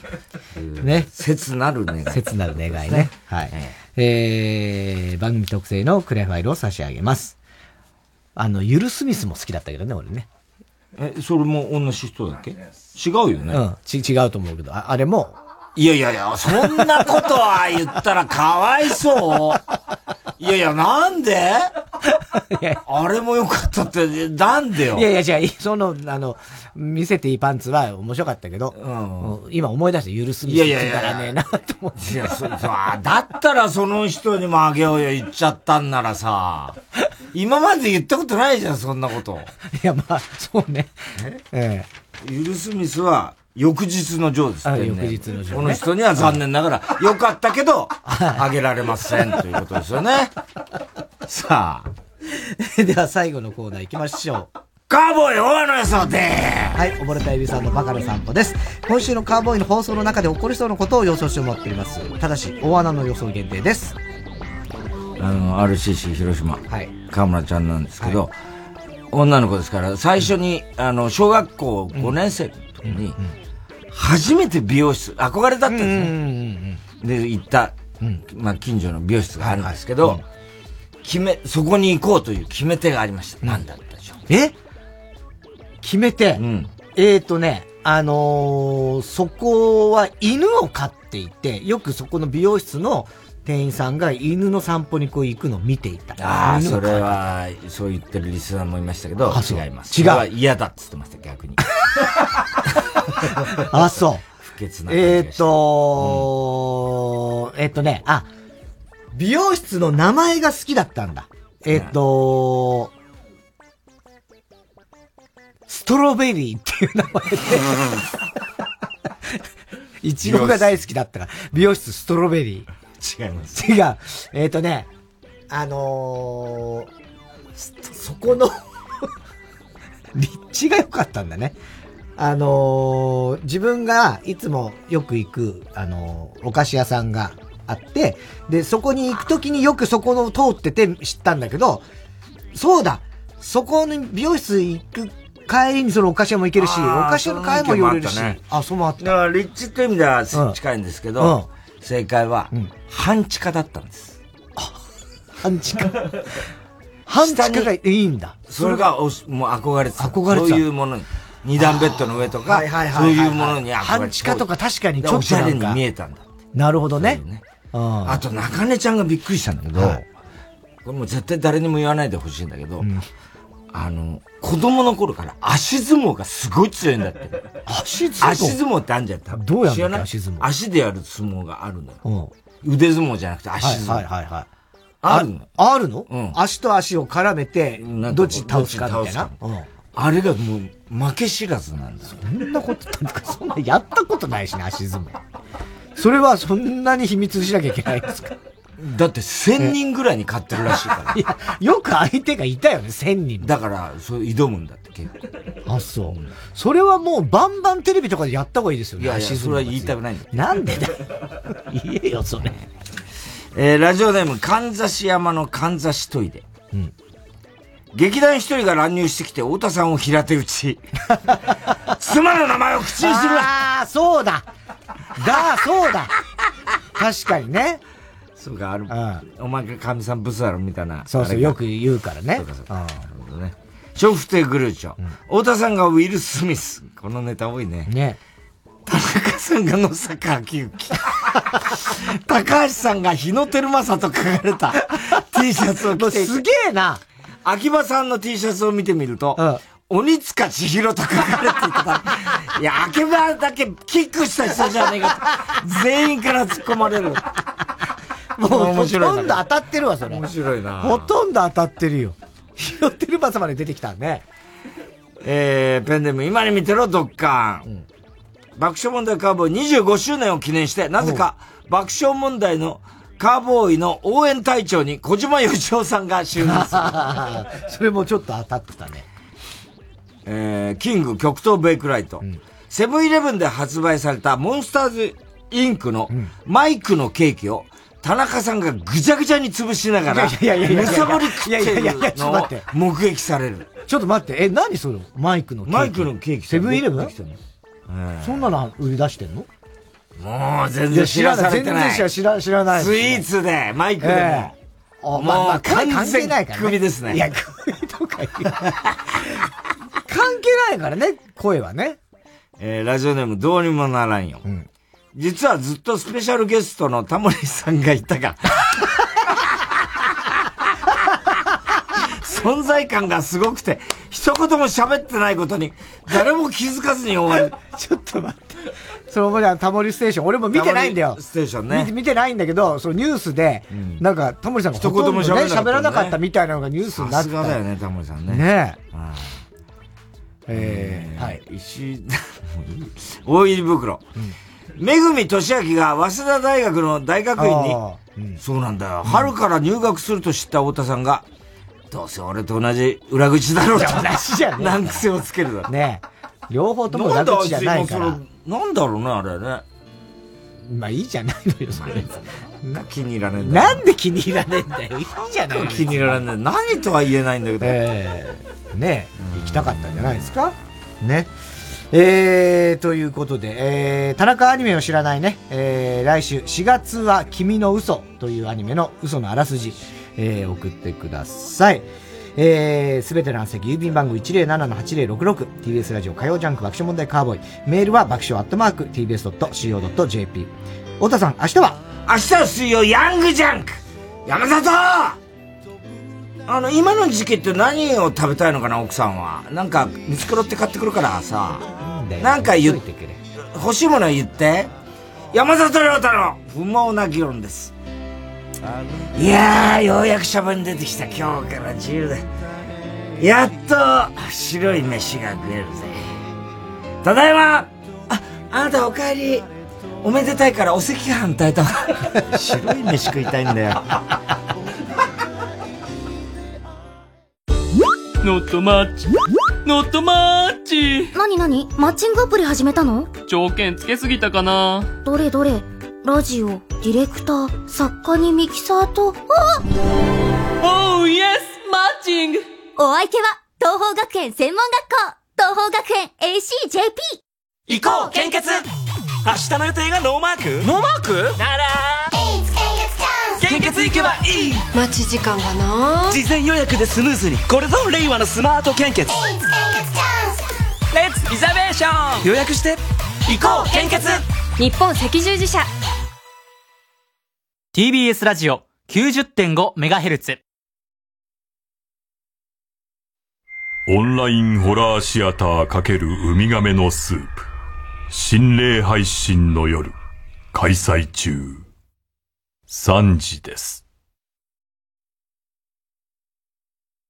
ね。切なる願い。切なる願いね。はい。えー、番組特製のクレアファイルを差し上げます。あの、ユル・スミスも好きだったけどね、俺ね。え、それも同じ人だっけ？違うよね。うん、ち、違うと思うけど、ああれも。いやいやいや、そんなことは言ったらかわいそう。いやいや、なんで？あれもよかったって、なんでよ？いやいや、違う、その、あの、見せていいパンツは面白かったけど、うん今思い出してユル・スミスいやいやいやたらねえなと思って。いや、そ、そだったらその人にもあげようよ、言っちゃったんならさ。今まで言ったことないじゃん、そんなこと。いや、まあ、そうね。え？え。ユル・スミスは、翌日のジョーですあね。翌日のジョーねこの人には残念ながら、よかったけど、あげられません、ということですよね。さあ。では最後のコーナー行きましょう。カーボーイ大野予想ではい、溺れた指さんのバカの散歩です。今週のカーボーイの放送の中で起こりそうなことを予想してもらっています。ただし、大穴の予想限定です。あの、RCC 広島。はい。河村ちゃんなんですけど、女の子ですから、最初に、あの、小学校5年生の時に、初めて美容室、憧れだったんですね。で、行った、まあ、近所の美容室があるんですけど、決め、そこに行こうという決め手がありました。何だったでしょう。え？決めて、えーとね、あのーそこは犬を飼っていて、よくそこの美容室の店員さんが犬の散歩にこう行くのを見ていた。ああ、それは、そう言ってるリスナーもいましたけど、違います。違う嫌だっつってました、逆に。あ、そう。不潔なえーと、えーとね、あ、美容室の名前が好きだったんだ。えーと、ストロベリーっていう名前で、いちごが大好きだったから、美容室ストロベリー。違います。違う。えーとね、あのーそそこの 立地が良かったんだね。あのー自分がいつもよく行く、あのーお菓子屋さんがあって、で、そこに行くときによくそこの通ってて知ったんだけど、そうだそこに美容室行く帰りにそのお菓子屋も行けるし、お菓子屋の帰りも寄れるし、その意見もあ、そうもあった。だから、立地っていう意味ではうん近いんですけど、正解は、半地下だったんです。半地下 半地下がいいんだ。それがもう憧れてた。憧れてたそういうものに。二段ベッドの上とか、そうはいいうものに憧れて半地下とか確かにでちょっとおしゃれに見えたんだ。なるほどね。あと、中根ちゃんがびっくりしたんだけど、これもう絶対誰にも言わないでほしいんだけど、あの、子供の頃から足相撲がすごい強いんだって。足相撲？足相撲ってあるんじゃん。どうやんだっけ？知らない？足相撲足でやる相撲があるのよ。うん。腕相撲じゃなくて足相撲。はいはいはいはい。あるの？ああるの？足と足を絡めて、どっち倒すかみたいな？あれがもう、負け知らずなんだよ。そんなこと、そんなやったことないしね、足相撲。それはそんなに秘密にしなきゃいけないんですか？だって1000人ぐらいに勝ってるらしいから。いや、よく相手がいたよね、1000人。だから、そう挑むんだって結構。あ、そう。それはもうバンバンテレビとかでやった方がいいですよね。いやいやそれは言いたくないんだなんでだよ言えよ、それ。えー、ラジオネーム、かんざし山のかんざしトイレ。劇団一人が乱入してきて、太田さんを平手打ち。妻の名前を口にするああ、そうだ。だ、そうだ。確かにね。そうか、ある。お前が神さんブスだろ、みたいな。そうそう、よく言うからね。そうかそうか。なるほどね。笑福亭グルーチョ。太田さんがウィル・スミス。このネタ多いね。ね。田中さんが野坂昭之。高橋さんが日野照正と書かれた T シャツを着て。すげえな。秋葉さんの T シャツを見てみると、鬼塚千尋と書かれていた。いや、秋葉だけキックした人じゃねえかと。全員から突っ込まれる。もう、ほとんど当たってるわ、それ。面白いなほとんど当たってるよ。ひよってるバサまで出てきたね。えー、ペンネーム、今に見てろ、ドッカン。爆笑問題カーボーイ25周年を記念して、なぜか爆笑問題のカーボーイの応援隊長に小島よしおさんが就任する。それもちょっと当たってたね。えー、キング極東ベイクライト。セブンイレブンで発売されたモンスターズインクのマイクのケーキを田中さんがぐちゃぐちゃに潰しながら、いやいやいやいやいやむさぼり食ってるのを目撃される。ちょっと待って、え、何それマイクのケーキ。マイクのケーキセブンイレブン？そんなの売り出してんの？もう全然知らされてない。全然知ら知らない。スイーツで、マイクでも。もうまあまあこれ完関係ないからね全首ですね。いや、首とか言う。関係ないからね、声はね。えー、ラジオネームどうにもならんよ。実はずっとスペシャルゲストのタモリさんがいたが、存在感がすごくて、一言も喋ってないことに、誰も気づかずに終わる。ちょっと待って。その、じゃタモリステーション、俺も見てないんだよ。ステーションね見てないんだけど、そのニュースで、なんか、タモリさんがほとんどね一言も喋らなかったね喋らなかったみたいなのがニュースになさってた。すがだよね、タモリさんね。ねえ。えー、はい。石、大入り袋。めぐみとしあきが早稲田大学の大学院に、そうなんだよ。春から入学すると知った太田さんが、どうせ俺と同じ裏口だろうと。同じじゃねえ難癖をつけるだろ。ね両方とも裏口じゃないから。なんだろうね、あれね。まあいいじゃないのよ、それ。気に入らねえんだよ。なんで気に入らねえんだよ。いいじゃないの気に入らねえ。何とは言えないんだけど。ええね行きたかったんじゃないですか？ね。えー、ということで、えー、田中アニメを知らないね、えー、来週4月は君の嘘というアニメの嘘のあらすじ、えー、送ってください。えー、すべての answer 郵便番号 107-8066TBS ラジオ火曜ジャンク爆笑問題カーボーイメールは爆笑アットマーク TBS.CO.JP 太田さん明日は？明日は水曜ヤングジャンク山里あの、今の時期って何を食べたいのかな、奥さんは。なんか、見繕って買ってくるからさ。なんか言って、欲しいもの言って。山里亮太の不毛な議論です。いやー、ようやくシャバに出てきた今日から自由で。やっと、白い飯が食えるぜ。ただいまあ、あなたお帰り。おめでたいからお赤飯炊いたわ 白い飯食いたいんだよ。ノットマッチ。ノットマッチ。なになにマッチングアプリ始めたの？条件つけすぎたかな。どれどれ？ラジオ、ディレクター、作家にミキサーと、あ Oh yes マッチング。お相手は、東放学園専門学校、東放学園 ac.jp! 行こう献血。明日の予定がノーマーク？ノーマーク？なら献血行けばいい。待ち時間がな？事前予約でスムーズにこれぞ令和のスマート献血。 Let's reservation 予約して。行こう献血。日本赤十字社。TBS ラジオ 90.5MHz オンラインホラーシアター×ウミガメのスープ。心霊配信の夜。開催中。3時です。